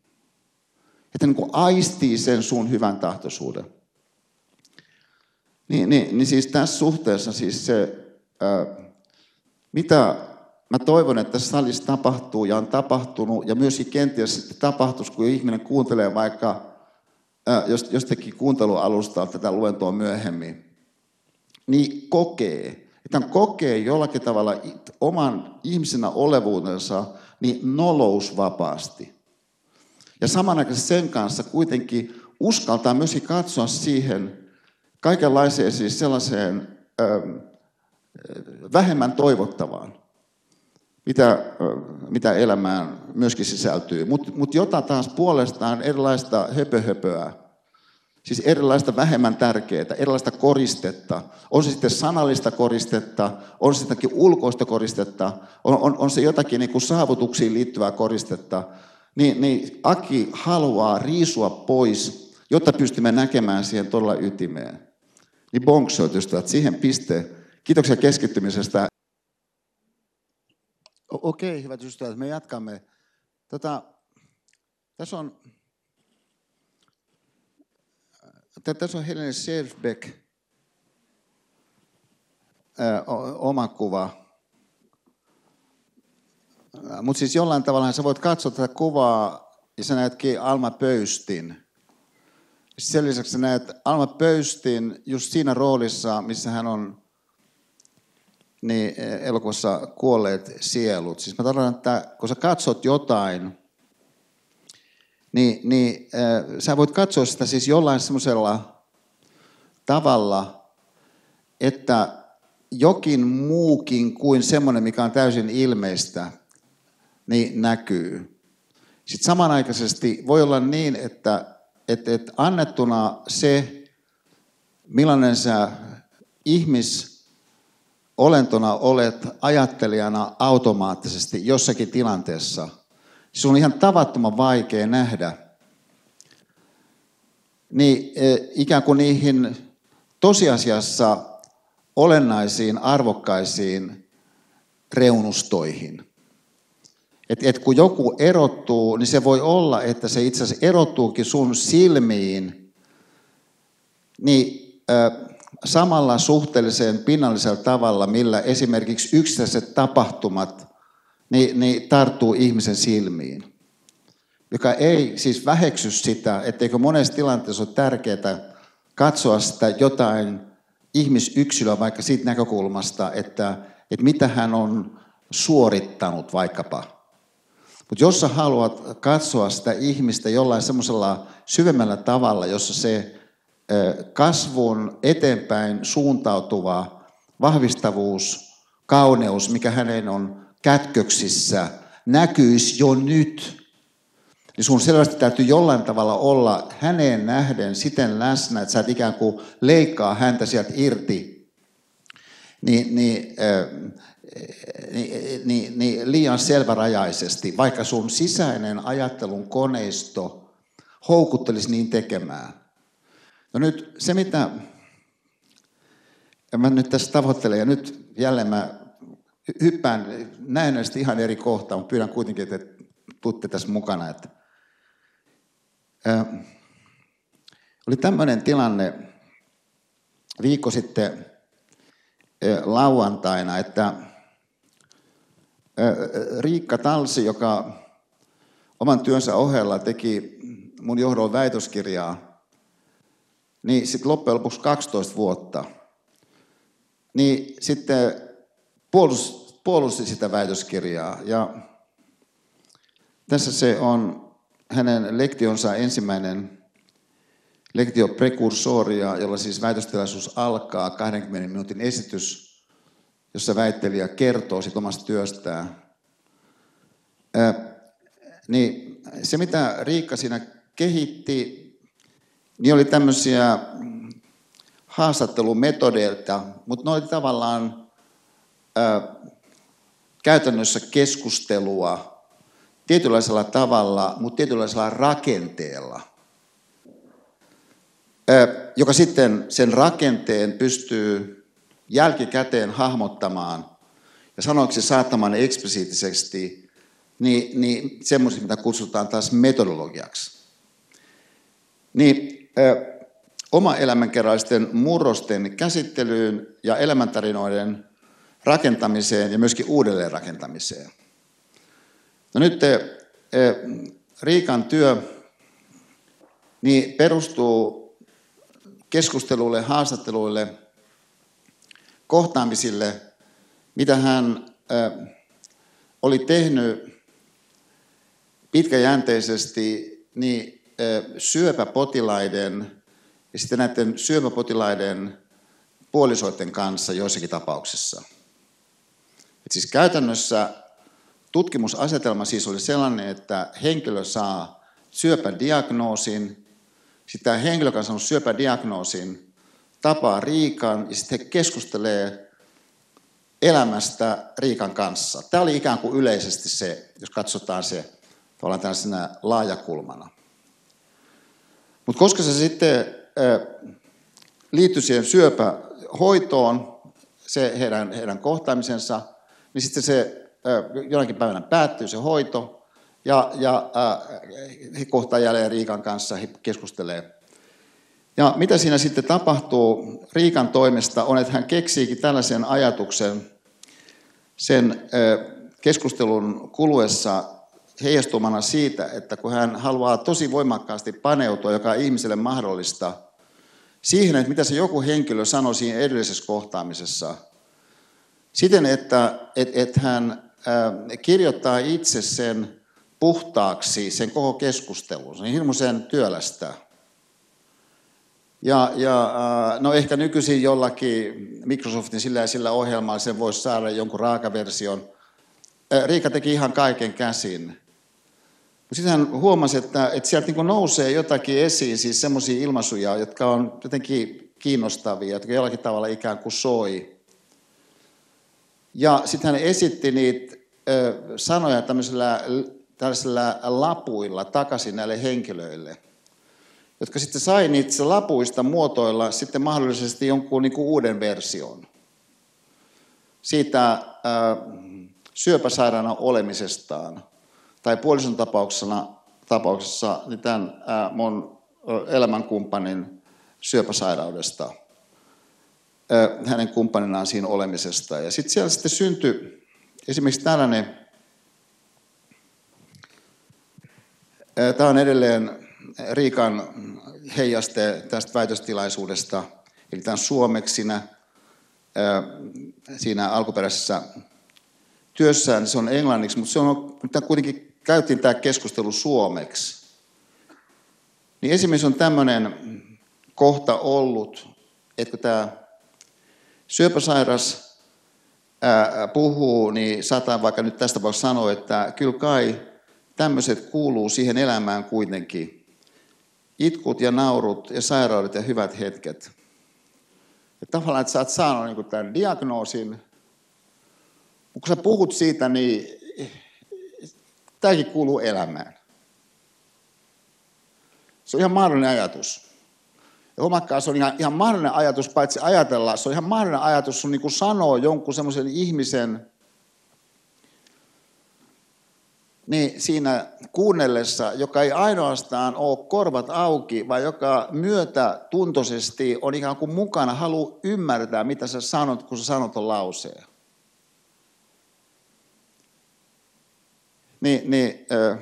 Että niin kuin aistii sen sun hyvän tahtoisuuden. Niin, niin, niin siis tässä suhteessa siis se, ää, mitä mä toivon, että tässä salissa tapahtuu ja on tapahtunut, ja myöskin kenties sitten tapahtuisi, kun ihminen kuuntelee vaikka ää, jostakin kuuntelualusta tätä luentoa myöhemmin, niin kokee, että hän kokee jollakin tavalla oman ihmisenä olevuutensa niin nolousvapaasti. Ja samanaikaisesti sen kanssa kuitenkin uskaltaa myöskin katsoa siihen kaikenlaiseen siis sellaiseen ö, vähemmän toivottavaan, mitä, mitä elämään myöskin sisältyy. Mutta mut jota taas puolestaan erilaista höpöhöpöä, Siis erilaista vähemmän tärkeää, erilaista koristetta. On se sitten sanallista koristetta, on se jotakin ulkoista koristetta, on, on, on se jotakin niin kuin saavutuksiin liittyvää koristetta. Niin, niin Aki haluaa riisua pois, jotta pystymme näkemään siihen todella ytimeen. Niin bonksoit että siihen piste. Kiitoksia keskittymisestä. Okei, hyvät ystävät, me jatkamme. Tota, tässä on tässä on Helene Selfbeck oma kuva. Mutta siis jollain tavalla sä voit katsoa tätä kuvaa ja sä näetkin Alma Pöystin. Sen lisäksi sä näet Alma Pöystin just siinä roolissa, missä hän on niin elokuvassa kuolleet sielut. Siis mä tarkoitan, että kun sä katsot jotain, niin, niin äh, sä voit katsoa sitä siis jollain semmoisella tavalla, että jokin muukin kuin semmoinen, mikä on täysin ilmeistä, niin näkyy. Sitten samanaikaisesti voi olla niin, että, että, että annettuna se, millainen sä ihmisolentona olet ajattelijana automaattisesti jossakin tilanteessa, se on ihan tavattoman vaikea nähdä. Niin e, ikään kuin niihin tosiasiassa olennaisiin, arvokkaisiin reunustoihin. Et, et kun joku erottuu, niin se voi olla, että se itse asiassa erottuukin sun silmiin niin, ö, samalla suhteellisen pinnallisella tavalla, millä esimerkiksi yksittäiset tapahtumat niin, niin tarttuu ihmisen silmiin. Joka ei siis väheksy sitä, etteikö monessa tilanteessa ole tärkeää katsoa sitä jotain ihmisyksilöä vaikka siitä näkökulmasta, että, että mitä hän on suorittanut vaikkapa. Mutta jos sä haluat katsoa sitä ihmistä jollain semmoisella syvemmällä tavalla, jossa se kasvun eteenpäin suuntautuva vahvistavuus, kauneus, mikä hänen on kätköksissä, näkyisi jo nyt, niin sun selvästi täytyy jollain tavalla olla häneen nähden siten läsnä, että sä et ikään kuin leikkaa häntä sieltä irti, niin, niin, äh, niin, niin, niin liian selvärajaisesti, vaikka sun sisäinen ajattelun koneisto houkuttelisi niin tekemään. No nyt se, mitä mä nyt tässä tavoittelen, ja nyt jälleen mä hyppään näennäisesti ihan eri kohtaan, mutta pyydän kuitenkin, että tuutte tässä mukana. Että, ää, oli tämmöinen tilanne viikko sitten ää, lauantaina, että ää, Riikka Talsi, joka oman työnsä ohella teki mun johdon väitöskirjaa, niin sitten loppujen lopuksi 12 vuotta, niin sitten puolusti, puolusti sitä väitöskirjaa. Ja tässä se on hänen lektionsa ensimmäinen lektio prekursoria, jolla siis väitöstilaisuus alkaa 20 minuutin esitys, jossa väittelijä kertoo siitä omasta työstään. Ää, niin se, mitä Riikka siinä kehitti, niin oli tämmöisiä haastattelumetodeilta, mutta ne oli tavallaan ää, käytännössä keskustelua tietynlaisella tavalla, mutta tietynlaisella rakenteella, ää, joka sitten sen rakenteen pystyy jälkikäteen hahmottamaan ja sanoiksi saattamaan eksplisiittisesti, niin, niin semmoisia, mitä kutsutaan taas metodologiaksi. Niin oma elämänkerrallisten murrosten käsittelyyn ja elämäntarinoiden rakentamiseen ja myöskin uudelleenrakentamiseen. No nyt Riikan työ niin perustuu keskusteluille, haastatteluille, kohtaamisille, mitä hän oli tehnyt pitkäjänteisesti niin syöpäpotilaiden ja sitten näiden syöpäpotilaiden puolisoiden kanssa joissakin tapauksissa. Et siis käytännössä tutkimusasetelma siis oli sellainen, että henkilö saa syöpädiagnoosin, sitten tämä henkilö, joka on saanut syöpädiagnoosin, tapaa Riikan ja sitten he keskustelee elämästä Riikan kanssa. Tämä oli ikään kuin yleisesti se, jos katsotaan se tavallaan tällaisena laajakulmana. Mutta koska se sitten liittyi siihen syöpähoitoon, se heidän, heidän kohtaamisensa, niin sitten se jonakin päivänä päättyy se hoito, ja, ja äh, he kohtaa jälleen Riikan kanssa, he keskustelee. Ja mitä siinä sitten tapahtuu Riikan toimesta on, että hän keksiikin tällaisen ajatuksen sen äh, keskustelun kuluessa heijastumana siitä, että kun hän haluaa tosi voimakkaasti paneutua, joka on ihmiselle mahdollista, siihen, että mitä se joku henkilö sanoi siinä edellisessä kohtaamisessa, siten, että et, et hän ää, kirjoittaa itse sen puhtaaksi sen koko keskustelun. Se on hirmuisen työlästä. Ja, ja no ehkä nykyisin jollakin Microsoftin sillä ja sillä ohjelmalla sen voisi saada jonkun raakaversion. Riika teki ihan kaiken käsin. Sitten hän huomasi, että, että sieltä niin nousee jotakin esiin, siis semmoisia ilmaisuja, jotka on jotenkin kiinnostavia, jotka jollakin tavalla ikään kuin soi. Ja sitten hän esitti niitä ö, sanoja tämmöisellä, tällaisilla lapuilla takaisin näille henkilöille, jotka sitten sai niitä lapuista muotoilla sitten mahdollisesti jonkun niin kuin uuden version siitä ö, syöpäsairaana olemisestaan tai puolison tapauksessa, tapauksessa niin tämän ää, mun elämänkumppanin syöpäsairaudesta, ää, hänen kumppaninaan siinä olemisesta. Ja sitten siellä sitten syntyi esimerkiksi tällainen, tämä on edelleen Riikan heijaste tästä väitöstilaisuudesta, eli tämän suomeksi siinä, siinä alkuperäisessä työssään, se on englanniksi, mutta se on kuitenkin käytiin tämä keskustelu suomeksi, niin esimerkiksi on tämmöinen kohta ollut, että kun tämä syöpäsairas puhuu, niin saattaa vaikka nyt tästä tapauksessa sanoa, että kyllä kai tämmöiset kuuluu siihen elämään kuitenkin. Itkut ja naurut ja sairaudet ja hyvät hetket. Ja tavallaan, että sä oot saanut niin tämän diagnoosin, mutta kun sä puhut siitä, niin Tämäkin kuuluu elämään. Se on ihan mahdollinen ajatus. Ja huomakkaa, se on ihan, ihan mahdollinen ajatus, paitsi ajatella, se on ihan mahdollinen ajatus sun niin sanoo jonkun semmoisen ihmisen, niin siinä kuunnellessa, joka ei ainoastaan ole korvat auki, vaan joka myötätuntoisesti on ikään kuin mukana, haluaa ymmärtää, mitä sä sanot, kun sä sanot on lauseen. Niin, niin äh,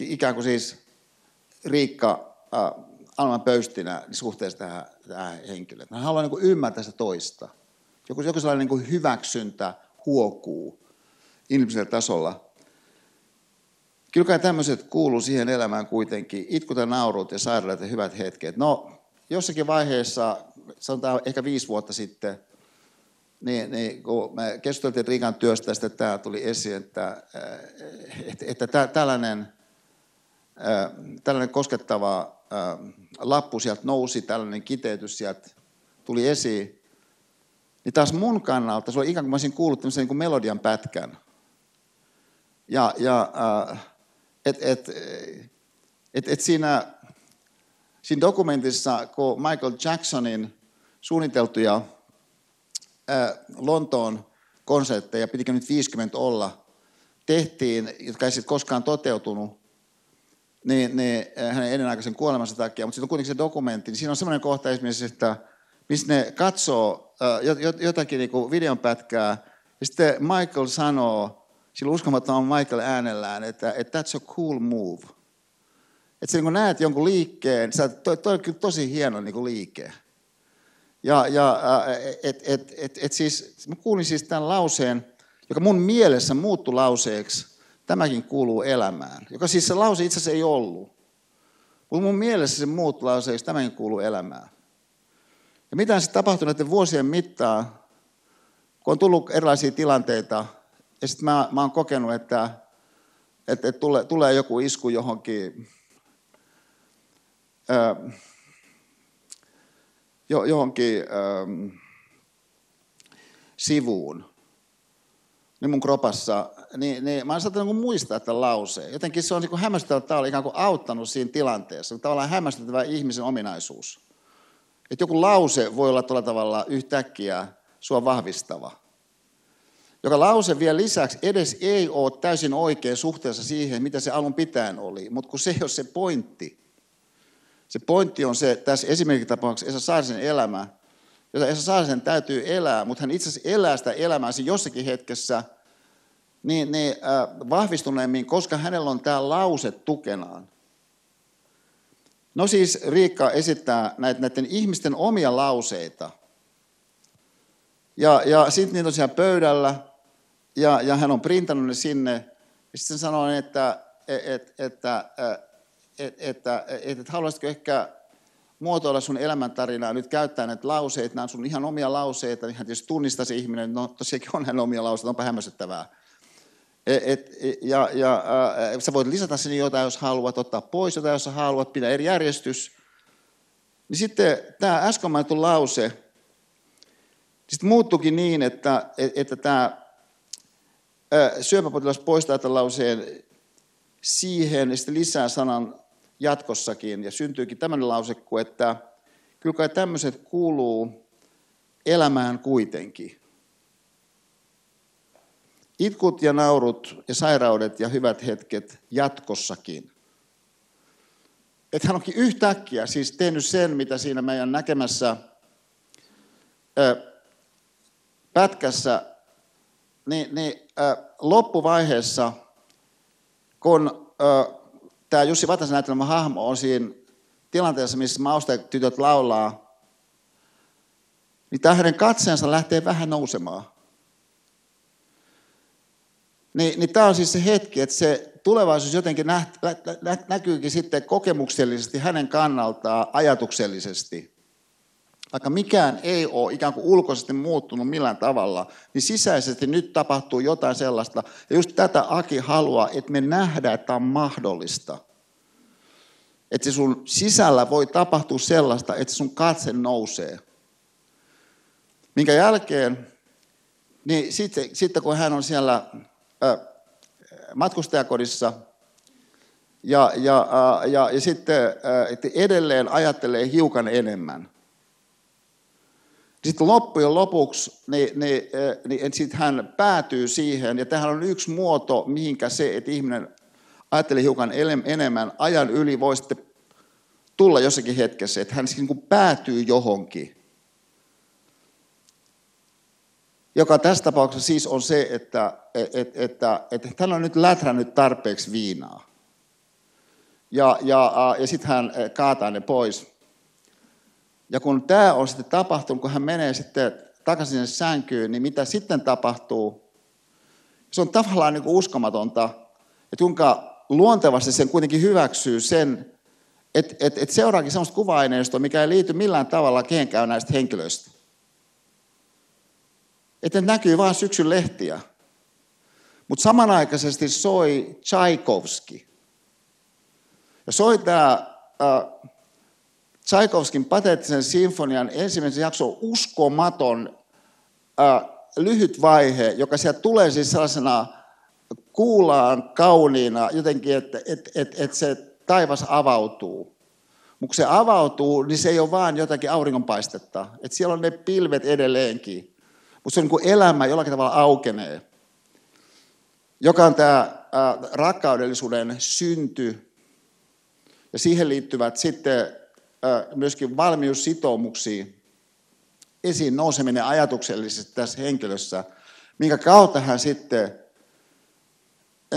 ikään kuin siis Riikka äh, Alman pöystinä niin suhteessa tähän, tähän henkilöön. Hän haluaa niin ymmärtää sitä toista. Joku, joku sellainen niin hyväksyntä huokuu inhimillisellä tasolla. Kyllä kai tämmöiset kuuluu siihen elämään kuitenkin. Itkut ja naurut ja sairaalat ja hyvät hetket. No, jossakin vaiheessa, sanotaan ehkä viisi vuotta sitten, niin, niin kun me keskusteltiin Riikan työstä, että tämä tuli esiin, että, että, että tällainen, tällainen koskettava lappu sieltä nousi, tällainen kiteytys sieltä tuli esiin, niin taas mun kannalta se oli ikään kuin mä olisin kuullut tämmöisen niin kuin melodian pätkän. Ja, ja et, et, et, et siinä, siinä dokumentissa, kun Michael Jacksonin suunniteltuja Lontoon konsertteja, pitikö nyt 50 olla, tehtiin, jotka ei sitten koskaan toteutunut, niin, niin hänen ennenaikaisen kuolemansa takia, mutta sitten on kuitenkin se dokumentti, niin siinä on semmoinen kohta esimerkiksi, että missä ne katsoo jotakin niin kuin videonpätkää, ja sitten Michael sanoo, sillä uskomaton Michael äänellään, että, että that's a cool move. Että sä niin näet jonkun liikkeen, toi, toi on kyllä tosi hieno niin liike. Ja, ja et, et, et, et siis, mä kuulin siis tämän lauseen, joka mun mielessä muuttui lauseeksi, tämäkin kuuluu elämään. Joka siis se lause itse asiassa ei ollut. Mutta mun mielessä se muuttui lauseeksi, tämäkin kuuluu elämään. Ja mitä on sitten tapahtunut näiden vuosien mittaan, kun on tullut erilaisia tilanteita, ja sitten mä, mä oon kokenut, että, että, että tulee, tulee joku isku johonkin, ää, johonkin ähm, sivuun, niin mun kropassa, niin, niin mä oon saattanut niin muistaa tämän lauseen. Jotenkin se on niin hämmästyttävä, että tämä oli ikään kuin auttanut siinä tilanteessa. Tavallaan hämmästyttävä ihmisen ominaisuus. Että joku lause voi olla tuolla tavalla yhtäkkiä sua vahvistava. Joka lause vielä lisäksi edes ei ole täysin oikein suhteessa siihen, mitä se alun pitäen oli. Mutta kun se ei ole se pointti, se pointti on se, tässä esimerkkitapauksessa Esa Saarisen elämä, jota Esa Saarisen täytyy elää, mutta hän itse asiassa elää sitä elämää jossakin hetkessä niin, niin äh, vahvistuneemmin, koska hänellä on tämä lause tukenaan. No siis Riikka esittää näitä, näiden ihmisten omia lauseita. Ja, ja sitten niitä on siellä pöydällä, ja, ja hän on printannut ne sinne, sitten sanoin, että, että, että, että, että, haluaisitko ehkä muotoilla sun elämäntarinaa, nyt käyttää näitä lauseita, nämä on sun ihan omia lauseita, niin hän tietysti tunnistaisi ihminen, no tosiaankin on hän omia lauseita, onpa hämmästyttävää. Et, et, ja ja äh, sä voit lisätä sinne jotain, jos haluat, ottaa pois jotain, jos haluat, pidä eri järjestys. Niin sitten tämä äsken mainittu lause, sitten muuttukin niin, että, että tämä syöpäpotilas poistaa tämän lauseen siihen ja sitten lisää sanan jatkossakin. Ja syntyykin tämmöinen lause kuin, että kyllä kai tämmöiset kuuluu elämään kuitenkin. Itkut ja naurut ja sairaudet ja hyvät hetket jatkossakin. Että hän onkin yhtäkkiä siis tehnyt sen, mitä siinä meidän näkemässä pätkässä, niin, niin loppuvaiheessa, kun tämä Jussi Vatasen näytelmä hahmo on siinä tilanteessa, missä maustetytöt laulaa, niin tämä hänen katseensa lähtee vähän nousemaan. Niin, niin tämä on siis se hetki, että se tulevaisuus jotenkin nä, nä, nä, näkyykin sitten kokemuksellisesti hänen kannaltaan ajatuksellisesti. Vaikka mikään ei ole ikään kuin ulkoisesti muuttunut millään tavalla, niin sisäisesti nyt tapahtuu jotain sellaista. Ja just tätä Aki haluaa, että me nähdään, että tämä on mahdollista. Että sun sisällä voi tapahtua sellaista, että sun katse nousee. Minkä jälkeen, niin sitten, sitten kun hän on siellä matkustajakodissa ja, ja, ja, ja sitten edelleen ajattelee hiukan enemmän. Sitten loppujen lopuksi niin, niin, niin sit hän päätyy siihen, ja tähän on yksi muoto, mihinkä se, että ihminen ajattelee hiukan enemmän, ajan yli voi sitten tulla jossakin hetkessä, että hän niin kuin päätyy johonkin. joka tässä tapauksessa siis on se, että, että, että, että hän on nyt lätrännyt tarpeeksi viinaa. Ja, ja, ja sitten hän kaataa ne pois. Ja kun tämä on sitten tapahtunut, kun hän menee sitten takaisin sinne sänkyyn, niin mitä sitten tapahtuu? Se on tavallaan niin kuin uskomatonta, että kuinka luontevasti sen kuitenkin hyväksyy sen, että, että, että seuraakin sellaista kuva-aineistoa, mikä ei liity millään tavalla kehenkään näistä henkilöistä että näkyy vain syksyn lehtiä. Mutta samanaikaisesti soi Tchaikovski. Ja soi tämä äh, Tchaikovskin pateettisen sinfonian ensimmäisen jakson uskomaton äh, lyhyt vaihe, joka sieltä tulee siis sellaisena kuulaan, kauniina, jotenkin, että et, et, et se taivas avautuu. Mutta se avautuu, niin se ei ole vaan jotakin auringonpaistetta. Että siellä on ne pilvet edelleenkin. Mutta se on niin elämä jollakin tavalla aukenee, joka on tämä rakkaudellisuuden synty. Ja siihen liittyvät sitten myöskin valmiussitoumuksiin esiin nouseminen ajatuksellisesti tässä henkilössä, minkä kautta hän sitten,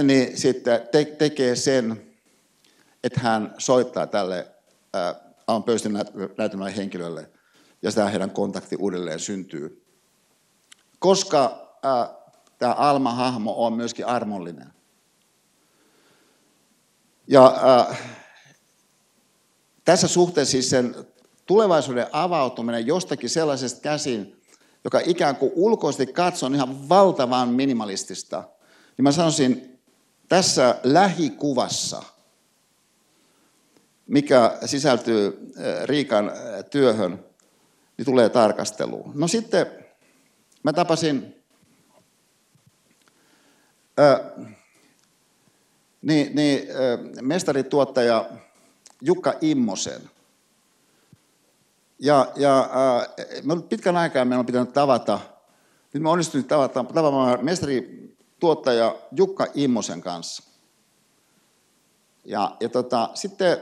niin sitten te- tekee sen, että hän soittaa tälle Alan Pöystin näytelmälle henkilölle, ja sitä heidän kontakti uudelleen syntyy koska tämä Alma-hahmo on myöskin armollinen. Ja äh, tässä suhteessa siis sen tulevaisuuden avautuminen jostakin sellaisesta käsin, joka ikään kuin ulkoisesti katsoo ihan valtavan minimalistista, niin mä sanoisin tässä lähikuvassa, mikä sisältyy Riikan työhön, niin tulee tarkasteluun. No sitten Mä tapasin ää, niin, niin, ää, mestarituottaja Jukka Immosen. Ja, ja ää, me pitkän aikaa meillä on pitänyt tavata, nyt me onnistuin tavata, tapaamaan mestarituottaja Jukka Immosen kanssa. Ja, ja tota, sitten,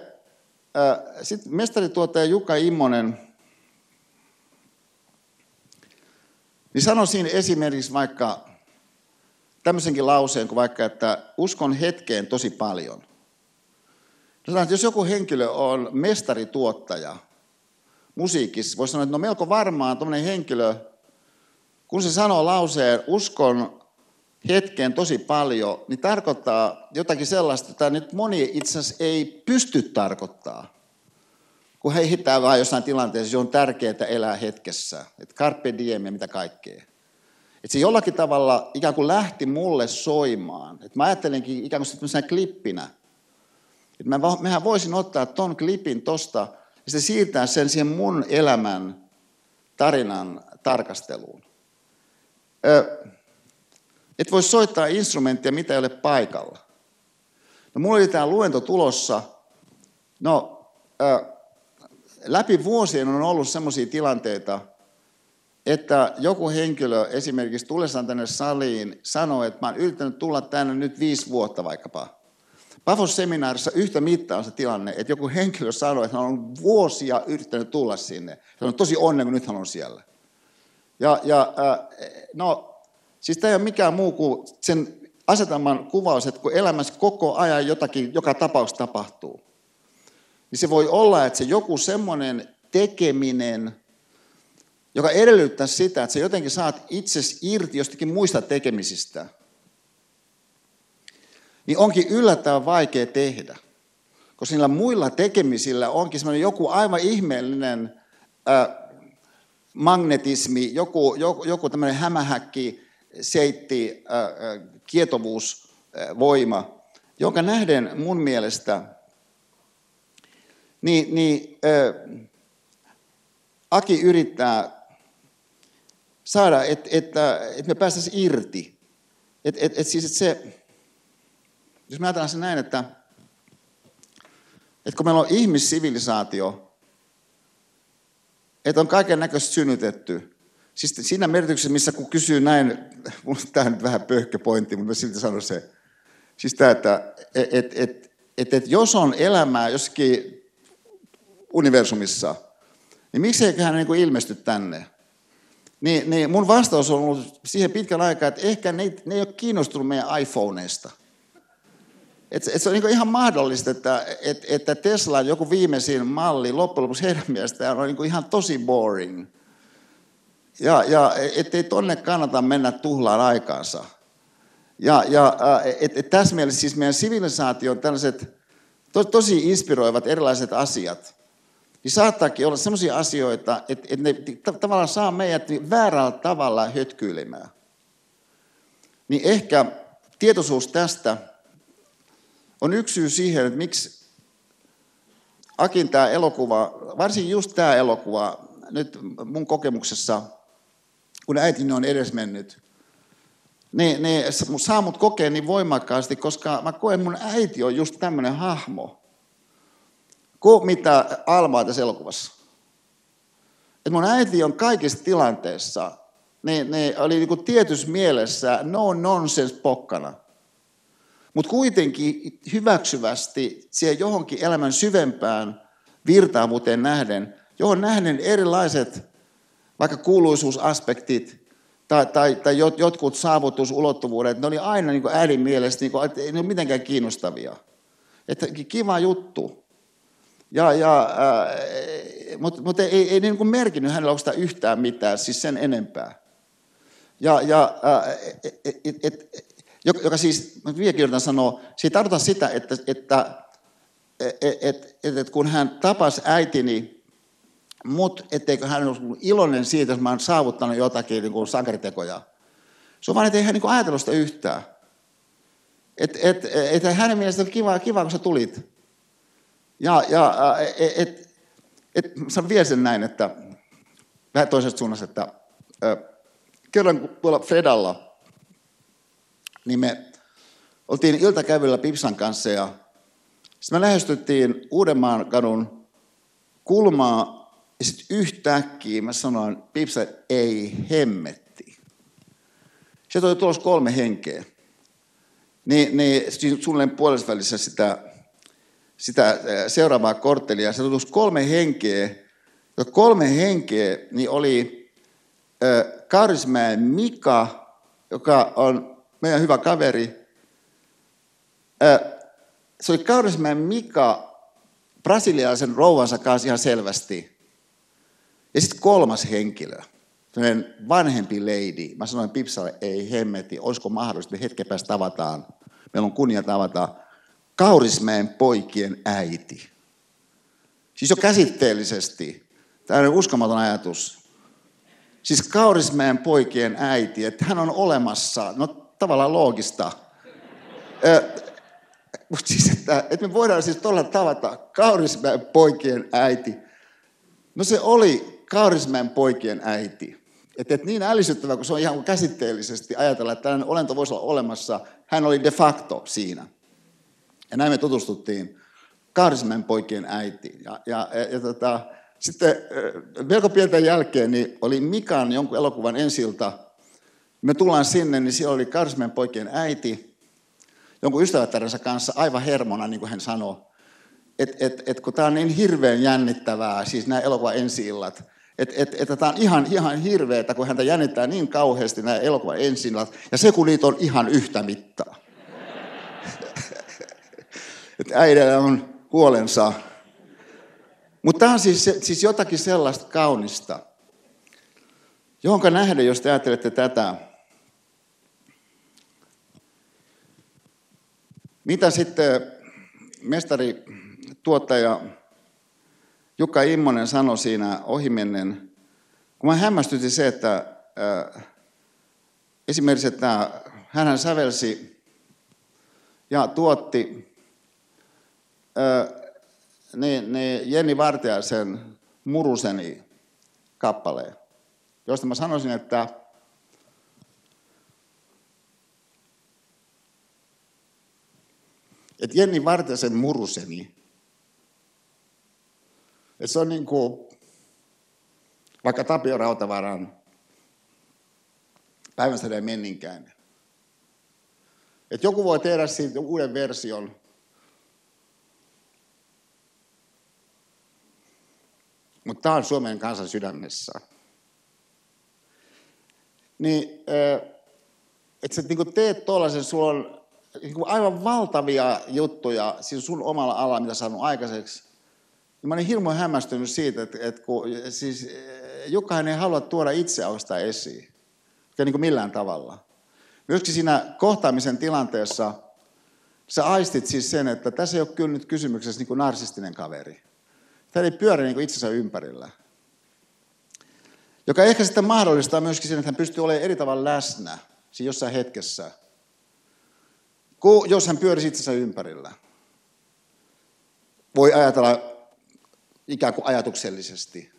ää, sitten mestarituottaja Jukka Immonen Niin sanoisin esimerkiksi vaikka tämmöisenkin lauseen kuin vaikka, että uskon hetkeen tosi paljon. No, että jos joku henkilö on mestarituottaja musiikissa, voisi sanoa, että no melko varmaan tuommoinen henkilö, kun se sanoo lauseen uskon hetkeen tosi paljon, niin tarkoittaa jotakin sellaista, että nyt moni itse asiassa ei pysty tarkoittaa. Kun he hittää vaan jossain tilanteessa, on tärkeää elää hetkessä. Että carpe diem ja mitä kaikkea. Että se jollakin tavalla ikään kuin lähti mulle soimaan. Että mä ajattelinkin ikään kuin sitten klippinä. Että mä, mehän voisin ottaa ton klipin tosta ja se siirtää sen siihen mun elämän tarinan tarkasteluun. Ö, et voi soittaa instrumenttia, mitä ei ole paikalla. No, mulla oli tämä luento tulossa. No, ö, läpi vuosien on ollut sellaisia tilanteita, että joku henkilö esimerkiksi tullessaan tänne saliin sanoo, että mä oon yrittänyt tulla tänne nyt viisi vuotta vaikkapa. Pafos-seminaarissa yhtä mittaa on se tilanne, että joku henkilö sanoo, että hän on vuosia yrittänyt tulla sinne. Hän on tosi onnen, kun nyt hän on siellä. Ja, ja äh, no, siis tämä ei ole mikään muu kuin sen asetelman kuvaus, että kun elämässä koko ajan jotakin, joka tapauksessa tapahtuu, niin se voi olla, että se joku semmoinen tekeminen, joka edellyttää sitä, että sä jotenkin saat itsesi irti jostakin muista tekemisistä, niin onkin yllättävän vaikea tehdä. Koska niillä muilla tekemisillä onkin semmoinen joku aivan ihmeellinen äh, magnetismi, joku, joku, joku tämmöinen hämähäkki, seitti, äh, kietovuusvoima, äh, jonka nähden mun mielestä niin, niin äh, Aki yrittää saada, että et, et me päästäisiin irti. Et, et, et siis, et se, jos me ajatellaan se näin, että, että kun meillä on ihmissivilisaatio, että on kaiken näköistä synnytetty, siis siinä merkityksessä, missä kun kysyy näin, tämä on nyt vähän pöhköpointti, mutta silti sanon se, siis tämä, että et, et, et, et, et jos on elämää jossakin universumissa, niin mikseiköhän niin ilmesty tänne? Niin, niin mun vastaus on ollut siihen pitkän aikaa, että ehkä ne, ne ei ole kiinnostunut meidän iPhoneista – et, et se on niin ihan mahdollista, että, et, että Tesla joku viimeisin malli loppujen lopuksi heidän mielestään on niin ihan tosi boring. Ja, ja ettei tonne kannata mennä tuhlaan aikaansa. Ja, ja et, et tässä mielessä siis meidän sivilisaation tällaiset to, tosi inspiroivat erilaiset asiat, niin saattaakin olla sellaisia asioita, että, että ne tavallaan saa meidät väärällä tavalla hötkyilemään. Niin ehkä tietoisuus tästä on yksi syy siihen, että miksi Akin tämä elokuva, varsin just tämä elokuva, nyt mun kokemuksessa, kun äitini on edesmennyt, niin, niin saa mut kokea niin voimakkaasti, koska mä koen, mun äiti on just tämmöinen hahmo, kuin mitä Alma tässä elokuvassa. Et mun äiti on kaikissa tilanteissa, niin, niin oli niin tietyssä mielessä no nonsense pokkana – mutta kuitenkin hyväksyvästi siihen johonkin elämän syvempään virtaavuuteen nähden, johon nähden erilaiset vaikka kuuluisuusaspektit tai, tai, tai jotkut saavutusulottuvuudet, ne oli aina niin äidin mielestä, niin kuin, ei ne ole mitenkään kiinnostavia. Että kiva juttu. Ja, ja, äh, mutta mut ei, ei niin kuin merkinnyt hänellä sitä yhtään mitään, siis sen enempää. Ja, ja äh, et, et, et, joka, joka siis, vieläkin yritän sanoa, se ei tarkoita sitä, että, että et, et, et, et kun hän tapasi äitini, mutta etteikö hän olisi iloinen siitä, että mä olen saavuttanut jotakin niin kuin sankaritekoja. Se on vain, että ei hän niin ajatellut sitä yhtään. Että et, et, et hänen mielestään kiva, kiva, kun sä tulit. Ja, ja et, et, et, sanon vielä sen näin, että vähän toisesta suunnasta, että kerran tuolla Fredalla niin me oltiin iltakävelyllä Pipsan kanssa ja sitten me lähestyttiin Uudenmaan kadun kulmaa ja sitten yhtäkkiä mä sanoin, Pipsa, ei hemmetti. Se oli tulossa kolme henkeä. Niin, niin suunnilleen puolessa välissä sitä, sitä seuraavaa korttelia. Se tuli kolme henkeä. Ja kolme henkeä niin oli Karismäen Mika, joka on meidän hyvä kaveri. Se oli Kaurismäen Mika brasilialaisen rouvansa kanssa ihan selvästi. Ja sitten kolmas henkilö. vanhempi lady. Mä sanoin Pipsalle, ei hemmeti, olisiko mahdollista, että hetken päästä tavataan. Meillä on kunnia tavata Kaurismäen poikien äiti. Siis jo käsitteellisesti. Tämä on uskomaton ajatus. Siis Kaurismäen poikien äiti, että hän on olemassa, no tavallaan loogista. Mutta siis, että, että me voidaan siis tuolla tavata Kaurismäen poikien äiti. No se oli Kaurismäen poikien äiti. Että, että niin ällisyttävä, kun se on ihan käsitteellisesti ajatella, että tällainen olento voisi olla olemassa, hän oli de facto siinä. Ja näin me tutustuttiin Kaurismäen poikien äitiin. Ja, ja, ja, ja tota, sitten melko pientä jälkeen niin oli Mikan jonkun elokuvan ensilta. Me tullaan sinne, niin siellä oli Kaurismäen poikien äiti, jonkun ystävättärensä kanssa aivan hermona, niin kuin hän sanoi. Että et, et, kun tämä on niin hirveän jännittävää, siis nämä elokuvan ensi illat, että et, et, tämä on ihan, ihan hirveätä, kun häntä jännittää niin kauheasti nämä elokuvan ensi ja se kun niitä on ihan yhtä mittaa. että äidellä on huolensa. Mutta tämä on siis, siis jotakin sellaista kaunista, johonka nähden, jos te ajattelette tätä, mitä sitten mestari, tuottaja Jukka Immonen sanoi siinä ohimennen, kun mä hämmästytin se, että äh, esimerkiksi, että hän sävelsi ja tuotti äh, niin, niin Jenni Vartiaisen Muruseni kappaleen, josta mä sanoisin, että että Jenni Vartiaisen Muruseni et se on niin kuin, vaikka Tapio Rautavaran päivänsäden menninkäinen. Et joku voi tehdä siitä uuden version. Mutta tämä on Suomen kansan sydämessä. Niin, että sä niin teet tuollaisen, sulla on aivan valtavia juttuja siis sun omalla alalla, mitä saanut aikaiseksi. Ja mä olin hirveän hämmästynyt siitä, että, että kun, siis eh, Jukkahan ei halua tuoda itseausta esiin, eikä niin kuin millään tavalla. Myöskin siinä kohtaamisen tilanteessa sä aistit siis sen, että tässä ei ole kyllä nyt kysymyksessä niin kuin narsistinen kaveri. Tämä ei pyöri niin kuin itsensä ympärillä. Joka ehkä sitten mahdollistaa myöskin sen, että hän pystyy olemaan eri tavalla läsnä siinä jossain hetkessä, jos hän pyörisi itsensä ympärillä. Voi ajatella ikään kuin ajatuksellisesti.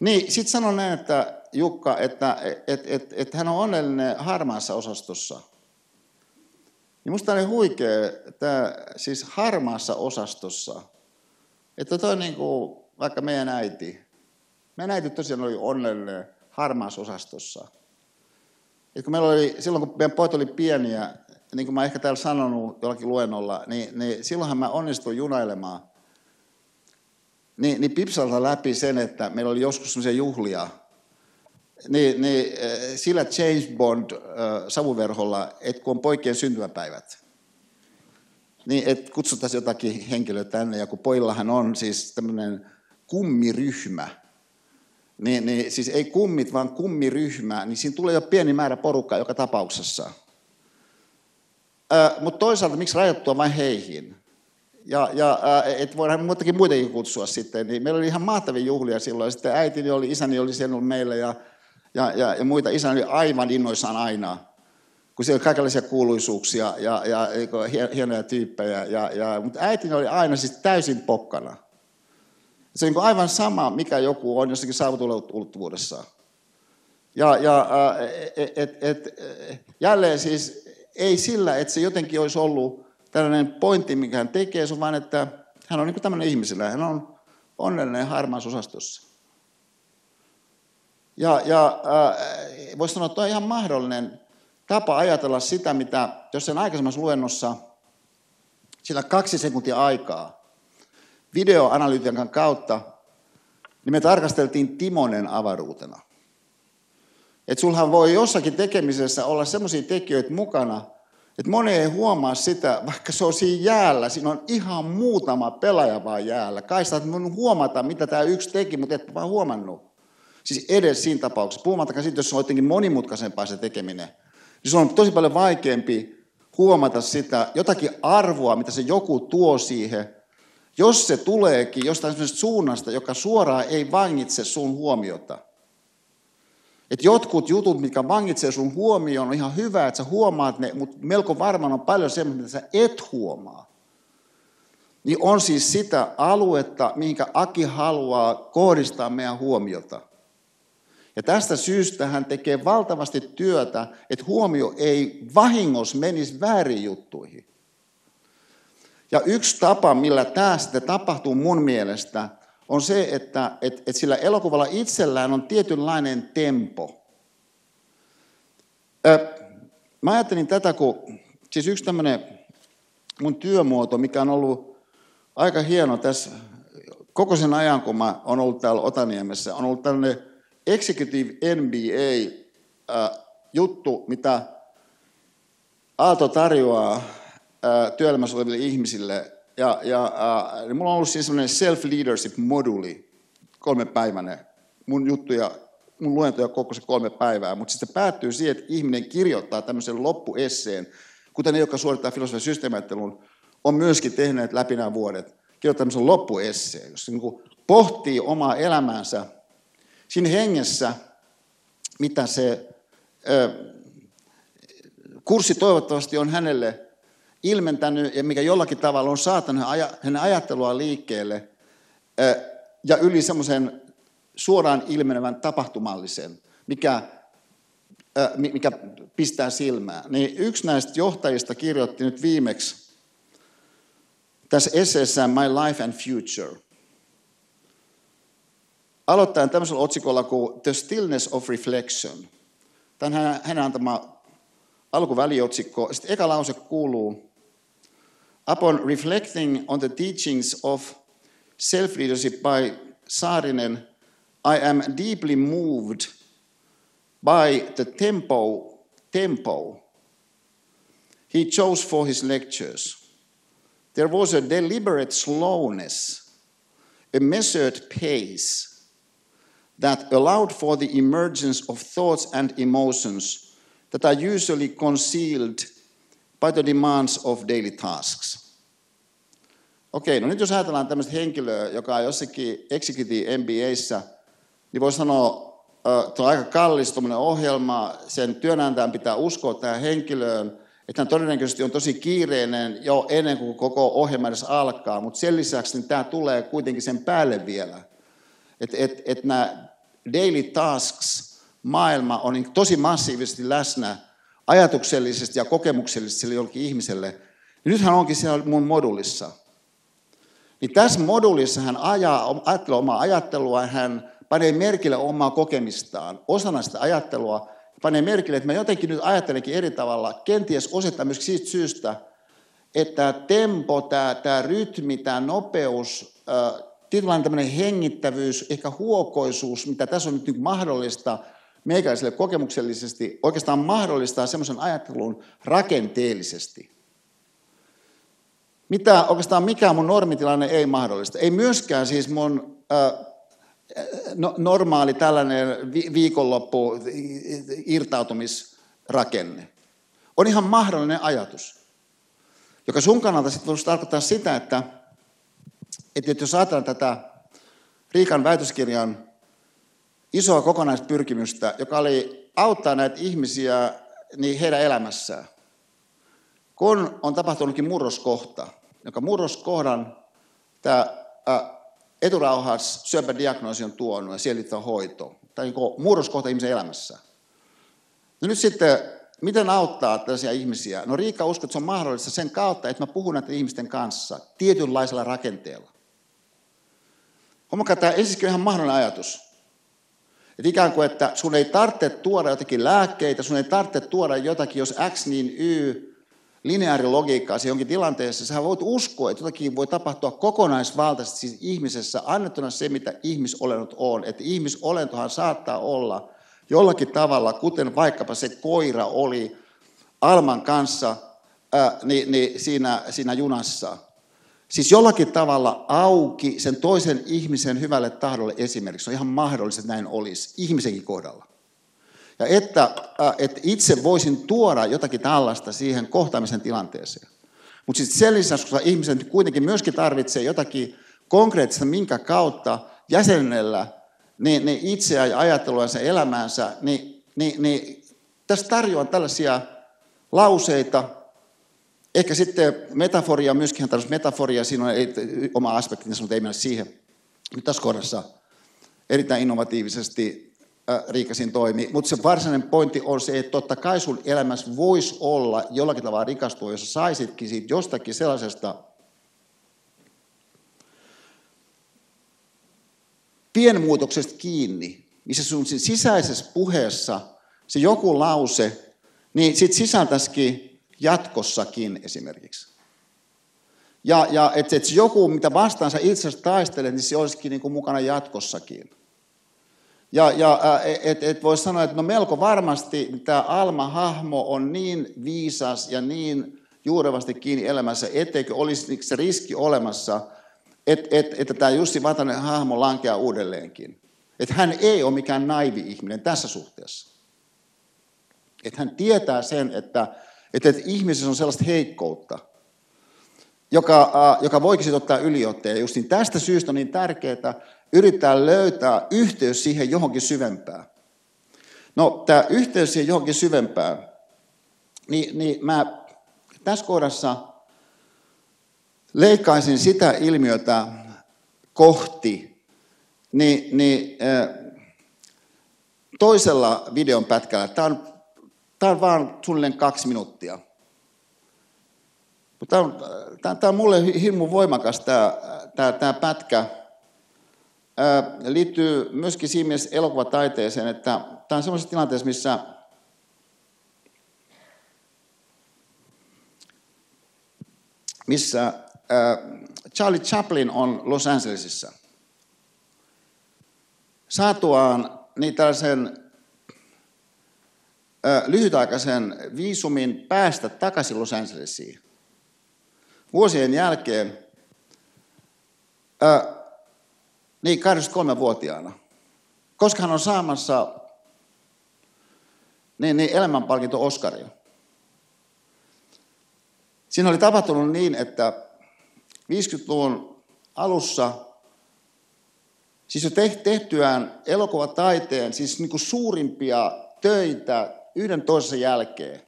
Niin, sitten sanon näin, että Jukka, että et, et, et hän on onnellinen harmaassa osastossa. Niin musta oli huikea, että siis harmaassa osastossa, että toi niin kuin, vaikka meidän äiti, meidän äiti tosiaan oli onnellinen harmaassa osastossa. Et kun meillä oli, silloin kun meidän pojat oli pieniä, niin kuin mä ehkä täällä sanonut jollakin luennolla, niin, niin silloinhan mä onnistuin junailemaan. Niin, niin Pipsalta läpi sen, että meillä oli joskus sellaisia juhlia, niin, niin eh, sillä James Bond äh, savuverholla, että kun on poikien syntymäpäivät, niin että kutsuttaisiin jotakin henkilöä tänne, ja kun poillahan on siis tämmöinen kummiryhmä, niin, niin siis ei kummit, vaan kummiryhmä, niin siinä tulee jo pieni määrä porukkaa joka tapauksessa. Mutta toisaalta, miksi rajoittua vain heihin? Ja, ja että voidaan muitakin muitakin kutsua sitten. Niin meillä oli ihan mahtavia juhlia silloin. Sitten äitini oli, isäni oli siellä ollut meillä ja, ja, ja, ja muita. Isäni oli aivan innoissaan aina. Kun siellä oli kaikenlaisia kuuluisuuksia ja, ja, ja hienoja tyyppejä. Ja, ja, mutta äitini oli aina siis täysin pokkana. Se on niin aivan sama, mikä joku on jossakin saavutulla Ja, ja et, et, et, jälleen siis ei sillä, että se jotenkin olisi ollut tällainen pointti, mikä hän tekee, se on vain, että hän on niin tämmöinen ihmisellä. Hän on onnellinen harmaassa osastossa. Ja, ja äh, voisi sanoa, että on ihan mahdollinen tapa ajatella sitä, mitä sen aikaisemmassa luennossa, sillä kaksi sekuntia aikaa, videoanalytiikan kautta, niin me tarkasteltiin Timonen avaruutena. Että sulhan voi jossakin tekemisessä olla sellaisia tekijöitä mukana, että moni ei huomaa sitä, vaikka se on siinä jäällä, siinä on ihan muutama pelaaja vaan jäällä. Kai sä huomata, mitä tämä yksi teki, mutta et vaan huomannut. Siis edes siinä tapauksessa. Puhumattakaan siitä, jos se on jotenkin monimutkaisempaa se tekeminen. Niin se on tosi paljon vaikeampi huomata sitä jotakin arvoa, mitä se joku tuo siihen, jos se tuleekin jostain suunnasta, joka suoraan ei vangitse sun huomiota. Että jotkut jutut, mitkä vangitsee sun huomioon, on ihan hyvä, että sä huomaat ne, mutta melko varmaan on paljon semmoista, mitä sä et huomaa. Niin on siis sitä aluetta, mihinkä Aki haluaa kohdistaa meidän huomiota. Ja tästä syystä hän tekee valtavasti työtä, että huomio ei vahingossa menisi väärin juttuihin. Ja yksi tapa, millä tämä sitten tapahtuu mun mielestä, on se, että et, et sillä elokuvalla itsellään on tietynlainen tempo. Ö, mä ajattelin tätä, kun siis yksi tämmöinen mun työmuoto, mikä on ollut aika hieno tässä koko sen ajan, kun mä oon ollut täällä Otaniemessä, on ollut tällainen Executive MBA-juttu, mitä Aalto tarjoaa työelämässä oleville ihmisille. Ja, ja niin mulla on ollut siis semmoinen self-leadership-moduli, kolmepäiväinen. Mun juttuja, mun luentoja koko se kolme päivää, mutta sitten se päättyy siihen, että ihminen kirjoittaa tämmöisen loppuesseen, kuten ne, jotka suorittaa filosofian systeemiajattelun, on myöskin tehneet läpi nämä vuodet, kirjoittaa tämmöisen loppuesseen, jossa niin pohtii omaa elämäänsä siinä hengessä, mitä se ö, kurssi toivottavasti on hänelle ilmentänyt ja mikä jollakin tavalla on saattanut hänen ajattelua liikkeelle ja yli semmoisen suoraan ilmenevän tapahtumallisen, mikä, mikä pistää silmään. Niin yksi näistä johtajista kirjoitti nyt viimeksi tässä esseessään My Life and Future. Aloittaen tämmöisellä otsikolla kuin The Stillness of Reflection. Tämä on hänen antama alkuväliotsikko. Sitten eka lause kuuluu, Upon reflecting on the teachings of self leadership by Saarinen, I am deeply moved by the tempo, tempo he chose for his lectures. There was a deliberate slowness, a measured pace that allowed for the emergence of thoughts and emotions that are usually concealed by the demands of daily tasks. Okei, no nyt jos ajatellaan tämmöistä henkilöä, joka on jossakin Executive MBAissä, niin voi sanoa, että on aika kallis ohjelma, sen työnantajan pitää uskoa tähän henkilöön, että hän todennäköisesti on tosi kiireinen jo ennen kuin koko ohjelma edes alkaa, mutta sen lisäksi niin tämä tulee kuitenkin sen päälle vielä. Että et, et nämä daily tasks, maailma on niin tosi massiivisesti läsnä ajatuksellisesti ja kokemuksellisesti sille jollekin ihmiselle. Ja nythän onkin siellä mun modulissa. Niin tässä modulissa hän ajaa, ajattelee omaa ajattelua, hän panee merkille omaa kokemistaan. Osana sitä ajattelua panee merkille, että mä jotenkin nyt ajattelenkin eri tavalla, kenties osittain myös siitä syystä, että tempo, tämä, tämä rytmi, tämä nopeus, tietynlainen tämmöinen hengittävyys, ehkä huokoisuus, mitä tässä on nyt niin mahdollista meikäiselle kokemuksellisesti, oikeastaan mahdollistaa semmoisen ajattelun rakenteellisesti mitä oikeastaan mikään mun normitilanne ei mahdollista. Ei myöskään siis mun äh, no, normaali tällainen vi- viikonloppu irtautumisrakenne. On ihan mahdollinen ajatus, joka sun kannalta sitten voisi tarkoittaa sitä, että, että jos ajatellaan tätä Riikan väitöskirjan isoa kokonaispyrkimystä, joka oli auttaa näitä ihmisiä niin heidän elämässään, kun on tapahtunutkin murroskohta, jonka murroskohdan tämä eturauhas syöpädiagnoosi on tuonut ja siellä hoito. Tämä on niin murroskohta ihmisen elämässä. No nyt sitten, miten auttaa tällaisia ihmisiä? No Riikka uskoo, että se on mahdollista sen kautta, että mä puhun näiden ihmisten kanssa tietynlaisella rakenteella. Huomakaa, tämä ensinnäkin on ihan mahdollinen ajatus. Että ikään kuin, että sun ei tarvitse tuoda jotakin lääkkeitä, sun ei tarvitse tuoda jotakin, jos X niin Y, lineaarilogiikkaa se jonkin tilanteessa, sä voit uskoa, että jotakin voi tapahtua kokonaisvaltaisesti siis ihmisessä, annettuna se, mitä ihmisolennot on. Että ihmisolentohan saattaa olla jollakin tavalla, kuten vaikkapa se koira oli Alman kanssa ää, niin, niin siinä, siinä junassa. Siis jollakin tavalla auki sen toisen ihmisen hyvälle tahdolle esimerkiksi. On ihan mahdollista, että näin olisi ihmisenkin kohdalla. Ja että, äh, että itse voisin tuoda jotakin tällaista siihen kohtaamisen tilanteeseen. Mutta sitten sen lisäksi, koska ihmisen kuitenkin myöskin tarvitsee jotakin konkreettista, minkä kautta jäsenellä niin, niin itseä ja ajatteluansa elämäänsä, niin, niin, niin tässä tarjoan tällaisia lauseita, ehkä sitten metaforia, myöskin tällaista metaforia, siinä on oma aspektinsa, mutta ei mennä siihen. Nyt tässä kohdassa erittäin innovatiivisesti Riikasin toimi. Mutta se varsinainen pointti on se, että totta kai sun elämässä voisi olla jollakin tavalla rikastua, jos saisitkin siitä jostakin sellaisesta pienmuutoksesta kiinni, missä sun sisäisessä puheessa se joku lause, niin sitten sisältäisikin jatkossakin esimerkiksi. Ja, ja että et joku, mitä vastaan sä itse taistelet, niin se olisikin niin kuin mukana jatkossakin. Ja, ja et, et voi sanoa, että no melko varmasti tämä Alma-hahmo on niin viisas ja niin juurevasti kiinni elämässä, etteikö olisi se riski olemassa, että, että, että tämä Jussi Vatanen hahmo lankeaa uudelleenkin. Että hän ei ole mikään naivi ihminen tässä suhteessa. Että hän tietää sen, että, että, että ihmisessä on sellaista heikkoutta, joka, joka voikin ottaa yliotteen. Ja just niin tästä syystä on niin tärkeää, yrittää löytää yhteys siihen johonkin syvempään. No, tämä yhteys siihen johonkin syvempään, niin, niin mä tässä kohdassa leikkaisin sitä ilmiötä kohti, niin, niin toisella videon pätkällä, tämä on, tämä on vain suunnilleen kaksi minuuttia. Tämä on, tämä, on mulle hirmu voimakas tämä, tämä, tämä pätkä, liittyy myöskin siinä mielessä elokuvataiteeseen, että tämä on sellaisessa tilanteessa, missä missä Charlie Chaplin on Los Angelesissa. Saatuaan niin tällaisen lyhytaikaisen viisumin päästä takaisin Los Angelesiin. Vuosien jälkeen niin, 23-vuotiaana. Koska hän on saamassa niin, niin elämänpalkinto Oskaria. Siinä oli tapahtunut niin, että 50-luvun alussa, siis jo tehtyään elokuvataiteen, siis niin kuin suurimpia töitä yhden toisensa jälkeen,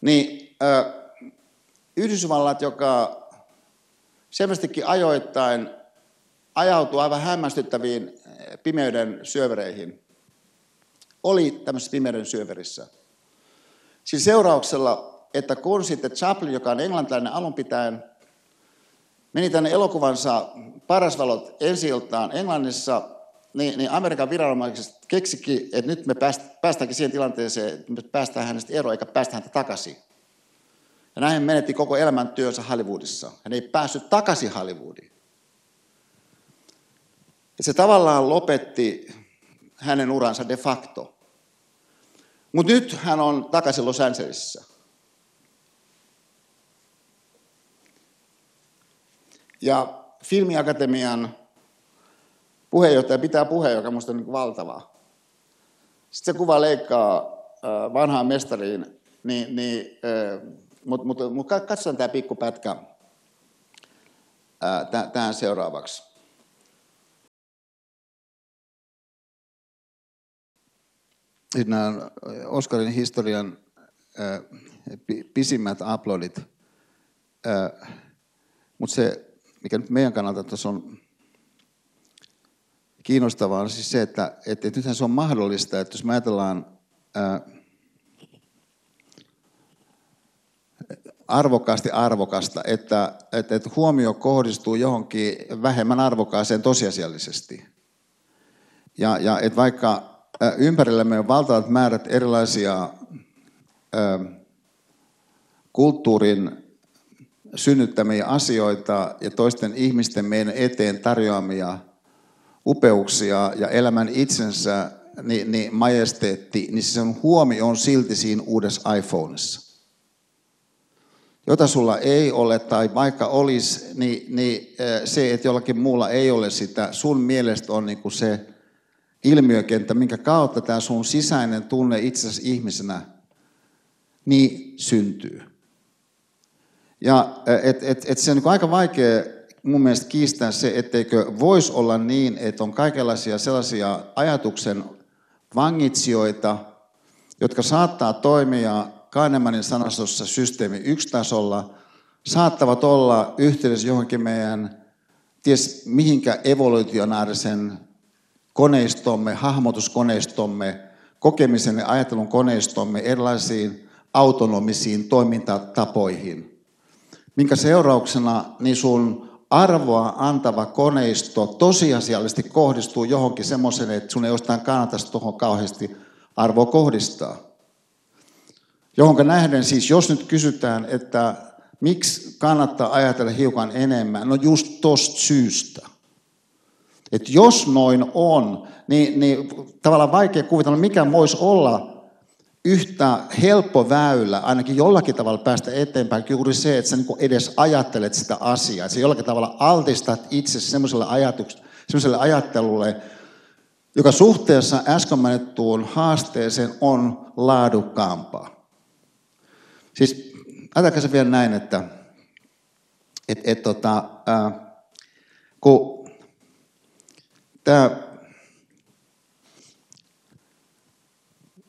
niin äh, Yhdysvallat, joka selvästikin ajoittain ajautuu aivan hämmästyttäviin pimeyden syövereihin. Oli tämmöisessä pimeyden syöverissä. Siis seurauksella, että kun sitten Chaplin, joka on englantilainen alunpitäen, meni tänne elokuvansa Parasvalot ensi Englannissa, niin, niin Amerikan viranomaiset keksikin, että nyt me päästäänkin siihen tilanteeseen, että me päästään hänestä eroon eikä päästä häntä takaisin. Ja näin menetti koko elämäntyönsä Hollywoodissa. Hän ei päässyt takaisin Hollywoodiin. Ja se tavallaan lopetti hänen uransa de facto. Mutta nyt hän on takaisin Los Angelesissa. Ja Filmiakatemian puheenjohtaja pitää puheen, joka minusta on niin valtavaa. Sitten se kuva leikkaa vanhaan mestariin, niin, niin mutta mut, mut katsotaan tämä pikkupätkä tähän seuraavaksi. Nämä on Oscarin historian pisimmät uploadit. Mutta se, mikä nyt meidän kannalta tuossa on kiinnostavaa, on siis se, että, että, että nythän se on mahdollista, että jos me ajatellaan ää, arvokkaasti arvokasta, että, että, että huomio kohdistuu johonkin vähemmän arvokkaaseen tosiasiallisesti. Ja, ja että vaikka ympärillämme on valtavat määrät erilaisia ö, kulttuurin synnyttämiä asioita ja toisten ihmisten meidän eteen tarjoamia upeuksia ja elämän itsensä niin, niin majesteetti, niin sen huomio on silti siinä uudessa iPhoneissa. jota sulla ei ole tai vaikka olisi, niin, niin se, että jollakin muulla ei ole sitä, sun mielestä on niin kuin se ilmiökenttä, minkä kautta tämä sun sisäinen tunne itsesi ihmisenä niin syntyy. Ja et, et, et se on niin aika vaikea mun mielestä kiistää se, etteikö voisi olla niin, että on kaikenlaisia sellaisia ajatuksen vangitsijoita, jotka saattaa toimia Kahnemanin sanastossa systeemi yksi tasolla, saattavat olla yhteydessä johonkin meidän, ties mihinkä evolutionaarisen koneistomme, hahmotuskoneistomme, kokemisen ja ajattelun koneistomme erilaisiin autonomisiin toimintatapoihin, minkä seurauksena niin sun arvoa antava koneisto tosiasiallisesti kohdistuu johonkin semmoisen, että sun ei jostain kannata tuohon kauheasti arvoa kohdistaa. Johonka nähden siis, jos nyt kysytään, että miksi kannattaa ajatella hiukan enemmän, no just tosta syystä. Että jos noin on, niin, niin tavallaan vaikea kuvitella, mikä voisi olla yhtä helppo väylä, ainakin jollakin tavalla päästä eteenpäin, juuri se, että sä niin edes ajattelet sitä asiaa. Että sä jollakin tavalla altistat itse semmoiselle, ajatuks, semmoiselle ajattelulle, joka suhteessa äsken mainittuun haasteeseen on laadukkaampaa. Siis ajatelkaa se vielä näin, että et, et, tota, äh, kun tämä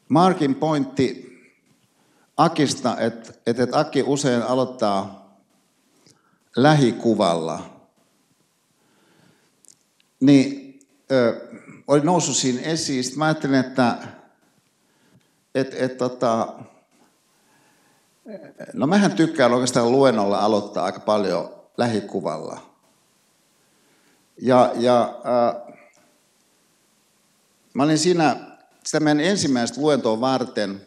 Markin pointti Akista, että, että, että Aki usein aloittaa lähikuvalla, niin ö, oli noussut siinä esiin. Sitten mä ajattelin, että et, et, tota, no mähän tykkään oikeastaan luennolla aloittaa aika paljon lähikuvalla. Ja, ja äh, mä olin siinä sitä meidän ensimmäistä luentoa varten,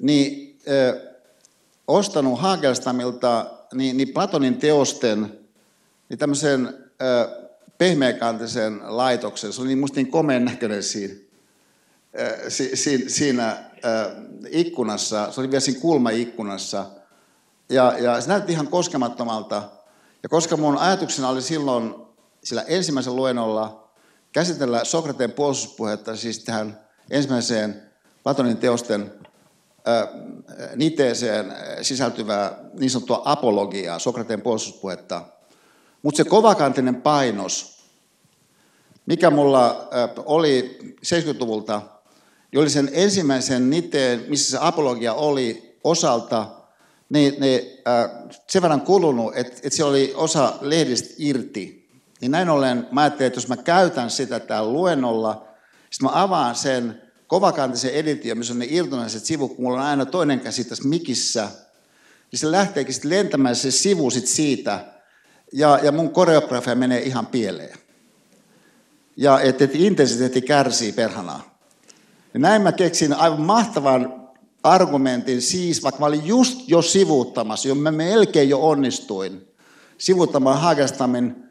niin ö, ostanut Hagelstamilta niin, niin Platonin teosten niin tämmöisen ö, pehmeäkantisen laitoksen. Se oli niin musta niin komeen näköinen siinä, ö, si, si, siinä ö, ikkunassa. Se oli vielä siinä kulmaikkunassa. Ja, ja se näytti ihan koskemattomalta. Ja koska mun ajatuksena oli silloin sillä ensimmäisen luennolla – käsitellä Sokrateen puolustuspuhetta siis tähän ensimmäiseen Platonin teosten äh, niteeseen sisältyvää niin sanottua apologiaa, Sokrateen puolustuspuhetta. Mutta se kovakantinen painos, mikä mulla äh, oli 70-luvulta, niin oli sen ensimmäisen niteen, missä se apologia oli osalta, niin, niin äh, sen verran kulunut, että, että se oli osa lehdistä irti. Niin näin ollen mä ajattelin, että jos mä käytän sitä täällä luennolla, sitten mä avaan sen kovakantisen edition, missä on ne irtonaiset sivut, kun mulla on aina toinen käsi tässä mikissä, niin se lähteekin sitten lentämään se sivu sit siitä, ja, ja mun koreografia menee ihan pieleen. Ja että et intensiteetti kärsii perhanaa. Ja näin mä keksin aivan mahtavan argumentin siis, vaikka mä olin just jo sivuuttamassa, jo mä melkein jo onnistuin sivuuttamaan Hagestamin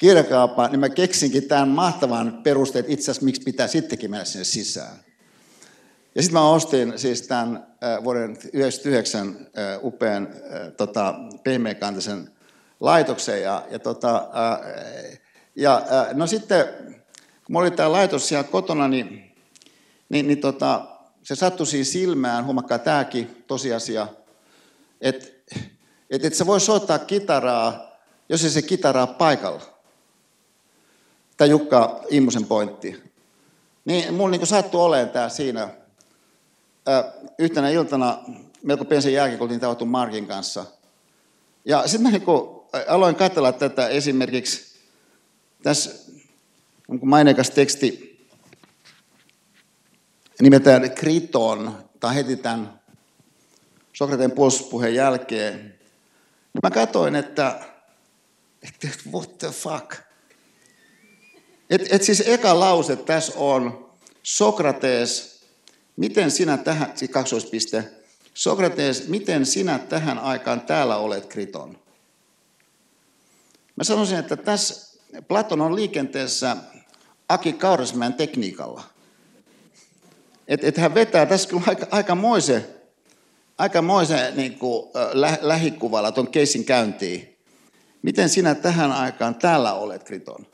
kirjakaapa, niin mä keksinkin tämän mahtavan perusteet itse asiassa, miksi pitää sittenkin mennä sinne sisään. Ja sitten mä ostin siis tämän äh, vuoden 1999 äh, upean äh, tota, pehmeäkantisen laitoksen. Ja, ja, tota, ja no sitten, kun mulla oli tämä laitos siellä kotona, niin, niin, niin tota, se sattui siis silmään, huomakkaa tämäkin tosiasia, että et, et sä voi soittaa kitaraa, jos ei se kitaraa paikalla tämä Jukka Immosen pointti. Niin mulla niin sattui olemaan tämä siinä. yhtenä iltana melko pienen jälkeen, kun oltiin Markin kanssa. Ja sitten mä niin aloin katsella tätä esimerkiksi tässä maineikas teksti nimeltään Kriton, tai heti tämän Sokrateen puolustuspuheen jälkeen. Mä katsoin, että, että what the fuck – et, et siis eka lause tässä on, Sokrates, miten sinä tähän, siis kaksoispiste, Sokrates, miten sinä tähän aikaan täällä olet Kriton? Mä sanoisin, että tässä Platon on liikenteessä Aki Kaurismäen tekniikalla. Että et hän vetää tässä kyllä aika, aika moise aikamoisen niin kuin, lä- lähikuvalla tuon keisin käyntiin. Miten sinä tähän aikaan täällä olet, Kriton?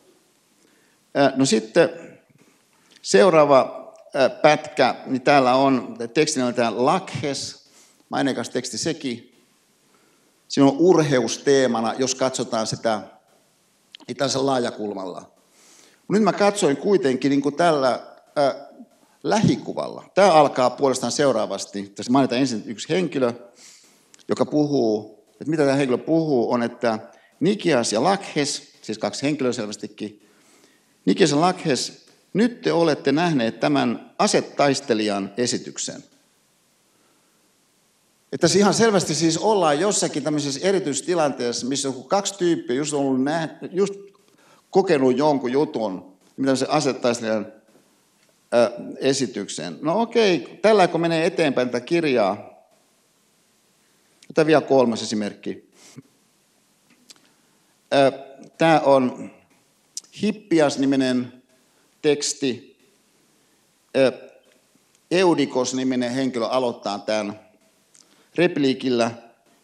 No sitten seuraava pätkä, niin täällä on teksti nimeltään Lakhes, maineikas teksti sekin. Siinä on urheusteemana, jos katsotaan sitä tällaisella laajakulmalla. Nyt mä katsoin kuitenkin niin kuin tällä äh, lähikuvalla. Tämä alkaa puolestaan seuraavasti. Tässä mainitaan ensin yksi henkilö, joka puhuu, että mitä tämä henkilö puhuu, on, että Nikias ja Lakhes, siis kaksi henkilöä selvästikin, Nikias ja Lakhes, nyt te olette nähneet tämän asettaistelijan esityksen. Että ihan selvästi siis ollaan jossakin tämmöisessä erityistilanteessa, missä on kaksi tyyppiä just, ollut nähnyt, just kokenut jonkun jutun, mitä se asettaistelijan esityksen. No okei, tällä kun menee eteenpäin tätä kirjaa, Tämä vielä kolmas esimerkki. Tämä on Hippias-niminen teksti. Eudikos-niminen henkilö aloittaa tämän repliikillä.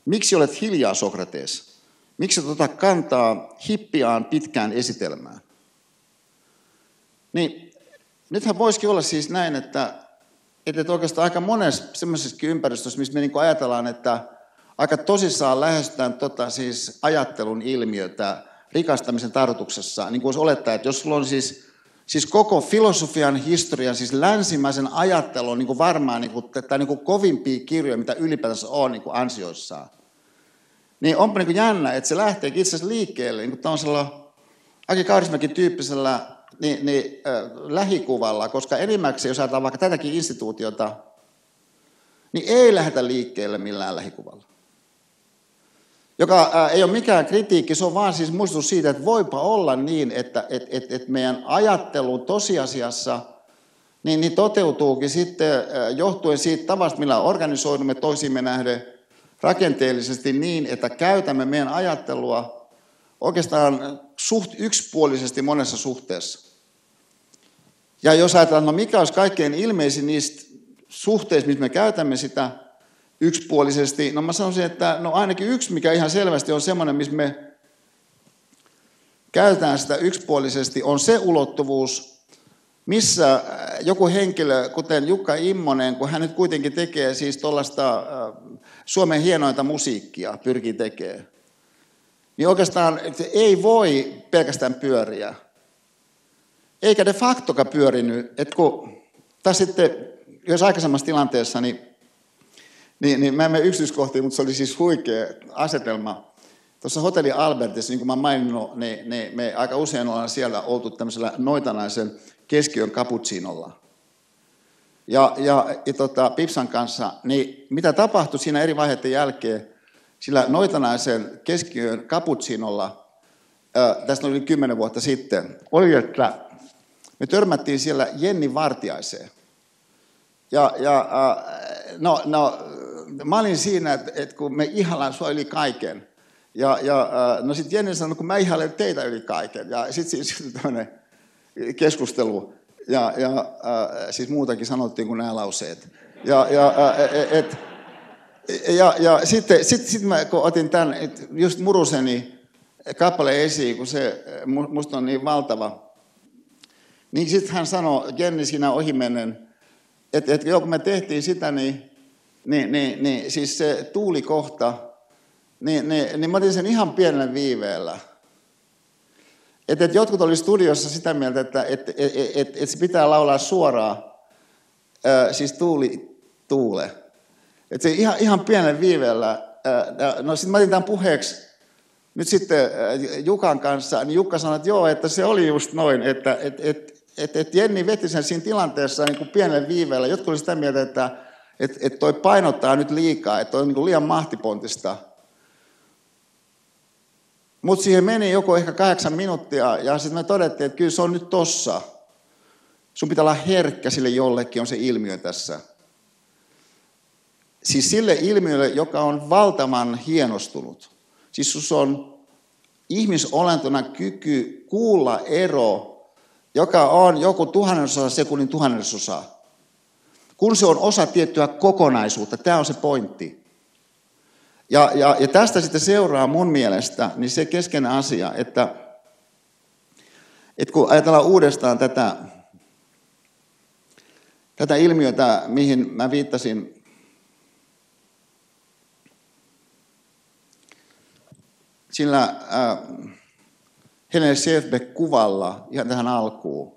Miksi olet hiljaa, Sokrates? Miksi tota kantaa hippiaan pitkään esitelmään? Niin, nythän voisikin olla siis näin, että, että oikeastaan aika monessa semmoisessakin ympäristössä, missä me niin ajatellaan, että aika tosissaan lähestytään tota siis ajattelun ilmiötä rikastamisen tarkoituksessa, niin kuin olettaa, että jos sulla on siis, siis koko filosofian historian, siis länsimäisen ajattelun niin kuin varmaan niin kuin, tai niin kuin kovimpia kirjoja, mitä ylipäätänsä on niin kuin ansioissaan, niin onpa niin kuin jännä, että se lähtee itse asiassa liikkeelle. Niin kuin Aki Kaurismäkin tyyppisellä niin, niin, äh, lähikuvalla, koska enimmäkseen, jos ajatellaan vaikka tätäkin instituutiota, niin ei lähdetä liikkeelle millään lähikuvalla joka ei ole mikään kritiikki, se on vaan siis muistutus siitä, että voipa olla niin, että et, et, et meidän ajattelu tosiasiassa niin, niin toteutuukin sitten ää, johtuen siitä tavasta, millä organisoidumme toisiimme nähden rakenteellisesti niin, että käytämme meidän ajattelua oikeastaan suht yksipuolisesti monessa suhteessa. Ja jos ajatellaan, no mikä olisi kaikkein ilmeisin niistä suhteista, missä me käytämme sitä, yksipuolisesti. No mä sanoisin, että no ainakin yksi, mikä ihan selvästi on semmoinen, missä me käytetään sitä yksipuolisesti, on se ulottuvuus, missä äh, joku henkilö, kuten Jukka Immonen, kun hän nyt kuitenkin tekee siis tuollaista äh, Suomen hienointa musiikkia, pyrkii tekemään, niin oikeastaan ei voi pelkästään pyöriä. Eikä de factoka pyörinyt, että kun, tai sitten, jos aikaisemmassa tilanteessa, niin niin, niin mä en mene yksityiskohtiin, mutta se oli siis huikea asetelma. Tuossa hotelli Albertissa, niin kuin mä maininnut, niin, niin me aika usein ollaan siellä oltu tämmöisellä noitanaisen keskiön kaputsiinolla. Ja, ja, ja tota, Pipsan kanssa, niin mitä tapahtui siinä eri vaiheiden jälkeen, sillä noitanaisen keskiön kaputsiinolla, tästä oli kymmenen vuotta sitten, oli, että me törmättiin siellä Jenni Vartiaiseen. Ja, ja no, no, mä olin siinä, että, että kun me ihallaan sua yli kaiken. Ja, ja äh, no sitten Jenni sanoi, kun mä ihailen teitä yli kaiken. Ja sitten siis tämmöinen keskustelu. Ja, ja äh, siis muutakin sanottiin kuin nämä lauseet. Ja, ja, äh, e, et, ja, ja sitten sit, sit mä kun otin tämän, just Muruseni kappale esiin, kun se musta on niin valtava, niin sitten hän sanoi, Jenni siinä ohimennen, että, että kun me tehtiin sitä, niin niin, niin, niin siis se tuulikohta, niin, niin, niin mä otin sen ihan pienellä viiveellä. Että et jotkut oli studiossa sitä mieltä, että et, et, et, et se pitää laulaa suoraan, ää, siis tuuli tuule. Että se ihan, ihan pienellä viiveellä. Ää, no sitten mä otin tämän puheeksi nyt sitten Jukan kanssa, niin Jukka sanoi, että joo, että se oli just noin, että et, et, et, et Jenni veti sen siinä tilanteessa niin kuin pienellä viiveellä. Jotkut oli sitä mieltä, että että et toi painottaa nyt liikaa, että on niin liian mahtipontista. Mutta siihen meni joko ehkä kahdeksan minuuttia ja sitten me todettiin, että kyllä se on nyt tossa. Sun pitää olla herkkä sille jollekin, on se ilmiö tässä. Siis sille ilmiölle, joka on valtavan hienostunut. Siis sus on ihmisolentona kyky kuulla ero, joka on joku tuhannesosa sekunnin tuhannesosa kun se on osa tiettyä kokonaisuutta. Tämä on se pointti. Ja, ja, ja tästä sitten seuraa mun mielestä niin se keskeinen asia, että, että kun ajatellaan uudestaan tätä, tätä ilmiötä, mihin mä viittasin sillä äh, Helene Schäfbeck-kuvalla ihan tähän alkuun,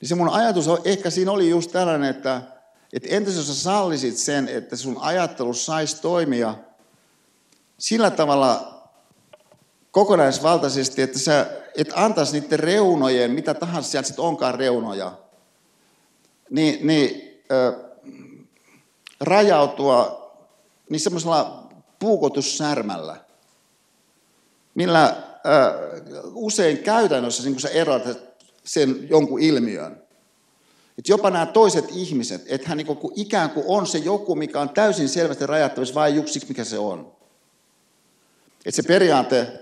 niin se mun ajatus on, ehkä siinä oli just tällainen, että, että entäs jos sä sallisit sen, että sun ajattelu saisi toimia sillä tavalla kokonaisvaltaisesti, että sä et antaisi niiden reunojen, mitä tahansa sieltä sitten onkaan reunoja, niin, niin äh, rajautua niin semmoisella puukotussärmällä millä äh, usein käytännössä niin sä eroat sen jonkun ilmiön. Et jopa nämä toiset ihmiset, että hän niin kuin, ikään kuin on se joku, mikä on täysin selvästi rajattavissa vain juksiksi, mikä se on. Et se periaate,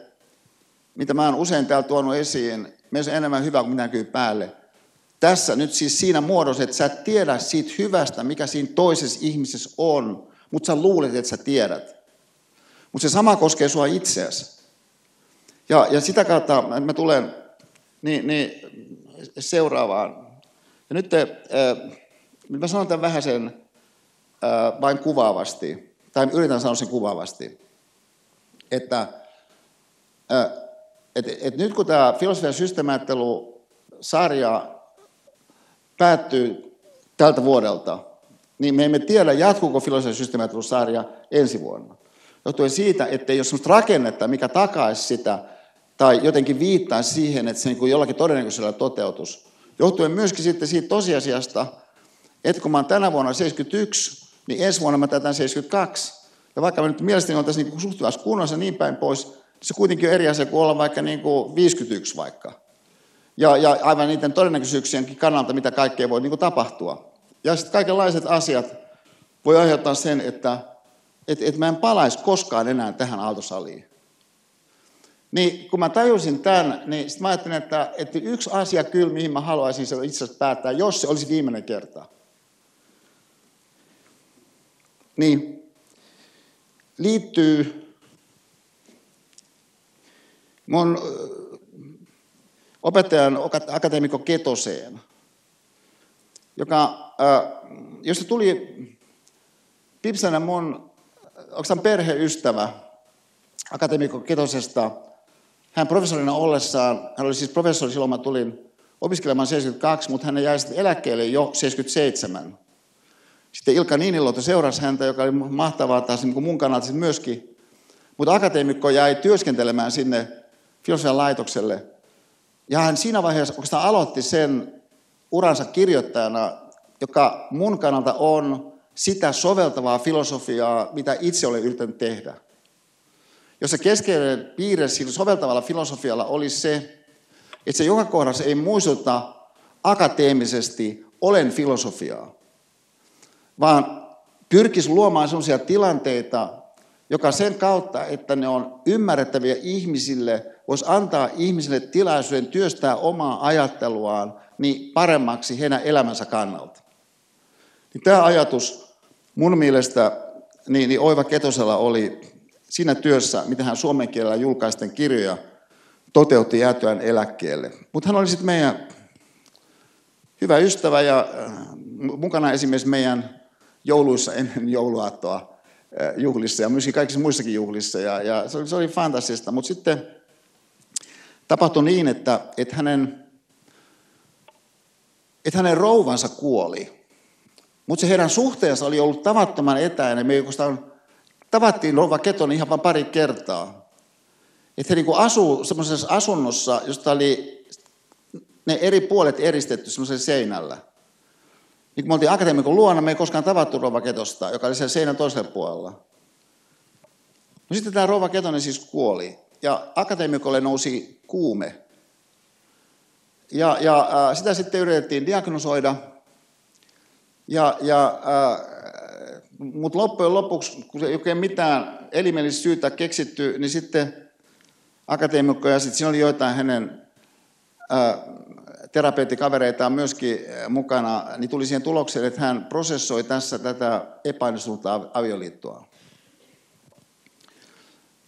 mitä mä oon usein täällä tuonut esiin, on enemmän hyvä kuin kyllä päälle. Tässä nyt siis siinä muodossa, että sä et tiedä siitä hyvästä, mikä siinä toisessa ihmisessä on, mutta sä luulet, että sä tiedät. Mutta se sama koskee sua itseäsi. Ja, ja sitä kautta mä tulen niin, niin seuraavaan. Ja nyt äh, mä sanon tämän vähän sen äh, vain kuvaavasti, tai yritän sanoa sen kuvaavasti, että äh, et, et nyt kun tämä filosofian systemaattelu-sarja päättyy tältä vuodelta, niin me emme tiedä, jatkuuko filosofian systemaattelu-sarja ensi vuonna. Johtuen siitä, että ei ole sellaista rakennetta, mikä takaisi sitä, tai jotenkin viittaa siihen, että se niin kuin jollakin todennäköisellä toteutus. Johtuen myöskin sitten siitä tosiasiasta, että kun mä oon tänä vuonna 71, niin ensi vuonna mä täytän 72. Ja vaikka mä nyt mielestäni oltaisiin niin suht hyvässä kunnossa niin päin pois, niin se kuitenkin on eri asia kuin olla vaikka niin kuin 51 vaikka. Ja, ja aivan niiden todennäköisyyksienkin kannalta, mitä kaikkea voi niin kuin tapahtua. Ja sitten kaikenlaiset asiat voi aiheuttaa sen, että et, et mä en palaisi koskaan enää tähän aaltosaliin. Niin kun mä tajusin tämän, niin sitten mä ajattelin, että, että yksi asia kyllä, mihin mä haluaisin itse asiassa päättää, jos se olisi viimeinen kerta. Niin liittyy mun opettajan akateemikko Ketoseen, joka, josta tuli Pipsänä mun, onko perheystävä, akateemikko Ketosesta, hän professorina ollessaan, hän oli siis professori silloin, mä tulin opiskelemaan 72, mutta hän jäi sitten eläkkeelle jo 77. Sitten Ilkka Niiniluoto seurasi häntä, joka oli mahtavaa taas niin kuin mun kannalta myöskin. Mutta akateemikko jäi työskentelemään sinne filosofian laitokselle. Ja hän siinä vaiheessa oikeastaan aloitti sen uransa kirjoittajana, joka mun kannalta on sitä soveltavaa filosofiaa, mitä itse olen yrittänyt tehdä jossa keskeinen piirre sillä soveltavalla filosofialla oli se, että se joka kohdassa ei muistuta akateemisesti olen filosofiaa, vaan pyrkisi luomaan sellaisia tilanteita, joka sen kautta, että ne on ymmärrettäviä ihmisille, voisi antaa ihmisille tilaisuuden työstää omaa ajatteluaan niin paremmaksi heidän elämänsä kannalta. Niin tämä ajatus mun mielestä niin, niin Oiva Ketosella oli siinä työssä, mitä hän suomen kielellä julkaisten kirjoja toteutti jäätyään eläkkeelle. Mutta hän oli sitten meidän hyvä ystävä ja äh, mukana esimerkiksi meidän jouluissa ennen jouluaattoa äh, juhlissa ja myöskin kaikissa muissakin juhlissa. Ja, ja se, oli, se oli fantastista. Mutta sitten tapahtui niin, että, että, hänen, että hänen rouvansa kuoli. Mutta se heidän suhteensa oli ollut tavattoman etäinen. Me ei tavattiin Rova Keton ihan vain pari kertaa. Että he niin kuin asuu semmoisessa asunnossa, josta oli ne eri puolet eristetty semmoisella seinällä. Niin kun me oltiin akateemikon luona, me ei koskaan tavattu Rova Ketosta, joka oli siellä seinän toisella puolella. No sitten tämä Rova Ketonen siis kuoli. Ja akateemikolle nousi kuume. Ja, ja äh, sitä sitten yritettiin diagnosoida. Ja, ja äh, mutta loppujen lopuksi, kun ei oikein mitään elimellistä syytä keksitty, niin sitten akateemikko ja sitten siinä oli joitain hänen ää, terapeuttikavereita on myöskin mukana, niin tuli siihen tulokseen, että hän prosessoi tässä tätä epäonnistunutta avioliittoa.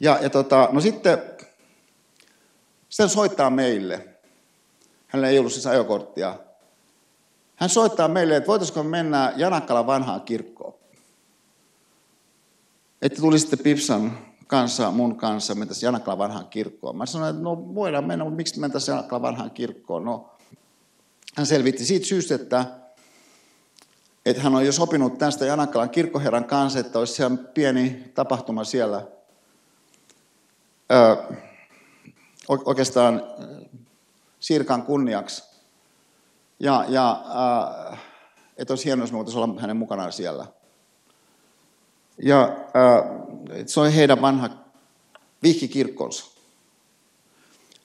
Ja, ja tota, no sitten, sitten soittaa meille. Hänellä ei ollut siis ajokorttia. Hän soittaa meille, että voitaisiko mennä Janakkalan vanhaan kirkkoon. Että tulisitte Pipsan kanssa, mun kanssa, mentäisiin Janakkalan vanhaan kirkkoon. Mä sanoin, että no voidaan mennä, mutta miksi mentäisiin Janakkalan vanhaan kirkkoon? No, hän selvitti siitä syystä, että, että hän on jo sopinut tästä Janakkalan kirkkoherran kanssa, että olisi siellä pieni tapahtuma siellä. Öö, oikeastaan Sirkan kunniaksi. Ja, ja äh, että olisi hienoa, jos me voitaisiin olla hänen mukanaan siellä. Ja äh, se on heidän vanha vihkikirkkonsa.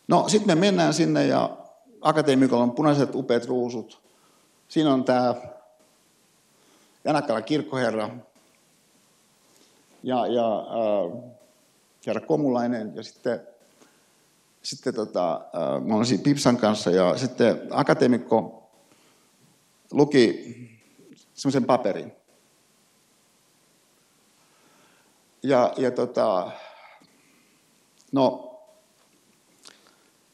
No sitten me mennään sinne ja akateemikolla on punaiset upeat ruusut. Siinä on tämä Janakkala kirkkoherra ja, ja äh, herra Komulainen ja sitten, sitten tota, äh, mä olen siinä Pipsan kanssa ja sitten akateemikko luki semmoisen paperin. Ja, ja tota, no,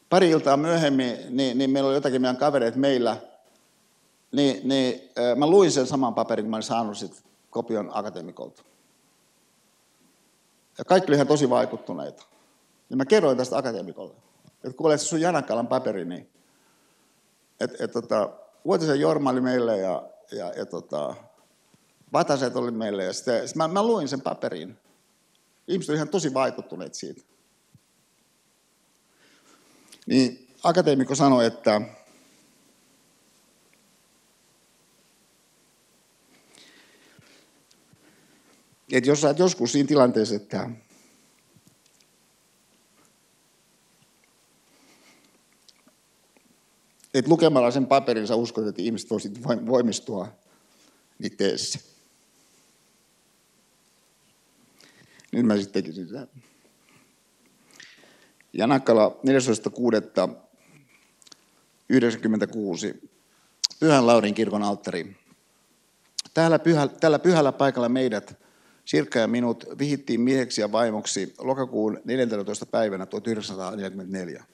pari iltaa myöhemmin, niin, niin meillä oli jotakin meidän kavereita meillä, niin, niin mä luin sen saman paperin, kun mä olin saanut sit kopion akateemikolta. Ja kaikki oli ihan tosi vaikuttuneita. Ja mä kerroin tästä akateemikolle, että kuule, se sun Janakkalan paperi, niin että et, tota, Vuotisen Jorma oli meille ja, ja, ja tota, Vataset oli meille. Ja sitten, sitten mä, mä luin sen paperin. Ihmiset olivat ihan tosi vaikuttuneet siitä. Niin akateemikko sanoi, että että jos olet joskus siinä tilanteessa, että että lukemalla sen paperin sä uskot, että ihmiset voisivat voimistua, niin tee se. Nyt mä sitten tekisin sen. Ja Nakkala 14.6.96, Pyhän Laurin kirkon alttari. Täällä, pyhä, tällä pyhällä paikalla meidät, Sirkka ja minut, vihittiin mieheksi ja vaimoksi lokakuun 14. päivänä 1944.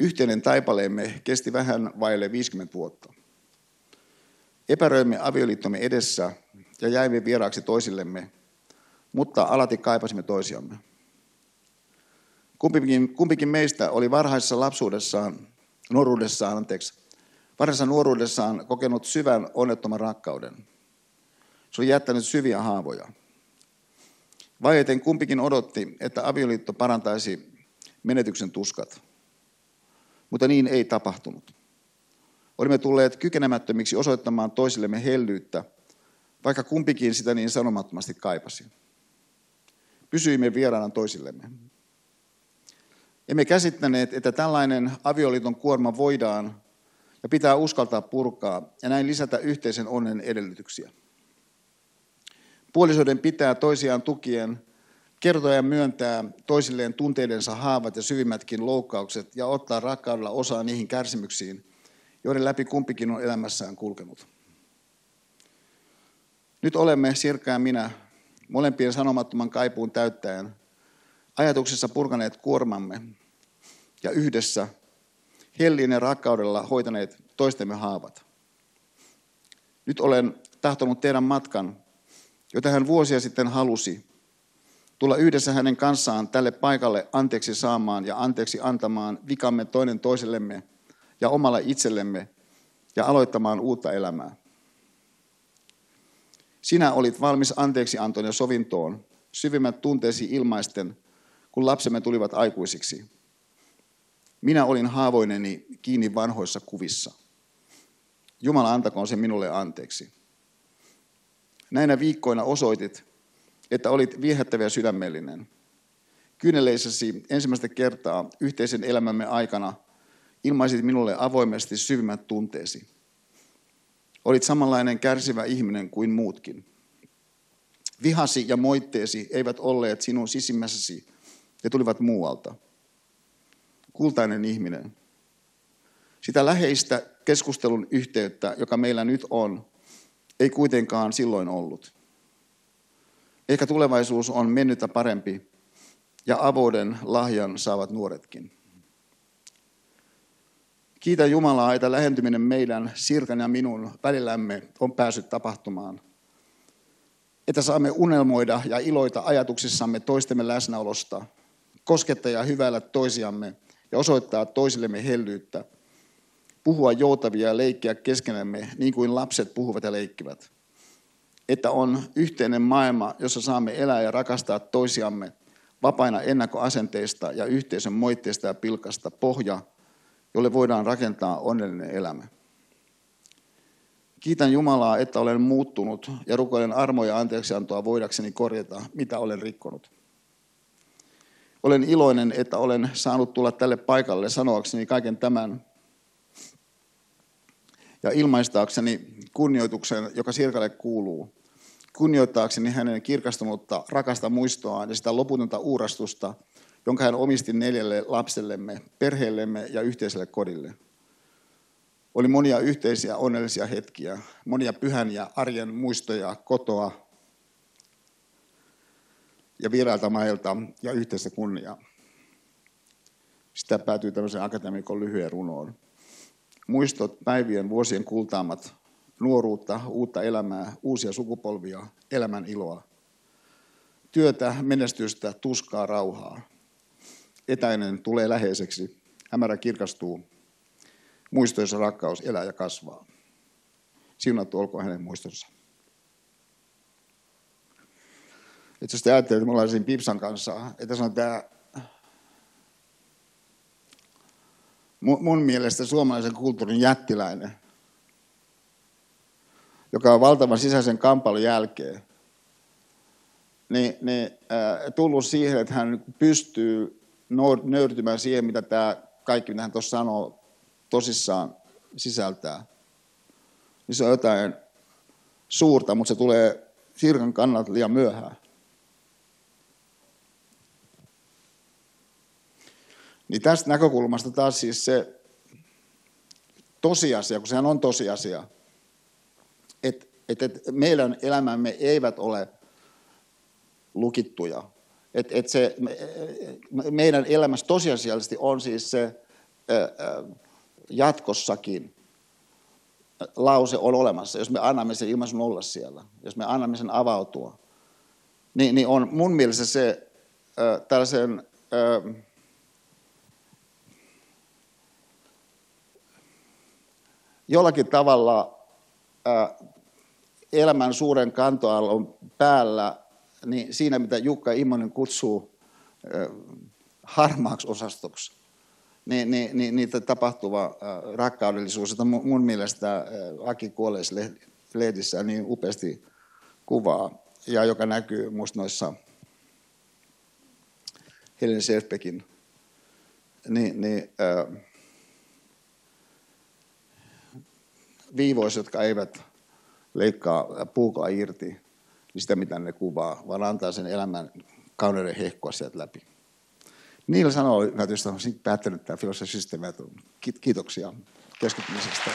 Yhteinen taipaleemme kesti vähän vaille 50 vuotta. Epäröimme avioliittomme edessä ja jäimme vieraaksi toisillemme, mutta alati kaipasimme toisiamme. Kumpikin, kumpikin meistä oli varhaisessa lapsuudessaan, nuoruudessaan, anteeksi, varhaisessa nuoruudessaan kokenut syvän onnettoman rakkauden. Se oli jättänyt syviä haavoja. Vaieten kumpikin odotti, että avioliitto parantaisi menetyksen tuskat. Mutta niin ei tapahtunut. Olimme tulleet kykenemättömiksi osoittamaan toisillemme hellyyttä, vaikka kumpikin sitä niin sanomattomasti kaipasi. Pysyimme vieraana toisillemme. Emme käsittäneet, että tällainen avioliiton kuorma voidaan ja pitää uskaltaa purkaa ja näin lisätä yhteisen onnen edellytyksiä. Puolisoiden pitää toisiaan tukien kertoa ja myöntää toisilleen tunteidensa haavat ja syvimmätkin loukkaukset ja ottaa rakkaudella osaa niihin kärsimyksiin, joiden läpi kumpikin on elämässään kulkenut. Nyt olemme, Sirkka ja minä, molempien sanomattoman kaipuun täyttäen, ajatuksessa purkaneet kuormamme ja yhdessä hellin ja rakkaudella hoitaneet toistemme haavat. Nyt olen tahtonut tehdä matkan, jota hän vuosia sitten halusi, tulla yhdessä hänen kanssaan tälle paikalle anteeksi saamaan ja anteeksi antamaan vikamme toinen toisellemme ja omalla itsellemme ja aloittamaan uutta elämää. Sinä olit valmis anteeksi antoon ja sovintoon, syvimmät tunteesi ilmaisten, kun lapsemme tulivat aikuisiksi. Minä olin haavoineni kiinni vanhoissa kuvissa. Jumala antakoon se minulle anteeksi. Näinä viikkoina osoitit, että olit viehättävä sydämellinen. Kyyneleissäsi ensimmäistä kertaa yhteisen elämämme aikana ilmaisit minulle avoimesti syvimmät tunteesi. Olit samanlainen kärsivä ihminen kuin muutkin. Vihasi ja moitteesi eivät olleet sinun sisimmässäsi, ja tulivat muualta kultainen ihminen. Sitä läheistä keskustelun yhteyttä, joka meillä nyt on, ei kuitenkaan silloin ollut. Ehkä tulevaisuus on mennyttä parempi ja avouden lahjan saavat nuoretkin. Kiitä Jumalaa, että lähentyminen meidän, Sirkan ja minun välillämme on päässyt tapahtumaan. Että saamme unelmoida ja iloita ajatuksissamme toistemme läsnäolosta, koskettaa ja hyväillä toisiamme ja osoittaa toisillemme hellyyttä, puhua joutavia ja leikkiä keskenämme niin kuin lapset puhuvat ja leikkivät. Että on yhteinen maailma, jossa saamme elää ja rakastaa toisiamme vapaina ennakkoasenteista ja yhteisön moitteista ja pilkasta pohja, jolle voidaan rakentaa onnellinen elämä. Kiitän Jumalaa, että olen muuttunut ja rukoilen armoja anteeksiantoa voidakseni korjata, mitä olen rikkonut. Olen iloinen, että olen saanut tulla tälle paikalle sanoakseni kaiken tämän ja ilmaistaakseni kunnioituksen, joka Sirkalle kuuluu. Kunnioittaakseni hänen kirkastunutta, rakasta muistoaan ja sitä loputonta uurastusta, jonka hän omisti neljälle lapsellemme, perheellemme ja yhteiselle kodille. Oli monia yhteisiä onnellisia hetkiä, monia pyhän ja arjen muistoja kotoa ja vierailta mailta ja yhteistä kunniaa. Sitä päätyy tämmöisen akademikon lyhyen runoon. Muistot päivien vuosien kultaamat, nuoruutta, uutta elämää, uusia sukupolvia, elämän iloa. Työtä, menestystä, tuskaa, rauhaa. Etäinen tulee läheiseksi, hämärä kirkastuu, muistoissa rakkaus elää ja kasvaa. Siunattu olkoon hänen muistonsa. Itse asiassa ajattelin, että me ollaan siinä Pipsan kanssa, että se on tämä mun mielestä suomalaisen kulttuurin jättiläinen, joka on valtavan sisäisen kamppailun jälkeen, niin, niin äh, tullut siihen, että hän pystyy nöyrtymään siihen, mitä tämä kaikki, mitä hän tuossa sanoo, tosissaan sisältää. Niin se on jotain suurta, mutta se tulee sirkan kannalta liian myöhään. Niin tästä näkökulmasta taas siis se tosiasia, kun sehän on tosiasia, että et, et meidän elämämme eivät ole lukittuja. Et, et se, meidän elämässä tosiasiallisesti on siis se jatkossakin lause on olemassa, jos me annamme sen ilmaisun olla siellä, jos me annamme sen avautua. Niin, niin on mun mielestä se tällaisen jollakin tavalla elämän suuren kantoalon päällä, niin siinä mitä Jukka Immonen kutsuu harmaaksi osastoksi, niin, niin, niin niitä tapahtuva rakkaudellisuus, jota mun mielestä Aki Kuolleis lehdissä niin upeasti kuvaa, ja joka näkyy musta noissa Helen Selfbeckin, niin, niin äh, viivoissa, jotka eivät leikkaa puukoa irti, niin sitä mitä ne kuvaa, vaan antaa sen elämän kauneuden hehkua sieltä läpi. Niillä sanoilla, hyvät ystävät, olen päättänyt tämä filosofisysteemi. Kiitoksia keskittymisestä.